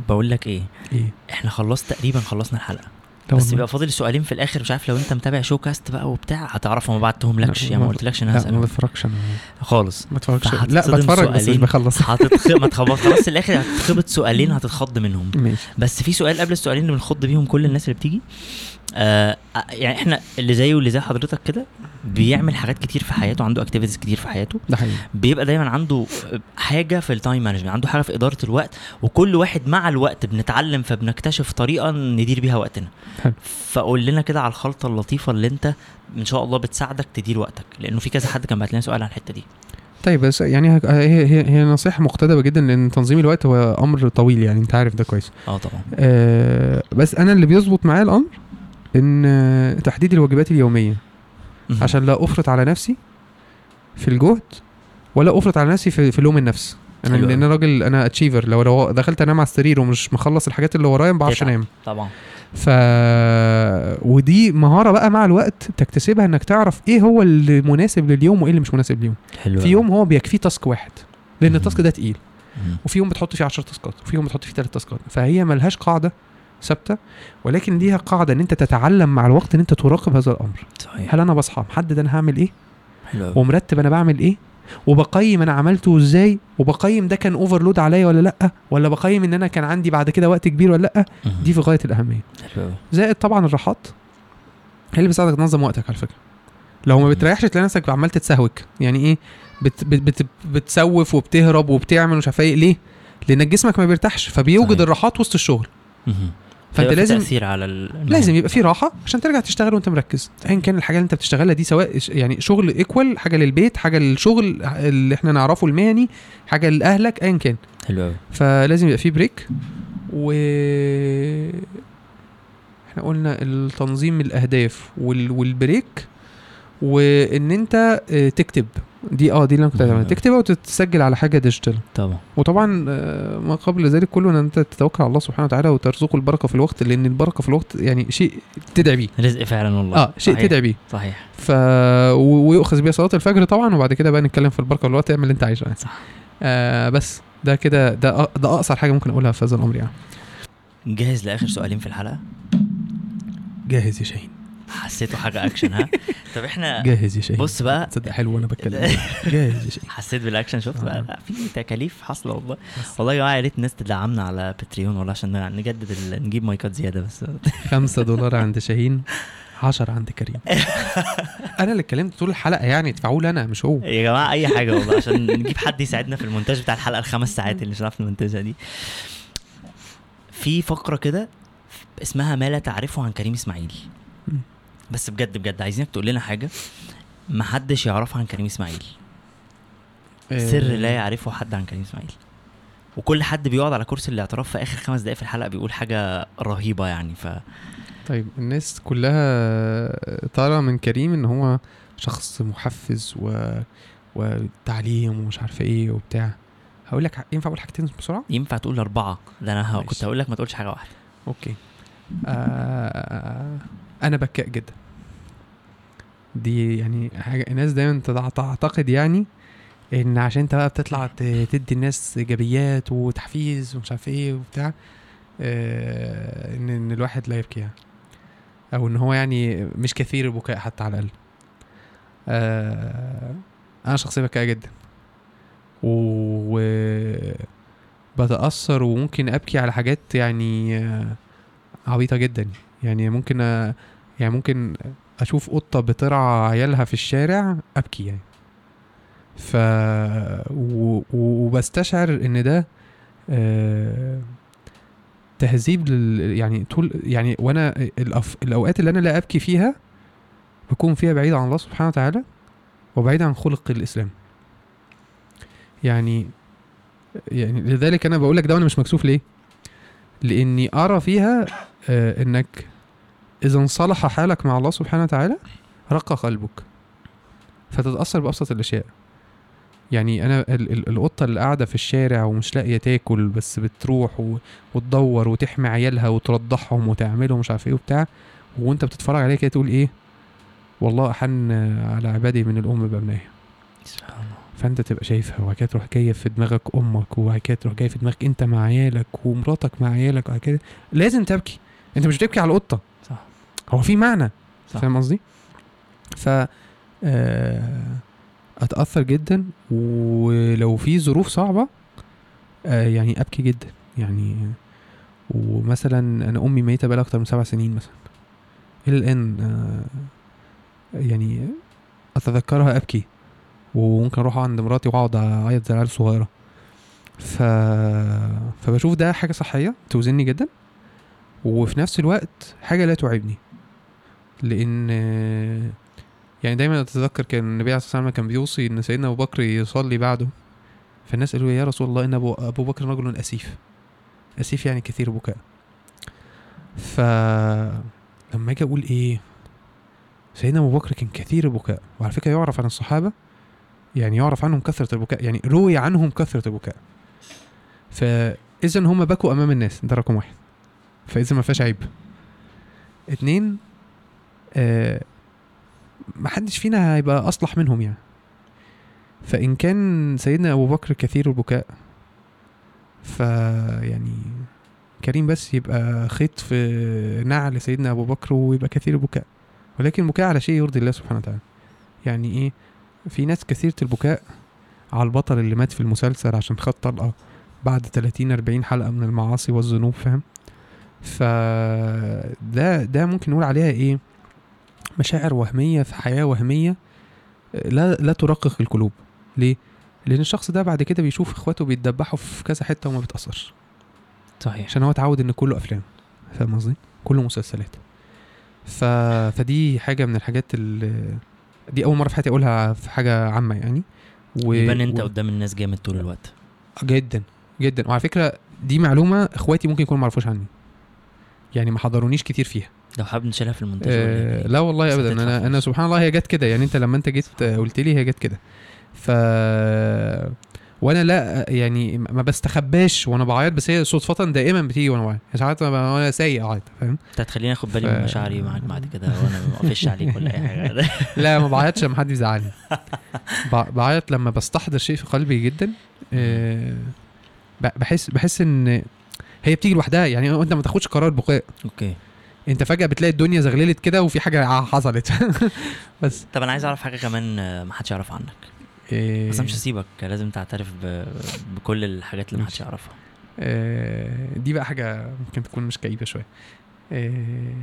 بقول لك إيه؟ إيه؟ إحنا خلصت تقريبا خلصنا الحلقة. بس. بيبقى فاضل سؤالين في الآخر مش عارف لو أنت متابع شو كاست بقى وبتاع هتعرف وما بعتهم لكش. يعني ما ما- قلتلكش أنا لا ما بتفرجش أنا. خالص. ما بتفرجش. لا بتفرج بس مش. بخلص. [laughs] هتتخ... ما تخبط. خلاص الآخر هتتخبط سؤالين هتتخض منهم. ماشي. بس في سؤال قبل السؤالين اللي بنخض بيهم كل الناس اللي بتيجي. آه يعني إحنا اللي زيه واللي زي حضرتك كده بيعمل حاجات كتير في حياته عنده activities كتير في حياته. ده حقيقي. بيبقى دايما عنده حاجة في ال time management عنده حاجة في إدارة الوقت وكل واحد مع الوقت بنتعلم فبنكتشف طريقة ندير بيها وقتنا. حلو. فقول لنا كده على الخلطة اللطيفة اللي أنت إن شاء الله بتساعدك تدير وقتك لأنه في كذا حد كان بعت لنا سؤال عن الحتة دي. طيب بس يعني هي هي هي نصيحة مقتضبه جدا لأن تنظيم الوقت هو أمر طويل يعني أنت عارف ده كويس. آه طبعا. آه بس أنا اللي بيظبط معايا الأمر إن تحديد الواجبات اليومية. عشان لا أفرط على نفسي في الجهد ولا أفرط على نفسي في, في لوم النفس أنا حلو لأن أوي. راجل أنا اتشيفر لو لو دخلت أنام على السرير ومش مخلص الحاجات اللي ورايا ما بعرفش. أنام طبعا ف ودي مهارة بقى مع الوقت تكتسبها إنك تعرف إيه هو اللي مناسب لليوم وإيه اللي مش مناسب لليوم حلو في. يوم هو بيكفيه task واحد لأن. ال task ده تقيل. وفي يوم بتحط فيه 10 task ات وفي يوم بتحط فيه 3 task ات فهي ملهاش قاعدة ثابتة ولكن ليها قاعدة إن أنت تتعلم مع الوقت إن أنت تراقب هذا الأمر. صحيح. هل أنا بصحى محدد أنا هعمل إيه؟ حلو. ومرتب أنا بعمل إيه؟ وبقيم أنا عملته إزاي؟ وبقيم ده كان overload عليا ولا لأ؟ ولا بقيم إن أنا كان عندي بعد كده وقت كبير ولا لأ. دي في غاية الأهمية. حلو. زائد طبعا الراحات. هي اللي بتساعدك تنظم وقتك على فكرة. لو ما. بتريحش تلاقي نفسك عمال تتسهوك. يعني إيه؟ بت بت بت بتسوف وبتهرب وبتعمل ومش عارف إيه. ليه؟ لأن جسمك ما بيرتاحش فبيوجد صحيح. الراحات وسط الشغل. فأنت لازم تأثير على ال... لازم يبقى في راحة عشان ترجع تشتغل وأنت مركز. ايا كان الحاجة اللي أنت بتشتغلها دي سواء يعني شغل ايكوال حاجة للبيت حاجة للشغل اللي إحنا نعرفه المهني حاجة لأهلك ايا كان. حلو قوي فلازم يبقى في break و إحنا قلنا التنظيم الأهداف وال... وال break وإن أنت آه، تكتب. دي آه دي اللي أنا كنت. مم. تكتبها وتتسجل على حاجة digital طبعا. وطبعا آه، ما قبل ذلك كله إن أنت تتوكل على الله سبحانه وتعالى وترزقه البركة في الوقت لأن البركة في الوقت يعني شيء تدعي بيه. رزق فعلا والله. آه شيء صحيح. تدعي بيه. صحيح. ف ويؤخذ بيها صلاة الفجر طبعا وبعد كده بقى نتكلم في البركة والوقت اعمل اللي أنت عايزه يعني. صح. آه بس ده كده ده ده أقصر حاجة ممكن أقولها في هذا الأمر يعني. جاهز لآخر سؤالين في الحلقة؟ جاهز يا شاهين. حسيته حاجة اكشن ها؟ [laughs] طب إحنا جاهز يا شاهين. بص بقى. تصدق حلو وأنا بتكلم. [laughs] جاهز يا شاهين. حسيت بالاكشن شفت بقى؟ آه. لا في تكاليف حاصلة والله. والله يا جماعة يا ريت الناس تدعمنا على باتريون والله عشان نجدد ال... نجيب مايكات زيادة بس. [laughs] خمسة دولار عند شاهين 10 عند كريم. أنا اللي اتكلمت طول الحلقة يعني ادفعوا لي أنا مش هو. يا جماعة أي حاجة والله عشان نجيب حد يساعدنا في المونتاج بتاع الحلقة الخمس ساعات اللي مش هنعرف نمنتجها دي. في فقرة كده اسمها ما لا تعرفه عن كريم إسماعيل. بس بجد بجد عايزينك تقول لنا حاجة. ما حدش يعرفها عن كريم إسماعيل. سر لا يعرفه حد عن كريم إسماعيل. وكل حد بيقعد على كرسي الاعتراف في آخر خمس دقايق في الحلقة بيقول حاجة رهيبة يعني ف طيب الناس كلها ترى من كريم إن هو شخص محفز و... وتعليم ومش عارفه إيه وبتاع. هقول لك ينفع أقول حاجتين بسرعة؟ ينفع تقول أربعة. ده أنا ماشي. كنت هقول لك ما تقولش حاجة واحدة. أوكي. آه أنا بكاء جدا. دي يعني حاجة الناس دايما تع- تعتقد يعني إن عشان أنت بقى بتطلع تدي الناس إيجابيات وتحفيز ومش عارف إيه وبتاع آه إن إن الواحد لا يبكي يعني. أو إن هو يعني مش كثير البكاء حتى على الأقل. آه أنا شخصيا بكاء جدا. و بتأثر وممكن أبكي على حاجات يعني آه، عبيطة جدا. يعني ممكن أ... يعني ممكن أشوف قطة بترعى عيالها في الشارع أبكي يعني. ف و... وبستشعر إن ده آه، تهذيب لل... يعني طول يعني وأنا الأف... الأوقات اللي أنا لا أبكي فيها بكون فيها بعيد عن الله سبحانه وتعالى وبعيد عن خلق الإسلام. يعني يعني لذلك أنا بقول لك ده وأنا مش مكسوف ليه؟ لإني أرى فيها آه إنك إذا انصلح حالك مع الله سبحانه وتعالى رق قلبك. فتتأثر بأبسط الأشياء. يعني أنا ال- ال- القطة اللي قاعدة في الشارع ومش لاقية تاكل بس بتروح و- وتدور وتحمي عيالها وترضعهم وتعملهم مش عارف إيه وبتاع وأنت بتتفرج عليها كده تقول إيه؟ والله أحن على عبادي من الأم بابنائها سبحان الله. فأنت تبقى شايفها وبعد كده تروح جاية في دماغك أمك وبعد كده تروح جاية في دماغك أنت مع عيالك ومراتك مع عيالك وبعد كده لازم تبكي. أنت مش بتبكي على القطة. هو في معنى صح. فاهم قصدي؟ ف آه، أتأثر جدا ولو في ظروف صعبة آه، يعني أبكي جدا يعني ومثلا أنا أمي ميتة بقالها أكتر من سبع سنين مثلا إلى الآن آه، يعني أتذكرها أبكي وممكن أروح عند مراتي وأقعد أعيط زي العيال الصغيرة ف... فبشوف ده حاجة صحية توزني جدا وفي نفس الوقت حاجة لا تعبني لأن يعني دايما أتذكر كان النبي عليه الصلاة والسلام كان بيوصي إن سيدنا أبو بكر يصلي بعده. فالناس قالوا يا رسول الله إن أبو أبو بكر رجل أسيف. أسيف يعني كثير بكاء. ف لما أجي أقول إيه سيدنا أبو بكر كان كثير البكاء وعلى فكرة يعرف عن الصحابة يعني يعرف عنهم كثرة البكاء يعني روي عنهم كثرة البكاء. فاذا هم بكوا أمام الناس. ده رقم واحد. فاذا ما فيهاش عيب. اتنين ما حدش فينا هيبقى أصلح منهم يعني. فإن كان سيدنا أبو بكر كثير البكاء ف يعني كريم بس يبقى خيط في نعل سيدنا أبو بكر ويبقى كثير البكاء. ولكن البكاء على شيء يرضي الله سبحانه وتعالى. يعني إيه؟ في ناس كثيرة البكاء على البطل اللي مات في المسلسل عشان خد طلقة بعد 30 40 حلقة من المعاصي والذنوب فاهم؟ ف ده ده ممكن نقول عليها إيه؟ مشاعر وهمية في حياة وهمية لا لا ترقق القلوب. ليه؟ لأن الشخص ده بعد كده بيشوف إخواته بيتدبحوا في كذا حتة وما بيتأثرش. صحيح. عشان هو اتعود إن كله أفلام. فاهم قصدي؟ كله مسلسلات. ف... فدي حاجة من الحاجات اللي دي أول مرة في حياتي أقولها في حاجة عامة يعني. و... يبان أنت و... قدام الناس جامد طول الوقت. جدا جدا. وعلى فكرة دي معلومة إخواتي ممكن يكونوا ما يعرفوش عني. يعني ما حضرونيش كتير فيها. لو حابب نشيلها في المونتاج آه إيه؟ لا والله ابدا. أنا أنا. سبحان الله هي جت كده. يعني أنت لما أنت جيت قلت لي هي جت كده. ف وأنا لا يعني ما بستخباش وأنا بعيط بس هي صدفه دائما بتيجي وأنا بعيط. يعني ساعات وأنا سايق اعيط فاهم؟ أنت هتخليني آخد بالي ف- من مشاعري معاك بعد كده وأنا ما اقفش عليك ولا أي حاجة. [laughs] [laughs] لا ما بعيطش لما حد يزعلني ب- بعيط لما بستحضر شيء في قلبي جدا. آه، بحس بحس إن هي بتيجي لوحدها. يعني أنت ما تاخدش قرار بكاء أوكي. انت فجأة بتلاقي الدنيا زغللت كده وفي حاجة حصلت. [laughs] بس. طب أنا عايز اعرف حاجة كمان آه، ما حدش يعرف عنك. إيه. بس مش هسيبك لازم تعترف ب... بكل الحاجات اللي ما حدش. يعرفها. آه، دي بقى حاجة ممكن تكون مش كئيبة شوية. آه،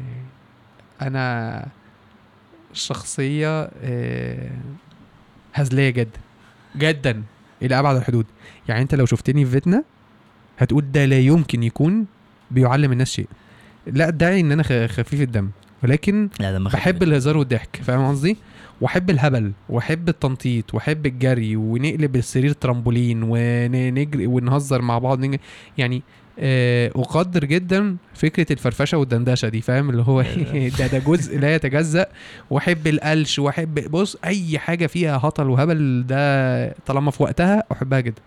أنا شخصية آه، هزلية جدا جدا إلى أبعد الحدود. يعني أنت لو شفتني في فيتنا هتقول ده لا يمكن يكون بيعلم الناس شيء. لا ادعي إن أنا خفيف الدم. ولكن لا ده بحب الهزار والضحك فاهم قصدي؟ وأحب الهبل وأحب التنطيط وأحب الجري ونقلب السرير ترامبولين ونجري ونهزر مع بعض. يعني آه، أقدر جدا فكرة الفرفشة والدندشة دي فاهم؟ اللي هو [laughs] ده ده جزء لا يتجزأ. وأحب القلش وأحب بص أي حاجة فيها هطل وهبل ده طالما في وقتها أحبها جدا.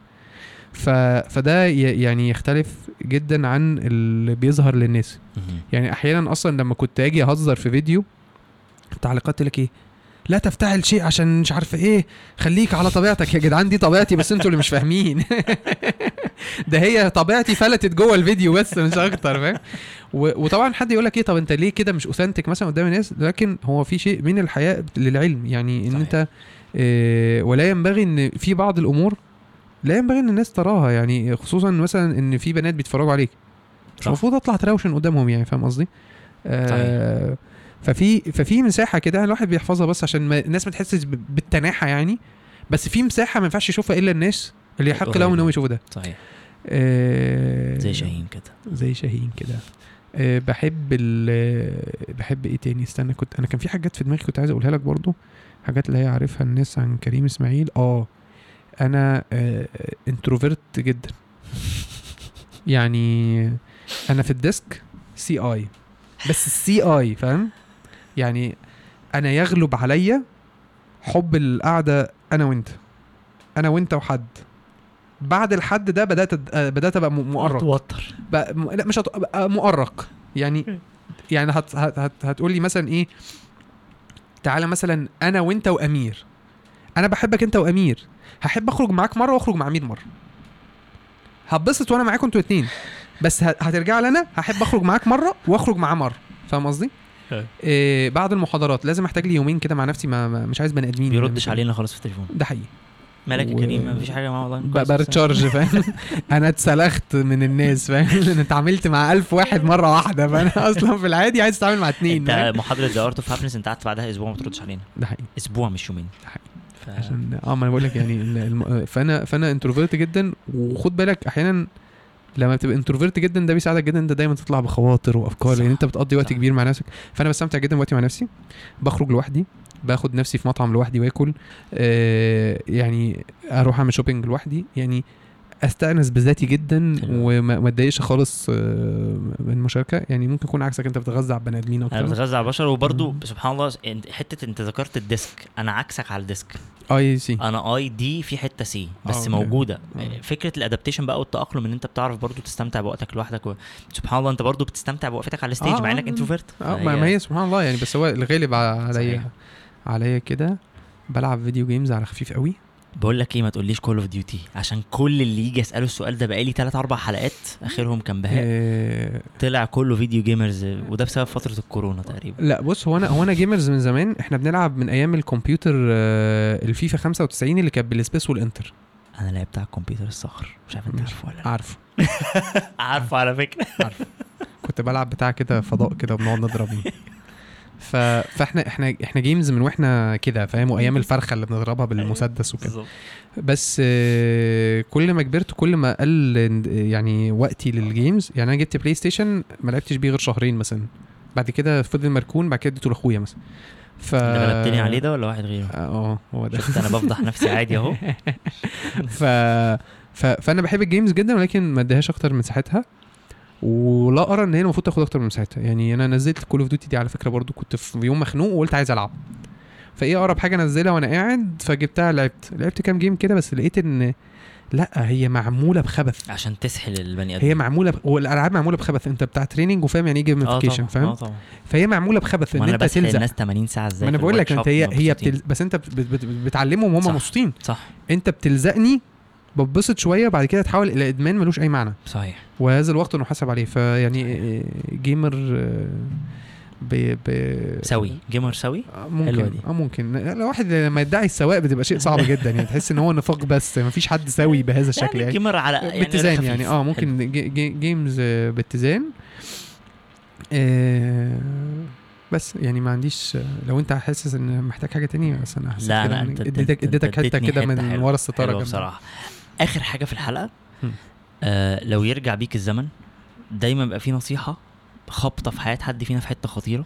ف... فده ي... يعني يختلف جدا عن اللي بيظهر للناس. يعني أحيانا أصلا لما كنت أجي أهزر في فيديو التعليقات تقول لك إيه؟ لا تفتعل شيء عشان مش عارفه إيه خليك على طبيعتك يا جدعان دي طبيعتي بس أنتوا اللي مش فاهمين. [laughs] ده هي طبيعتي فلتت جوه الفيديو بس مش أكتر فاهم؟ وطبعا حد يقول لك إيه طب أنت ليه كده مش اوثنتك مثلا قدام الناس؟ لكن هو في شيء من الحياء للعلم يعني إن صحيح. أنت آه، ولا ينبغي إن في بعض الأمور لا ينبغي إن الناس تراها يعني خصوصا مثلا إن في بنات بيتفرجوا عليك. مش. المفروض أطلع تراوشن قدامهم يعني فاهم قصدي؟ آه ففي ففي مساحة كده الواحد بيحفظها بس عشان ما الناس ما تحسش بالتناحة يعني. بس في مساحة ما ينفعش يشوفها إلا الناس اللي يحق لهم انهم يشوفوا ده. صحيح. آه زي شاهين كده. زي شاهين كده. آه بحب ال بحب إيه تاني؟ استنى كنت أنا كان في حاجات في دماغي كنت عايز أقولها لك برضو. حاجات اللي هي عارفها الناس عن كريم إسماعيل. آه. أنا آه introvert جدا. يعني أنا في ال DISC CI بس ال CI فاهم؟ يعني أنا يغلب عليا حب القعدة أنا وأنت. أنا وأنت وحد. بعد الحد ده بدأت آه، بدأت أبقى مؤرق. توتر بقى م... لا مش مؤرق. يعني يعني هت... هت... هت... هتقول لي مثلا إيه؟ تعالى مثلا أنا وأنت وأمير. أنا بحبك أنت وأمير. هحب أخرج معاك مرة وأخرج مع امير مرة. هتبسط وأنا معاكم أنتوا اتنين. بس. هترجع لي أنا هحب أخرج معاك مرة وأخرج معاه مرة. فاهم قصدي؟ إيه بعد المحاضرات. لازم أحتاج لي يومين كده مع نفسي ما... ما مش عايز بني آدمين. بيردش علينا خالص في التليفون. ده حقيقي. مالك يا و- كريم؟ ما فيش حاجة معاه والله. ب recharge فاهم؟ [laughs] أنا اتسلخت من الناس فاهم؟ [laughs] أنا اتعاملت مع ألف واحد مرة واحدة فانا [laughs] أصلا في العادي عايز اتعامل مع اتنين؟ أنت محاضرة The Art of Happiness أنت قعدت بعدها أسبوع ما تردش علينا. ده حقيقي. أسبوع مش يومين. ده حقيقي. ف... عشان آه ما أنا بقول لك يعني الم... فانا فأنا introvert جدا وخد بالك أحيانا لما بتبقى introvert جدا ده بيساعدك جدا أنت دايما تطلع بخواطر وأفكار. لأن أنت بتقضي وقت صح. كبير مع نفسك فأنا بستمتع جدا بوقتي مع نفسي بخرج لوحدي باخد نفسي في مطعم لوحدي وآكل آه يعني أروح أعمل shopping لوحدي يعني أستأنس بذاتي جدا. وما ما أتضايقش خالص آه، من المشاركه يعني ممكن يكون عكسك أنت بتغذى على البني آدمين أنا أكتر بتغذى على البشر وبرده. سبحان الله حتة أنت ذكرت ال DISC أنا عكسك على ال DISC IC أنا ID في حتة C بس okay. موجودة آه. فكرة ال adaptation بقى والتأقلم إن أنت بتعرف برضو تستمتع بوقتك لوحدك و... سبحان الله أنت برضو بتستمتع بوقفتك على ال stage آه، مع إنك آه. introvert آه ما ما هي سبحان الله يعني بس هو الغالب عليا. عليا كده بلعب video games على خفيف قوي بقول لك إيه ما تقوليش Call of Duty عشان كل اللي يجي يسأله السؤال ده بقالي 3 4 حلقات آخرهم كان بهاء. آه طلع كله video gamers وده بسبب فترة الكورونا تقريبا. لا بص هو أنا هو أنا gamers من زمان إحنا بنلعب من أيام الكمبيوتر آه الفيفا 95 اللي كانت بال space وال enter أنا لعبت على الكمبيوتر الصخر مش عارف أنت عارفه ولا لأ. عارفه. [laughs] عارفه على فكرة. كنت بلعب بتاع كده فضاء كده وبنقعد نضرب. [laughs] ف... فاحنا إحنا إحنا gamers من وإحنا كده فاهم؟ وأيام الفرخة اللي بنضربها بالمسدس وكده. بس آه، كل ما كبرت كل ما قل آه، يعني وقتي لل games يعني أنا جبت PlayStation ما لعبتش بيه غير شهرين مثلا. بعد كده فضل مركون بعد كده اديته لأخويا مثلا. ف اللي غلبتني عليه ده ولا واحد غيره؟ آه هو ده. شفت أنا بفضح [laughs] نفسي عادي أهو. ف... ف... فأنا بحب ال games جدا ولكن ما اديهاش أكتر من ساعتها ولا أرى إن هي المفروض تاخد أكتر من ساعتها. يعني أنا نزلت Call of Duty دي على فكرة برضو كنت في يوم مخنوق وقلت عايز ألعب. فإيه أقرب حاجة أنزلها وأنا قاعد؟ فجبتها لعبت لعبت كام game كده بس لقيت إن لأ هي معمولة بخبث. عشان تسحل البني آدم هي معمولة ب... والألعاب معمولة بخبث. أنت بتاع training وفاهم يعني إيه gamification طبعا فاهم؟ آه طبعا. فهي معمولة بخبث إن أنت تلزق. الناس 80 ساعة إزاي ما أنا بقول لك أنت هي هي. بتل... بس انت بت... بت... بتعلمهم وهم صح. مبسوطين. صح. أنت بتلزقني ببسط شوية بعد كده تحول إلى إدمان ملوش أي معنى. صحيح. وهذا الوقت نحاسب عليه. فيعني آه، gamer آه، ب ب سوي. gamer سوي؟ آه، ممكن. دي. آه ممكن. لو واحد لما يدعي السواء بتبقى شيء صعب جدا. يعني تحس إن هو نفاق بس. ما فيش حد سوي [laughs] بهذا الشكل. يعني يعني gamer على يعني باتزان. يعني. آه. ممكن جي جي جيمز باتزان. آه بس. يعني ما عنديش لو أنت حاسس إن محتاج حاجة تانية بس أنا حسيت لا أنت اديتك إديتك حتة كده من. ورا الستارة. بصراحة. آخر حاجة في الحلقة. آه لو يرجع بيك الزمن دايما بيبقى في نصيحة خابطة في حياة حد فينا في حتة خطيرة.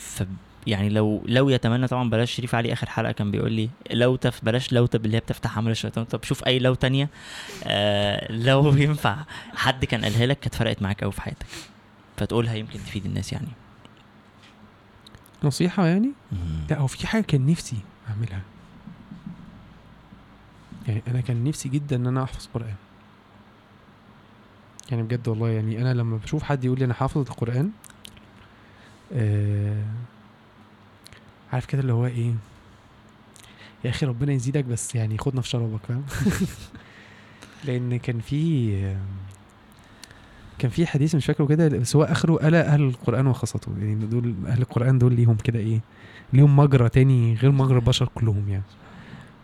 ف يعني لو لو يتمنى طبعا بلاش شريف علي آخر حلقة كان بيقول لي لوتف بلاش لوتف اللي هي بتفتح عمل الشيطان طب شوف أي لو تانية. آه لو [laughs] ينفع حد كان قالها لك كانت فرقت معاك قوي في حياتك. فتقولها يمكن تفيد الناس يعني. نصيحة يعني؟ لا هو في حاجة كان نفسي أعملها. يعني أنا كان نفسي جدا إن أنا أحفظ قرآن. يعني بجد والله يعني أنا لما بشوف حد يقول لي أنا حافظ القرآن آه عارف كده اللي هو إيه؟ يا أخي ربنا يزيدك بس يعني خدنا في شرابك فاهم؟ [laughs] لأن كان في كان في حديث مش فاكره كده بس هو آخره الا أهل القرآن وخاصته يعني دول أهل القرآن دول ليهم كده إيه؟ ليهم مجرى تاني غير مجرى البشر كلهم يعني.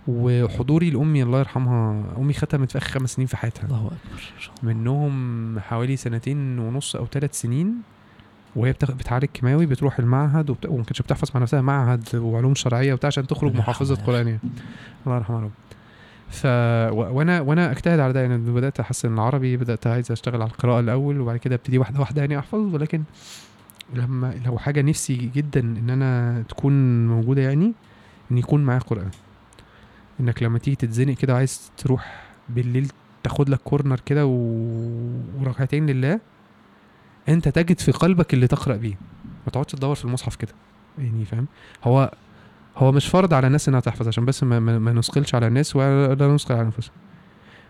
وحضوري لأمي الله يرحمها أمي ختمت في آخر خمس سنين في حياتها. الله أكبر. منهم حوالي سنتين ونص أو ثلاث سنين وهي. بتعالج كيماوي بتروح المعهد وبت... وما كانتش بتحفظ مع نفسها معهد وعلوم شرعية وبتاع عشان تخرج محافظه يرحمها يا قران يعني الله يرحمها يا رب. ف و... وأنا وأنا أجتهد على ده يعني بدأت أحسن العربي بدأت عايز أشتغل على القراءة الأول وبعد كده أبتدي واحدة واحدة يعني أحفظ ولكن لما لو حاجة نفسي جدا إن أنا تكون موجودة يعني إن يكون معايا قرآن. إنك لما تيجي تتزنق كده وعايز تروح بالليل تاخد لك كورنر كده و... وركعتين لله أنت تجد في قلبك اللي تقرأ بيه. ما تقعدش تدور في المصحف كده. يعني فاهم؟ هو هو مش فرض على الناس إنها تحفظ عشان بس ما, ما, ما نثقلش على الناس ولا نثقل على أنفسنا.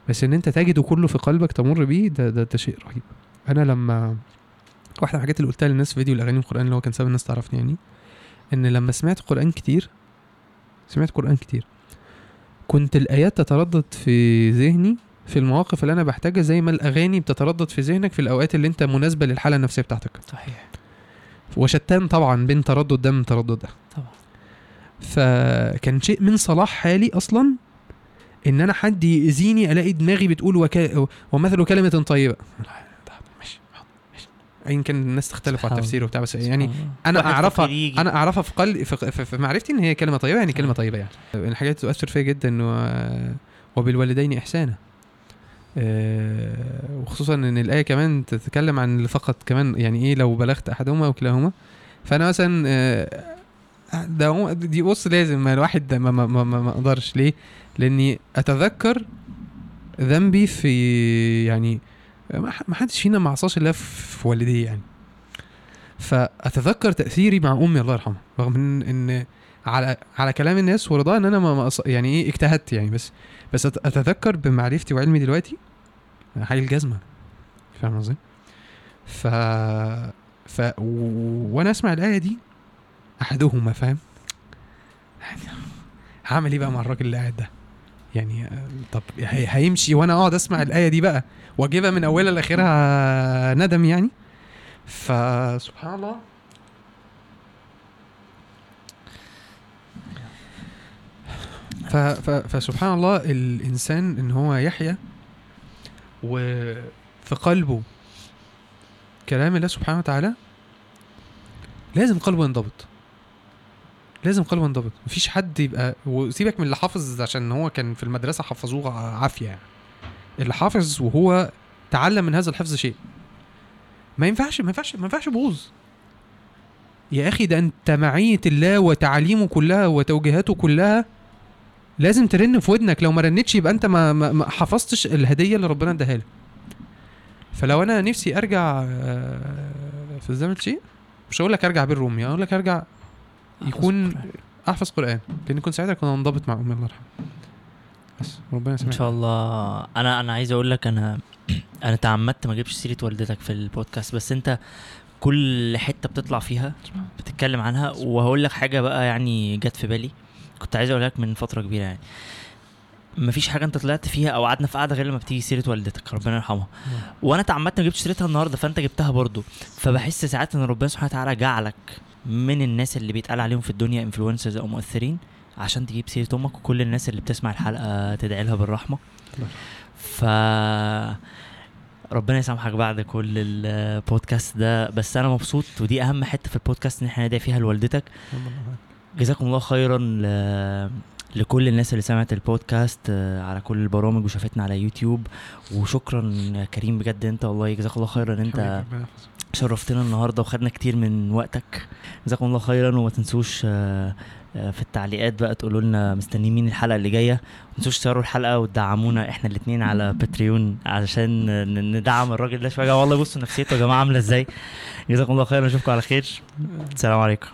بس إن أنت تجده كله في قلبك تمر بيه ده ده, ده شيء رهيب. أنا لما واحدة من الحاجات اللي قلتها للناس في فيديو الأغاني القرآن اللي هو كان سبب الناس تعرفني يعني إن لما سمعت قرآن كتير سمعت قرآن كتير. كنت الآيات تتردد في ذهني في المواقف اللي أنا بحتاجها زي ما الأغاني بتتردد في ذهنك في الأوقات اللي أنت مناسبة للحالة النفسية بتاعتك. صحيح. وشتان طبعا بين تردد ده من تردد ده. طبعا. فكان شيء من صلاح حالي أصلا إن أنا حد يأذيني ألاقي دماغي بتقول وكا... ومثل كلمة طيبة. ماشي كان الناس تختلف على التفسير وبتاع بس يعني. أنا اعرفها. أنا أعرفها في قل في, في, معرفتي إن هي كلمة طيبة يعني كلمة آه. طيبة يعني من الحاجات اللي تؤثر فيا جدا انه وبالوالدين إحسانا آه، وخصوصا إن الآية كمان تتكلم عن اللي فقط كمان يعني إيه لو بلغت أحدهما أو كلاهما فأنا مثلا آه، ده دي بص لازم الواحد ده ما ما, ما, ما أقدرش ليه لأني أتذكر ذنبي في يعني ما حدش فينا ما عصاش الله في والديه يعني فأتذكر تأثيري مع أمي الله يرحمها رغم ان إن على على كلام الناس ورضاها إن أنا ما يعني إيه اجتهدت يعني بس بس أتذكر بمعرفتي وعلمي دلوقتي حي الجزمة فاهم قصدي؟ ف ف. وأنا أسمع الآية دي أحدهما فاهم؟ هعمل إيه بقى مع الراجل اللي قاعد ده؟ يعني طب هي... هيمشي وأنا أقعد أسمع الآية دي بقى وأجيبها من أولها لآخرها ندم يعني. فسبحان الله. ف... ف... فسبحان الله الإنسان إن هو يحيا وفي قلبه كلام الله سبحانه وتعالى لازم قلبه ينضبط. لازم قلبه ينضبط مفيش حد يبقى وسيبك من اللي حافظ عشان هو كان في المدرسة حفظوه عافية يعني. اللي حافظ وهو تعلم من هذا الحفظ شيء. ما ينفعش ما ينفعش ما ينفعش يبوظ. يا أخي ده أنت معية الله وتعاليمه كلها وتوجيهاته كلها لازم ترن في ودنك. لو ما رنتش يبقى أنت ما, ما, حفظتش الهدية اللي ربنا اداها لك. فلو أنا نفسي أرجع آه، في الزمن شيء مش هقول لك أرجع بين رومي أقول لك أرجع يكون أحفظ قرآن لأن كنت ساعتها كنا انضبط مع امي الله يرحمها بس ربنا إن يسامحك شاء الله. أنا أنا عايز أقول لك أنا [clears throat] أنا تعمدت ما اجيبش سيرة والدتك في البودكاست. بس أنت كل حتة بتطلع فيها بتتكلم عنها. وهقول لك حاجة بقى يعني جت في بالي. كنت عايز اقولها لك من فترة كبيرة يعني. مفيش حاجة أنت طلعت فيها أو قعدنا في قعدة غير لما بتيجي سيرة والدتك. ربنا يرحمها. وأنا اتعمدت ما جبتش سيرتها النهارده فأنت جبتها برضو فبحس ساعات إن ربنا سبحانه وتعالى جعلك. من الناس اللي بيتقال عليهم في الدنيا انفلونسرز أو مؤثرين عشان تجيب سيرة أمك وكل الناس اللي بتسمع الحلقة تدعي لها بالرحمة ف ربنا يسامحك بعد كل البودكاست ده بس أنا مبسوط ودي أهم حتة في البودكاست إن إحنا ندعي فيها لوالدتك جزاكم الله خيرا. لكل الناس اللي سمعت البودكاست آه، على كل البرامج وشافتنا على يوتيوب. وشكرا كريم بجد انت والله جزاك الله خيرا. انت شرفتنا النهارده وخدنا كتير من وقتك. جزاكم الله خيرا وما تنسوش آه، آه، في التعليقات بقى تقولوا لنا مستنيين مين الحلقة اللي جاية. ما تنسوش تشاركوا الحلقة وتدعمونا إحنا الاثنين على باتريون علشان ندعم الراجل ده شوية. والله بصوا نفسيته يا جماعة عاملة إزاي. جزاكم الله خيرا أشوفكم على خير. السلام عليكم.